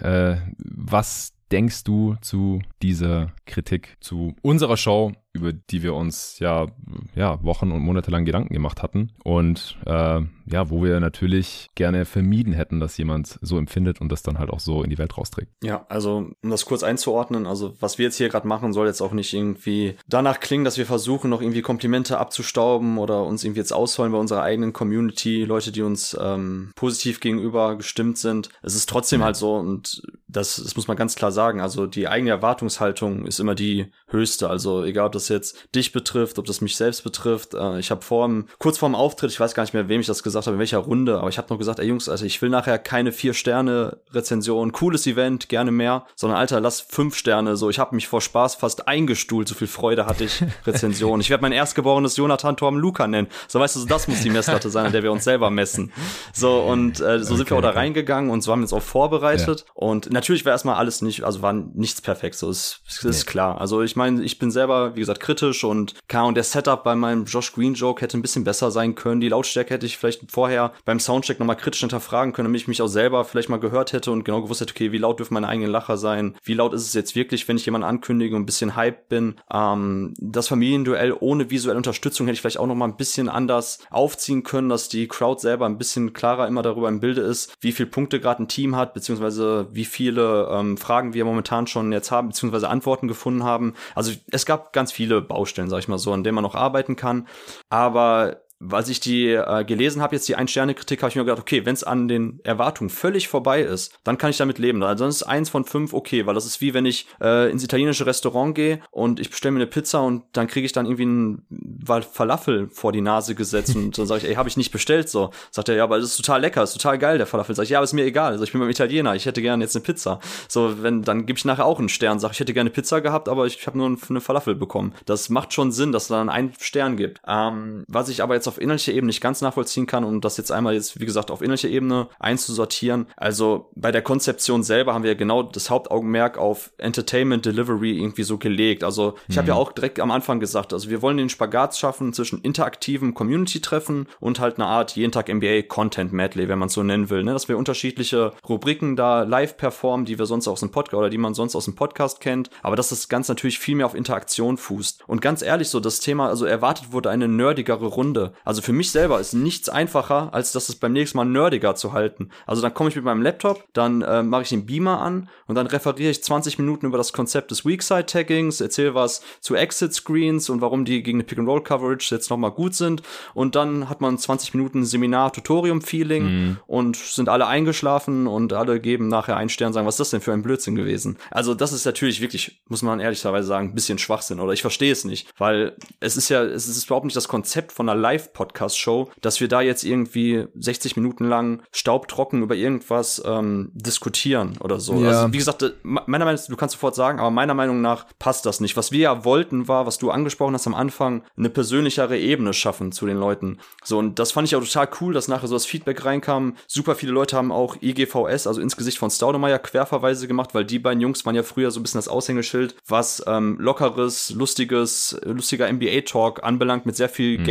äh, was denkst du zu dieser Kritik, zu unserer Show über die wir uns ja, ja Wochen und Monate lang Gedanken gemacht hatten und äh, ja, wo wir natürlich gerne vermieden hätten, dass jemand so empfindet und das dann halt auch so in die Welt rausträgt. Ja, also um das kurz einzuordnen, also was wir jetzt hier gerade machen, soll jetzt auch nicht irgendwie danach klingen, dass wir versuchen, noch irgendwie Komplimente abzustauben oder uns irgendwie jetzt ausholen bei unserer eigenen Community, Leute, die uns ähm, positiv gegenüber gestimmt sind. Es ist trotzdem ja. halt so und das, das muss man ganz klar sagen. Also die eigene Erwartungshaltung ist immer die höchste. Also egal, ob das jetzt dich betrifft, ob das mich selbst betrifft. Äh, ich habe vor kurz vor dem Auftritt, ich weiß gar nicht mehr, wem ich das gesagt habe, in welcher Runde, aber ich habe noch gesagt, ey Jungs, also ich will nachher keine vier Sterne Rezension, cooles Event, gerne mehr, sondern Alter, lass fünf Sterne. So, ich habe mich vor Spaß fast eingestuhlt, so viel Freude hatte ich Rezension. ich werde mein erstgeborenes Jonathan Torm Luca nennen. So weißt du, so, das muss die Messlatte sein, an der wir uns selber messen. So und äh, so okay, sind wir auch da reingegangen und so haben wir uns auch vorbereitet ja. und natürlich war erstmal alles nicht, also war nichts perfekt. So ist, ist nee. klar. Also ich meine, ich bin selber, wie gesagt, kritisch und klar, und der Setup bei meinem Josh Green Joke hätte ein bisschen besser sein können. Die Lautstärke hätte ich vielleicht vorher beim Soundcheck nochmal kritisch hinterfragen können, damit ich mich auch selber vielleicht mal gehört hätte und genau gewusst hätte, okay, wie laut dürfen meine eigenen Lacher sein? Wie laut ist es jetzt wirklich, wenn ich jemanden ankündige und ein bisschen hype bin? Ähm, das Familienduell ohne visuelle Unterstützung hätte ich vielleicht auch nochmal ein bisschen anders aufziehen können, dass die Crowd selber ein bisschen klarer immer darüber im Bilde ist, wie viel Punkte gerade ein Team hat, beziehungsweise wie viele ähm, Fragen wir momentan schon jetzt haben, beziehungsweise Antworten gefunden haben. Also es gab ganz viele Baustellen, sag ich mal so, an denen man noch arbeiten kann. Aber als ich die äh, gelesen habe, jetzt die Ein-Sterne-Kritik, habe ich mir gedacht, okay, wenn es an den Erwartungen völlig vorbei ist, dann kann ich damit leben. Dann ist eins von fünf okay, weil das ist wie wenn ich äh, ins italienische Restaurant gehe und ich bestelle mir eine Pizza und dann kriege ich dann irgendwie einen Falafel vor die Nase gesetzt und dann sage ich, ey, habe ich nicht bestellt so. Sagt er, ja, aber das ist total lecker, ist total geil, der Falafel. Sag ich, ja, aber ist mir egal. Also ich bin beim Italiener, ich hätte gerne jetzt eine Pizza. So, wenn, dann gebe ich nachher auch einen Stern, sage ich hätte gerne Pizza gehabt, aber ich habe nur eine Falafel bekommen. Das macht schon Sinn, dass es dann einen Stern gibt. Ähm, was ich aber jetzt auf auf inhaltlicher Ebene nicht ganz nachvollziehen kann, um das jetzt einmal jetzt, wie gesagt, auf inhaltlicher Ebene einzusortieren. Also bei der Konzeption selber haben wir genau das Hauptaugenmerk auf Entertainment Delivery irgendwie so gelegt. Also ich mhm. habe ja auch direkt am Anfang gesagt, also wir wollen den Spagat schaffen zwischen interaktivem Community-Treffen und halt eine Art jeden Tag NBA Content Medley, wenn man es so nennen will, ne? dass wir unterschiedliche Rubriken da live performen, die wir sonst aus dem Podcast oder die man sonst aus dem Podcast kennt, aber dass das Ganze natürlich viel mehr auf Interaktion fußt. Und ganz ehrlich, so das Thema, also erwartet wurde eine nerdigere Runde. Also für mich selber ist nichts einfacher, als das es beim nächsten Mal nerdiger zu halten. Also dann komme ich mit meinem Laptop, dann äh, mache ich den Beamer an und dann referiere ich 20 Minuten über das Konzept des Weakside-Taggings, erzähle was zu Exit-Screens und warum die gegen eine Pick-and-Roll-Coverage jetzt nochmal gut sind. Und dann hat man 20 Minuten Seminar-Tutorium-Feeling mhm. und sind alle eingeschlafen und alle geben nachher einen Stern sagen, was ist das denn für ein Blödsinn gewesen? Also das ist natürlich wirklich, muss man ehrlicherweise sagen, ein bisschen Schwachsinn oder ich verstehe es nicht, weil es ist ja, es ist überhaupt nicht das Konzept von einer Live Live-Podcast-Show, dass wir da jetzt irgendwie 60 Minuten lang staubtrocken über irgendwas ähm, diskutieren oder so. Ja. Also wie gesagt, äh, meiner Meinung nach, du kannst sofort sagen, aber meiner Meinung nach passt das nicht. Was wir ja wollten war, was du angesprochen hast am Anfang, eine persönlichere Ebene schaffen zu den Leuten. So, und das fand ich auch total cool, dass nachher so das Feedback reinkam. Super viele Leute haben auch IGVS, also ins Gesicht von Staudemeyer, Querverweise gemacht, weil die beiden Jungs waren ja früher so ein bisschen das Aushängeschild, was ähm, lockeres, lustiges, lustiger NBA-Talk anbelangt, mit sehr viel mhm.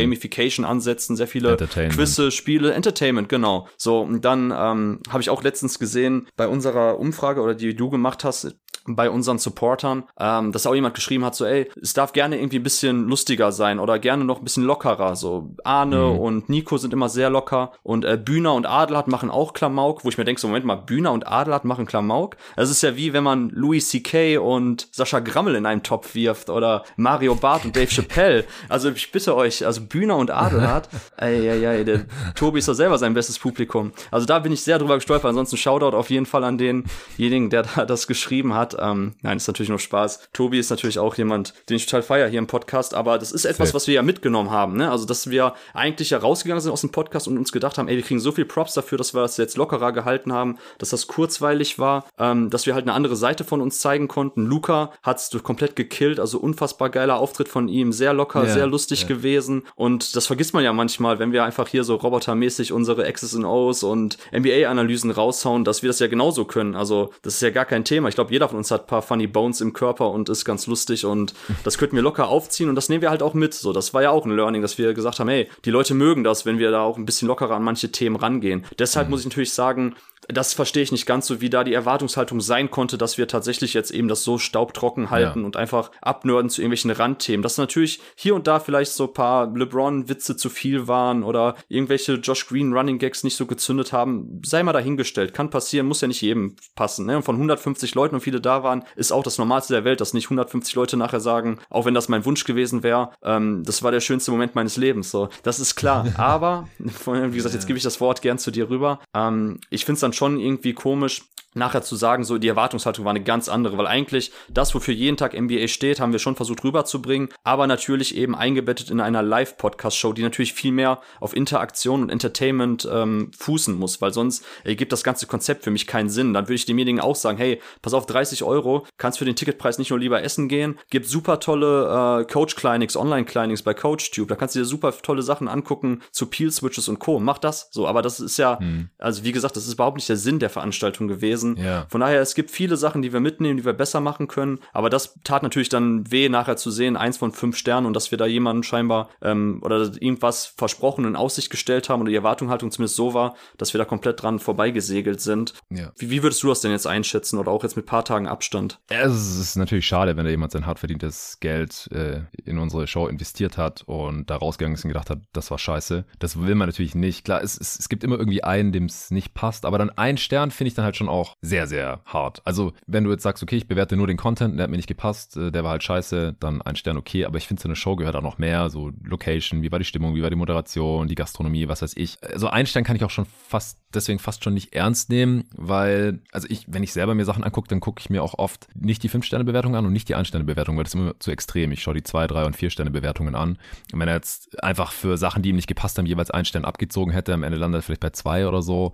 Gamification-Ansätzen, sehr viele Quizze, Spiele, Entertainment, genau. So, und dann ähm, habe ich auch letztens gesehen, bei unserer Umfrage oder die du gemacht hast, bei unseren Supportern, ähm, dass auch jemand geschrieben hat, so, ey, es darf gerne irgendwie ein bisschen lustiger sein oder gerne noch ein bisschen lockerer. So, Arne mhm. und Nico sind immer sehr locker und äh, Bühner und Adelhardt machen auch Klamauk, wo ich mir denke, so, Moment mal, Bühner und Adelhardt machen Klamauk? Es ist ja wie, wenn man Louis C.K. und Sascha Grammel in einen Topf wirft oder Mario Barth und Dave Chappelle. Also ich bitte euch, also Bühner und Adelhardt, ey, ey, ey, der Tobi ist doch selber sein bestes Publikum. Also da bin ich sehr drüber gestolpert. Ansonsten Shoutout auf jeden Fall an denjenigen, der da das geschrieben hat. Ähm, nein, ist natürlich nur Spaß. Tobi ist natürlich auch jemand, den ich total feier hier im Podcast, aber das ist etwas, was wir ja mitgenommen haben. Ne? Also, dass wir eigentlich ja rausgegangen sind aus dem Podcast und uns gedacht haben, ey, wir kriegen so viel Props dafür, dass wir das jetzt lockerer gehalten haben, dass das kurzweilig war, ähm, dass wir halt eine andere Seite von uns zeigen konnten. Luca hat es komplett gekillt, also unfassbar geiler Auftritt von ihm, sehr locker, ja, sehr lustig ja. gewesen und das vergisst man ja manchmal, wenn wir einfach hier so robotermäßig unsere X's und O's und NBA-Analysen raushauen, dass wir das ja genauso können. Also, das ist ja gar kein Thema. Ich glaube, jeder von uns hat paar Funny Bones im Körper und ist ganz lustig und das könnten wir locker aufziehen und das nehmen wir halt auch mit. So, das war ja auch ein Learning, dass wir gesagt haben, hey, die Leute mögen das, wenn wir da auch ein bisschen lockerer an manche Themen rangehen. Deshalb mhm. muss ich natürlich sagen, das verstehe ich nicht ganz so, wie da die Erwartungshaltung sein konnte, dass wir tatsächlich jetzt eben das so staubtrocken halten ja. und einfach abnörden zu irgendwelchen Randthemen. Dass natürlich hier und da vielleicht so paar LeBron-Witze zu viel waren oder irgendwelche Josh Green Running Gags nicht so gezündet haben, sei mal dahingestellt. Kann passieren, muss ja nicht jedem passen. Ne? Und von 150 Leuten und viele da waren, ist auch das Normalste der Welt, dass nicht 150 Leute nachher sagen, auch wenn das mein Wunsch gewesen wäre, ähm, das war der schönste Moment meines Lebens. So, das ist klar. Aber, wie gesagt, jetzt gebe ich das Wort gern zu dir rüber. Ähm, ich finde es dann schon irgendwie komisch, nachher zu sagen, so die Erwartungshaltung war eine ganz andere, weil eigentlich das, wofür jeden Tag NBA steht, haben wir schon versucht rüberzubringen, aber natürlich eben eingebettet in einer Live-Podcast-Show, die natürlich viel mehr auf Interaktion und Entertainment ähm, fußen muss, weil sonst ergibt das ganze Konzept für mich keinen Sinn. Dann würde ich demjenigen auch sagen, hey, pass auf, 30 Euro, kannst für den Ticketpreis nicht nur lieber essen gehen, gibt super tolle äh, Coach-Clinics, Online-Clinics bei CoachTube, da kannst du dir super tolle Sachen angucken zu Peel-Switches und Co. Mach das so, aber das ist ja, hm. also wie gesagt, das ist überhaupt nicht der Sinn der Veranstaltung gewesen. Ja. Von daher, es gibt viele Sachen, die wir mitnehmen, die wir besser machen können. Aber das tat natürlich dann weh, nachher zu sehen, eins von fünf Sternen und dass wir da jemanden scheinbar ähm, oder irgendwas versprochen in Aussicht gestellt haben oder die Erwartungshaltung zumindest so war, dass wir da komplett dran vorbeigesegelt sind. Ja. Wie, wie würdest du das denn jetzt einschätzen oder auch jetzt mit paar Tagen Abstand? Es ist natürlich schade, wenn da jemand sein hart verdientes Geld äh, in unsere Show investiert hat und da rausgegangen ist und gedacht hat, das war scheiße. Das will man natürlich nicht. Klar, es, es, es gibt immer irgendwie einen, dem es nicht passt, aber dann ein Stern finde ich dann halt schon auch sehr, sehr hart. Also, wenn du jetzt sagst, okay, ich bewerte nur den Content, der hat mir nicht gepasst, äh, der war halt scheiße, dann ein Stern okay, aber ich finde, so eine Show gehört auch noch mehr, so Location, wie war die Stimmung, wie war die Moderation, die Gastronomie, was weiß ich. Also ein Stern kann ich auch schon fast, deswegen fast schon nicht ernst nehmen, weil, also ich, wenn ich selber mir Sachen angucke, dann gucke ich mir auch oft nicht die Fünf-Sterne-Bewertung an und nicht die Ein-Sterne-Bewertung, weil das ist immer zu extrem. Ich schaue die Zwei, Drei und Vier-Sterne-Bewertungen an. Und wenn er jetzt einfach für Sachen, die ihm nicht gepasst haben, jeweils einen Stern abgezogen hätte, am Ende landet er vielleicht bei zwei oder so,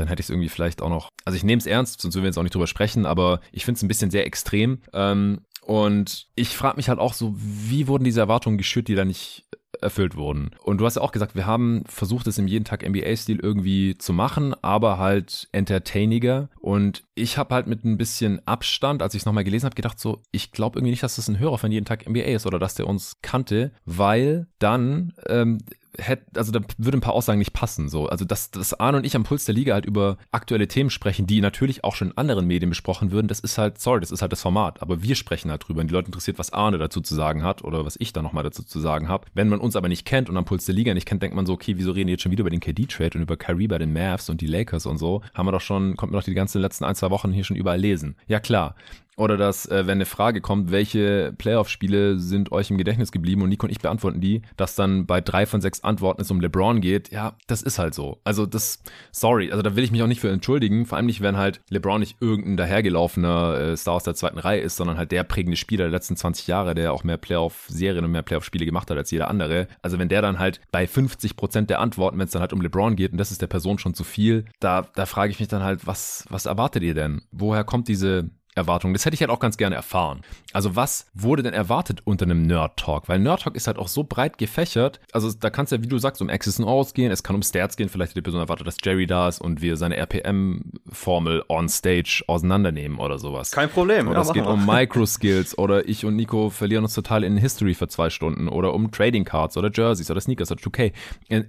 dann hätte ich es irgendwie vielleicht auch noch. Also ich nehme es ernst, sonst würden wir jetzt auch nicht drüber sprechen, aber ich finde es ein bisschen sehr extrem. Ähm, und ich frage mich halt auch so, wie wurden diese Erwartungen geschürt, die da nicht erfüllt wurden. Und du hast ja auch gesagt, wir haben versucht, es im jeden Tag NBA-Stil irgendwie zu machen, aber halt entertainiger. Und ich habe halt mit ein bisschen Abstand, als ich es nochmal gelesen habe, gedacht so, ich glaube irgendwie nicht, dass das ein Hörer von jeden Tag NBA ist oder dass der uns kannte, weil dann ähm, hätte, also da würde ein paar Aussagen nicht passen. So. Also, dass, dass Arne und ich am Puls der Liga halt über aktuelle Themen sprechen, die natürlich auch schon in anderen Medien besprochen würden, das ist halt, sorry, das ist halt das Format. Aber wir sprechen halt drüber und die Leute interessiert, was Arne dazu zu sagen hat oder was ich da nochmal dazu zu sagen habe. Wenn man uns aber nicht kennt und am Puls der Liga nicht kennt, denkt man so, okay, wieso reden die jetzt schon wieder über den KD-Trade und über Kyrie bei den Mavs und die Lakers und so? Haben wir doch schon, konnten wir doch die ganzen letzten ein, zwei Wochen hier schon überall lesen. Ja, klar. Oder dass, äh, wenn eine Frage kommt, welche Playoff-Spiele sind euch im Gedächtnis geblieben und Nico und ich beantworten die, dass dann bei drei von sechs Antworten es um LeBron geht, ja, das ist halt so. Also das, sorry, also da will ich mich auch nicht für entschuldigen, vor allem nicht, wenn halt LeBron nicht irgendein dahergelaufener äh, Star aus der zweiten Reihe ist, sondern halt der prägende Spieler der letzten 20 Jahre, der auch mehr Playoff-Serien und mehr Playoff-Spiele gemacht hat als jeder andere. Also wenn der dann halt bei 50 Prozent der Antworten, wenn es dann halt um LeBron geht und das ist der Person schon zu viel, da, da frage ich mich dann halt, was, was erwartet ihr denn? Woher kommt diese Erwartungen. Das hätte ich halt auch ganz gerne erfahren. Also was wurde denn erwartet unter einem Nerd Talk? Weil Nerd Talk ist halt auch so breit gefächert. Also da kann es ja, wie du sagst, um Access und O's gehen. Es kann um Stats gehen. Vielleicht hat die Person erwartet, dass Jerry da ist und wir seine RPM-Formel on Stage auseinandernehmen oder sowas. Kein Problem. Oder ja, es geht um Micro-Skills oder ich und Nico verlieren uns total in History für zwei Stunden oder um Trading Cards oder Jerseys oder Sneakers oder 2K.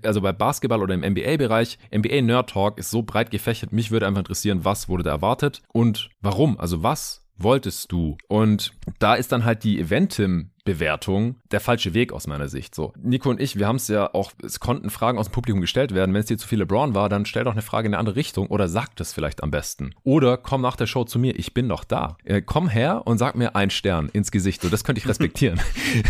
Also bei Basketball oder im NBA-Bereich, NBA Nerd Talk ist so breit gefächert. Mich würde einfach interessieren, was wurde da erwartet und warum? Also was wolltest du? Und da ist dann halt die Eventim Bewertung der falsche Weg aus meiner Sicht. So, Nico und ich, wir haben es ja auch, es konnten Fragen aus dem Publikum gestellt werden. Wenn es dir zu viel LeBron war, dann stell doch eine Frage in eine andere Richtung oder sag das vielleicht am besten. Oder komm nach der Show zu mir, ich bin noch da. Äh, komm her und sag mir einen Stern ins Gesicht. So, das könnte ich respektieren.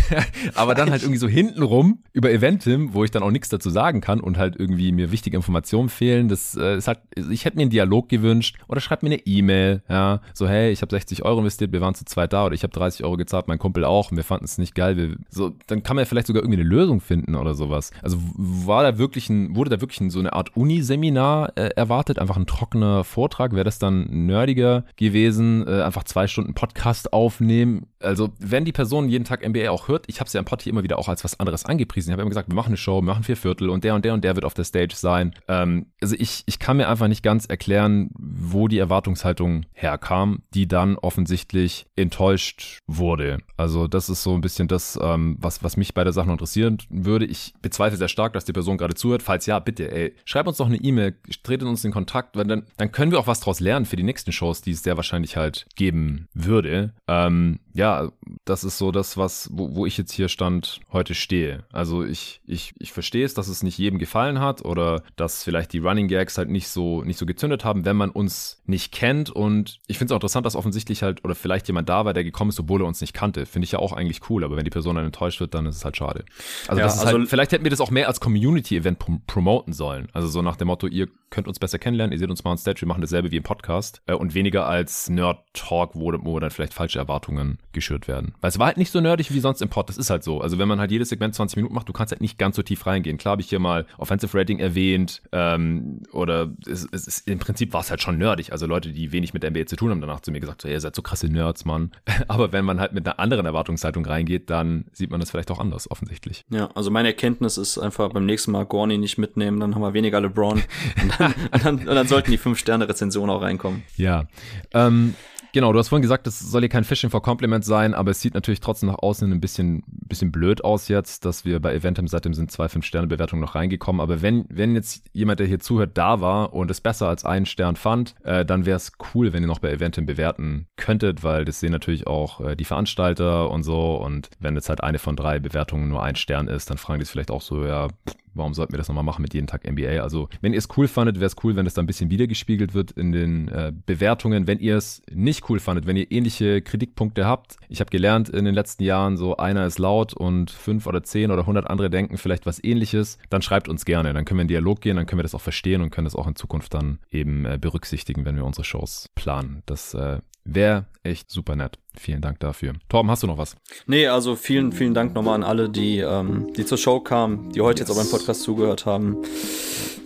Aber dann halt irgendwie so hintenrum über Eventim, wo ich dann auch nichts dazu sagen kann und halt irgendwie mir wichtige Informationen fehlen. Das äh, ist halt, ich hätte mir einen Dialog gewünscht oder schreib mir eine E-Mail, ja, so hey, ich habe 60 Euro investiert, wir waren zu zweit da oder ich habe 30 Euro gezahlt, mein Kumpel auch wir fanden es nicht geil. Wir, so, dann kann man ja vielleicht sogar irgendwie eine Lösung finden oder sowas. Also war da wirklich ein, wurde da wirklich ein, so eine Art Uniseminar äh, erwartet, einfach ein trockener Vortrag? Wäre das dann nerdiger gewesen? Äh, einfach zwei Stunden Podcast aufnehmen? Also, wenn die Person jeden Tag NBA auch hört, ich habe es ja im Pod immer wieder auch als was anderes angepriesen. Ich habe immer gesagt, wir machen eine Show, wir machen vier Viertel und der und der und der wird auf der Stage sein. Ähm, also ich, ich kann mir einfach nicht ganz erklären, wo die Erwartungshaltung herkam, die dann offensichtlich enttäuscht wurde. Also das ist so ein bisschen das, ähm, was, was mich bei der Sache interessieren würde. Ich bezweifle sehr stark, dass die Person gerade zuhört. Falls ja, bitte, ey, schreib uns doch eine E-Mail, tretet uns in Kontakt, weil dann, dann können wir auch was draus lernen für die nächsten Shows, die es sehr wahrscheinlich halt geben würde. Ähm, ja, das ist so das, was, wo, wo ich jetzt hier stand, heute stehe. Also ich, ich, ich verstehe es, dass es nicht jedem gefallen hat oder dass vielleicht die Running Gags halt nicht so, nicht so gezündet haben, wenn man uns nicht kennt. Und ich finde es auch interessant, dass offensichtlich halt oder vielleicht jemand da war, der gekommen ist, obwohl er uns nicht kannte. Finde ich ja auch eigentlich cool, aber wenn die Person dann enttäuscht wird, dann ist es halt schade. Also, ja, das ist also halt, vielleicht hätten wir das auch mehr als Community-Event prom promoten sollen. Also so nach dem Motto, ihr könnt uns besser kennenlernen, ihr seht uns mal on Stage, wir machen dasselbe wie im Podcast äh, und weniger als Nerd-Talk, wo, wo dann vielleicht falsche Erwartungen geschürt werden. Weil es war halt nicht so nerdig wie sonst im Pod, das ist halt so. Also wenn man halt jedes Segment 20 Minuten macht, du kannst halt nicht ganz so tief reingehen. Klar habe ich hier mal Offensive Rating erwähnt ähm, oder es, es ist, im Prinzip war es halt schon nerdig. Also Leute, die wenig mit NBA zu tun haben, danach zu mir gesagt, so, ihr seid so krasse Nerds, Mann. Aber wenn man halt mit einer anderen Erwartungshaltung reingeht, dann sieht man das vielleicht auch anders, offensichtlich. Ja, also meine Erkenntnis ist einfach beim nächsten Mal Gorny nicht mitnehmen, dann haben wir weniger LeBron dann, und dann, und dann sollten die 5-Sterne-Rezensionen auch reinkommen. Ja, ähm, Genau, du hast vorhin gesagt, das soll hier kein Fishing for Compliment sein, aber es sieht natürlich trotzdem nach außen ein bisschen, bisschen blöd aus jetzt, dass wir bei Eventim seitdem sind zwei Fünf-Sterne-Bewertungen noch reingekommen. Aber wenn, wenn jetzt jemand, der hier zuhört, da war und es besser als einen Stern fand, äh, dann wäre es cool, wenn ihr noch bei Eventim bewerten könntet, weil das sehen natürlich auch äh, die Veranstalter und so. Und wenn jetzt halt eine von drei Bewertungen nur ein Stern ist, dann fragen die es vielleicht auch so, ja, warum sollten wir das nochmal machen mit jeden Tag NBA? Also, wenn ihr es cool fandet, wäre es cool, wenn es da ein bisschen wiedergespiegelt wird in den äh, Bewertungen. Wenn ihr es nicht cool fandet, wenn ihr ähnliche Kritikpunkte habt, ich habe gelernt in den letzten Jahren, so einer ist laut und fünf oder zehn oder hundert andere denken vielleicht was ähnliches, dann schreibt uns gerne. Dann können wir in Dialog gehen, dann können wir das auch verstehen und können das auch in Zukunft dann eben äh, berücksichtigen, wenn wir unsere Shows planen. Das äh, wäre echt super nett. Vielen Dank dafür. Torben, hast du noch was? Nee, also vielen, vielen Dank nochmal an alle, die, ähm, die zur Show kamen, die heute yes. jetzt auch beim Podcast zugehört haben.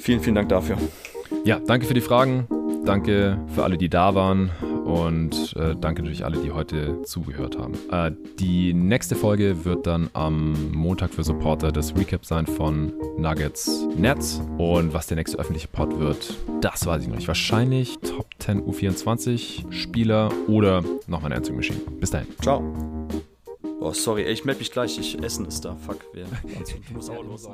Vielen, vielen Dank dafür. Ja, danke für die Fragen. Danke für alle, die da waren und äh, danke natürlich alle, die heute zugehört haben. Äh, die nächste Folge wird dann am Montag für Supporter das Recap sein von Nuggets Nets und was der nächste öffentliche Pod wird, das weiß ich noch nicht. Wahrscheinlich Top 10 U24 Spieler oder noch meine Answering Machine. Bis dahin. Ciao. Oh, sorry, ich melde mich gleich. Ich, Essen ist da. Fuck. Wir, ich muss auch los.